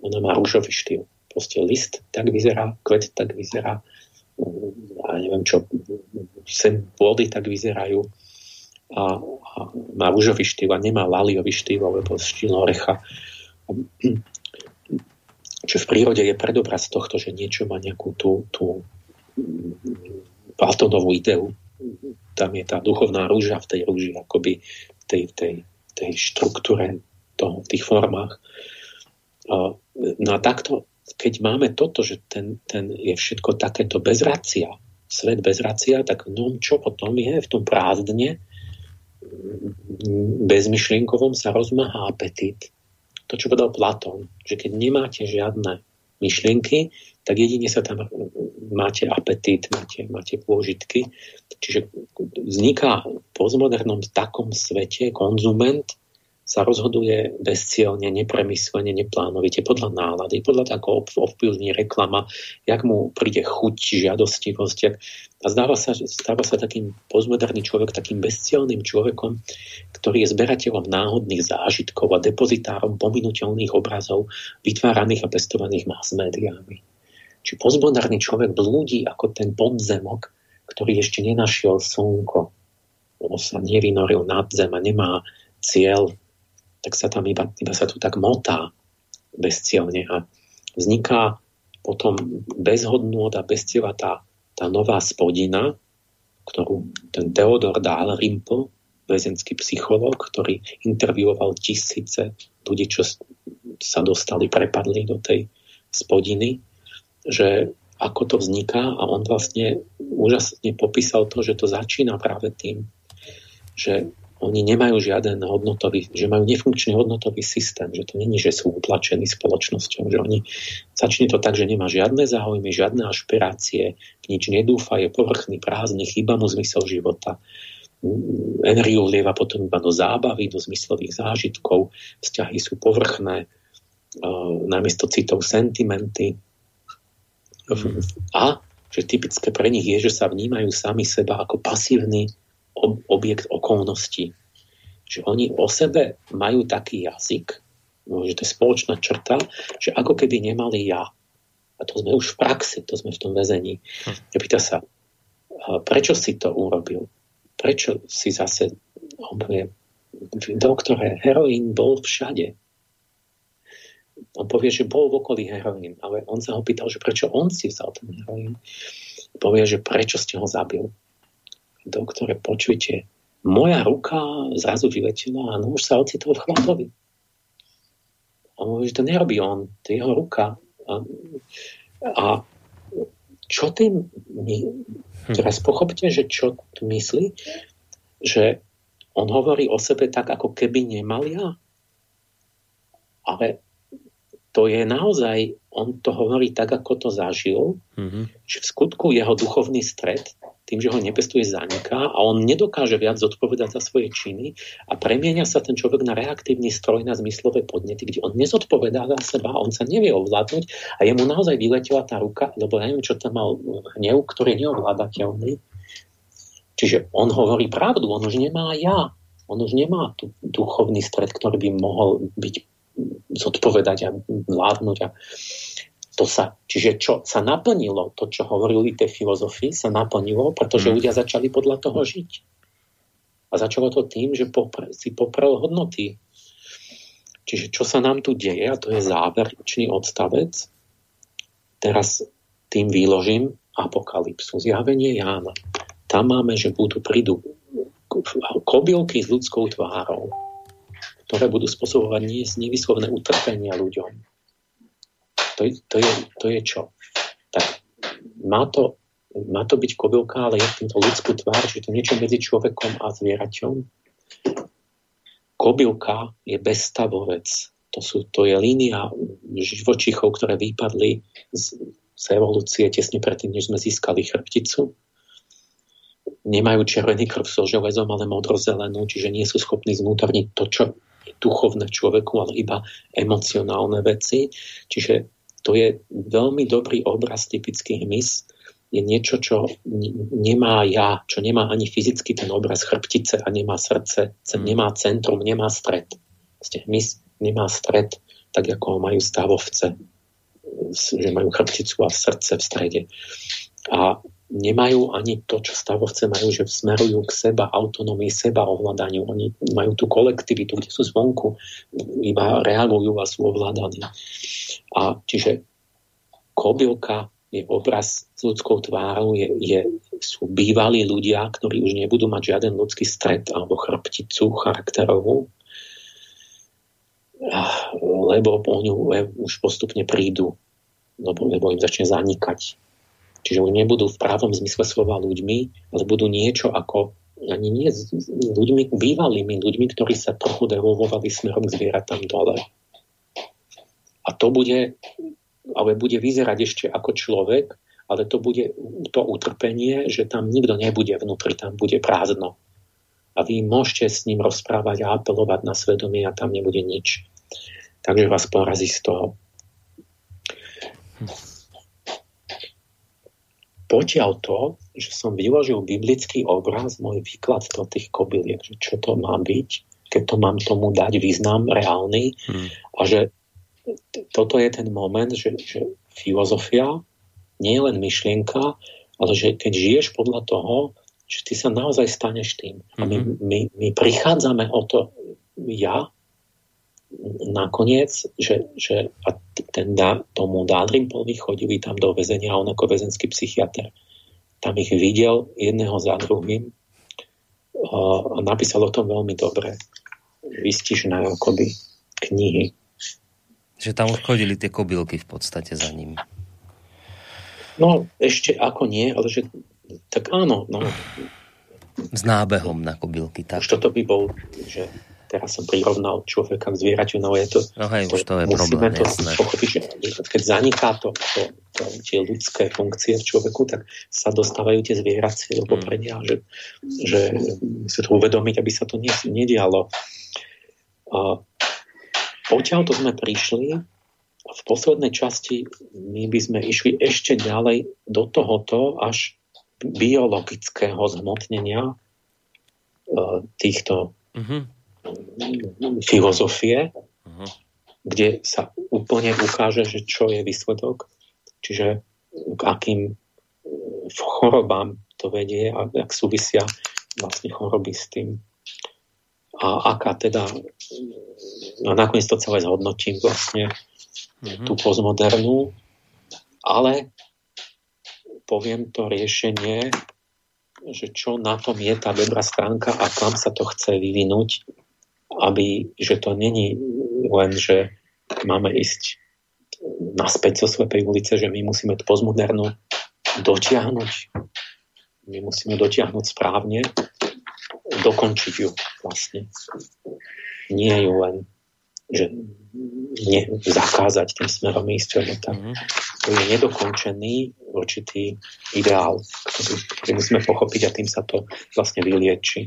Ona má rúžový štýl. Proste list tak vyzerá, kvet tak vyzerá, a neviem čo, sem vody tak vyzerajú a, a má rúžový štýl a nemá laliový štýl alebo štýl orecha. Čo v prírode je predobraz tohto, že niečo má nejakú tú, tú Platonovú ideu. Tam je tá duchovná rúža v tej rúži, akoby tej, tej, tej štruktúre, toho, v tých formách. No a takto, keď máme toto, že ten, ten je všetko takéto bezracia, svet bezracia, tak no čo potom je v tom prázdne, bezmyšlienkovom sa rozmáha apetit. To, čo povedal Platón, že keď nemáte žiadne myšlienky, tak jedine sa tam máte apetít, máte, máte pôžitky. Čiže vzniká v postmodernom takom svete konzument, sa rozhoduje bezcielne, nepremyslene, neplánovite, podľa nálady, podľa toho, ako ovplyvní reklama, jak mu príde chuť, žiadostivosť. Jak... A zdáva sa, stáva sa takým postmoderný človek takým bezcielným človekom, ktorý je zberateľom náhodných zážitkov a depozitárom pominuteľných obrazov vytváraných a pestovaných mass médiami. Či postmoderný človek blúdi ako ten podzemok, ktorý ešte nenašiel slnko, lebo sa nevynoril nad zem a nemá cieľ tak sa tam iba, iba sa tu tak motá bezcielne a vzniká potom bezhodnôt a bezciela tá, tá nová spodina, ktorú ten Theodor Dalrymple, väzenský psychológ, ktorý intervjuoval tisíce ľudí, čo sa dostali, prepadli do tej spodiny, že ako to vzniká a on vlastne úžasne popísal to, že to začína práve tým, že oni nemajú žiaden hodnotový, že majú nefunkčný hodnotový systém, že to není, že sú utlačení spoločnosťou, že oni začne to tak, že nemá žiadne záujmy, žiadne ašpirácie, nič nedúfa, je povrchný, prázdny, chýba mu zmysel života. Energiu vlieva potom iba do zábavy, do zmyslových zážitkov, vzťahy sú povrchné, uh, namiesto citov sentimenty. A že typické pre nich je, že sa vnímajú sami seba ako pasívny objekt okolností. Že oni o sebe majú taký jazyk, že to je spoločná črta, že ako keby nemali ja. A to sme už v praxi, to sme v tom väzení. Hm. Pýta sa, prečo si to urobil? Prečo si zase, povie, doktore, heroín bol všade. On povie, že bol v okolí heroín, ale on sa ho pýtal, že prečo on si vzal ten heroín. Povie, že prečo ste ho zabil doktore, počujte, moja ruka zrazu vyletela a nôž sa ocitol v chlapovi. A on že to nerobí on, to je jeho ruka. A, a čo tým my, hm. teraz pochopte, že čo myslí, že on hovorí o sebe tak, ako keby nemal ja. Ale to je naozaj, on to hovorí tak, ako to zažil, mm-hmm. že v skutku jeho duchovný stred tým, že ho nepestuje, zaniká a on nedokáže viac zodpovedať za svoje činy a premienia sa ten človek na reaktívny stroj na zmyslové podnety, kde on nezodpovedá za seba, on sa nevie ovládnuť a jemu naozaj vyletela tá ruka, lebo ja neviem, čo tam mal hnev, ktorý je neovládateľný. Čiže on hovorí pravdu, on už nemá ja, on už nemá tu duchovný stred, ktorý by mohol byť zodpovedať a vládnuť. A to sa, čiže čo sa naplnilo, to, čo hovorili tie filozofii, sa naplnilo, pretože mm. ľudia začali podľa toho žiť. A začalo to tým, že popr- si poprel hodnoty. Čiže čo sa nám tu deje, a to je záverečný odstavec, teraz tým výložím apokalypsu, zjavenie Jána. Tam máme, že budú, prídu kobylky s ľudskou tvárou, ktoré budú spôsobovať nevyslovné utrpenia ľuďom to, to, je, to je čo? Tak má to, má to byť kobylka, ale je tento ľudskú tvár, že to niečo medzi človekom a zvieraťom. Kobylka je bezstavovec. To, sú, to je línia živočichov, ktoré vypadli z, z evolúcie tesne predtým, než sme získali chrbticu. Nemajú červený krv so železom, ale modrozelenú, čiže nie sú schopní zvnútorniť to, čo je duchovné človeku, ale iba emocionálne veci. Čiže to je veľmi dobrý obraz typický hmyz. Je niečo, čo nemá ja, čo nemá ani fyzicky ten obraz chrbtice a nemá srdce, hmm. nemá centrum, nemá stred. hmyz nemá stred, tak ako ho majú stavovce, že majú chrbticu a srdce v strede. A nemajú ani to, čo stavovce majú, že smerujú k seba, autonómii, seba ovládaniu. Oni majú tú kolektivitu, kde sú zvonku, iba reagujú a sú ovládaní. A čiže kobylka je obraz s ľudskou tvárou, je, je, sú bývalí ľudia, ktorí už nebudú mať žiaden ľudský stred alebo chrbticu charakterovú, lebo po ňu už postupne prídu, lebo, lebo im začne zanikať Čiže už nebudú v právom zmysle slova ľuďmi, ale budú niečo ako ani nie s ľuďmi, bývalými ľuďmi, ktorí sa trochu devolvovali smerom k zvieratám dole. A to bude ale bude vyzerať ešte ako človek, ale to bude to utrpenie, že tam nikto nebude vnútri, tam bude prázdno. A vy môžete s ním rozprávať a apelovať na svedomie a tam nebude nič. Takže vás porazí z toho. Potiaľ to, že som vyložil biblický obraz, môj výklad do tých kobyliek, že čo to má byť, keď to mám tomu dať význam reálny hmm. a že toto je ten moment, že, že filozofia nie je len myšlienka, ale že keď žiješ podľa toho, že ty sa naozaj staneš tým. A my, mhm. my, my prichádzame o to ja nakoniec, že, že a ten dá, tomu Dalrymplovi chodili tam do väzenia, on ako väzenský psychiatr. Tam ich videl jedného za druhým a napísal o tom veľmi dobre. Vystižné akoby knihy. Že tam už chodili tie kobylky v podstate za ním. No, ešte ako nie, ale že tak áno. No. S nábehom na kobylky, tak. Už toto by bol, že teraz som prirovnal človeka k zvieraťu, no je to... No hej, to, už to je problém, to jasné. pochopiť, že keď zaniká to, to, to, tie ľudské funkcie v človeku, tak sa dostávajú tie zvieracie do popredia, mm. že, že si to uvedomiť, aby sa to nedialo. A odtiaľ to sme prišli v poslednej časti my by sme išli ešte ďalej do tohoto až biologického zhmotnenia e, týchto uh-huh. Filozofie, uh-huh. kde sa úplne ukáže, že čo je výsledok, čiže k akým e, chorobám to vedie a ak súvisia vlastne choroby s tým. A aká teda, a nakoniec to celé zhodnotím vlastne mm-hmm. tú postmodernú, ale poviem to riešenie, že čo na tom je tá dobrá stránka a kam sa to chce vyvinúť, aby, že to není len, že máme ísť naspäť zo slepej ulice, že my musíme tú postmodernú dotiahnuť. My musíme dotiahnuť správne, dokončiť ju vlastne. Nie ju len, že ne, zakázať tým smerom ísť, lebo tam mm-hmm. to je nedokončený určitý ideál, ktorý, ktorý musíme pochopiť a tým sa to vlastne vylieči.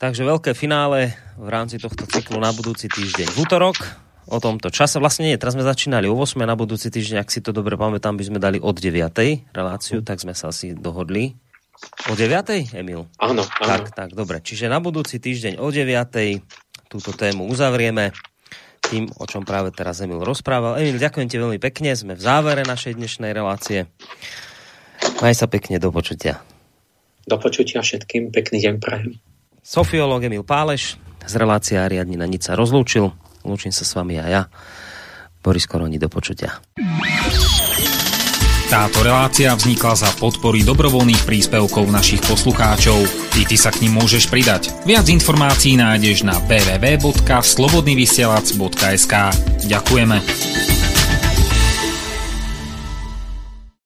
Takže veľké finále v rámci tohto cyklu na budúci týždeň v útorok. O tomto čase vlastne nie, teraz sme začínali o 8 na budúci týždeň, ak si to dobre pamätám, by sme dali od 9 reláciu, tak sme sa asi dohodli. O 9, Emil? Áno, áno. Tak, tak, dobre. Čiže na budúci týždeň o 9 túto tému uzavrieme tým, o čom práve teraz Emil rozprával. Emil, ďakujem ti veľmi pekne, sme v závere našej dnešnej relácie. Maj sa pekne, do počutia. Do počutia všetkým, pekný deň prajem. Sofiolog Emil Páleš z relácie Ariadnina Nič sa rozlúčil. Lúčim sa s vami a ja. Boris Koroni, do počutia. Táto relácia vznikla za podpory dobrovoľných príspevkov našich poslucháčov. I ty sa k ním môžeš pridať. Viac informácií nájdeš na www.slobodnyvysielac.sk Ďakujeme.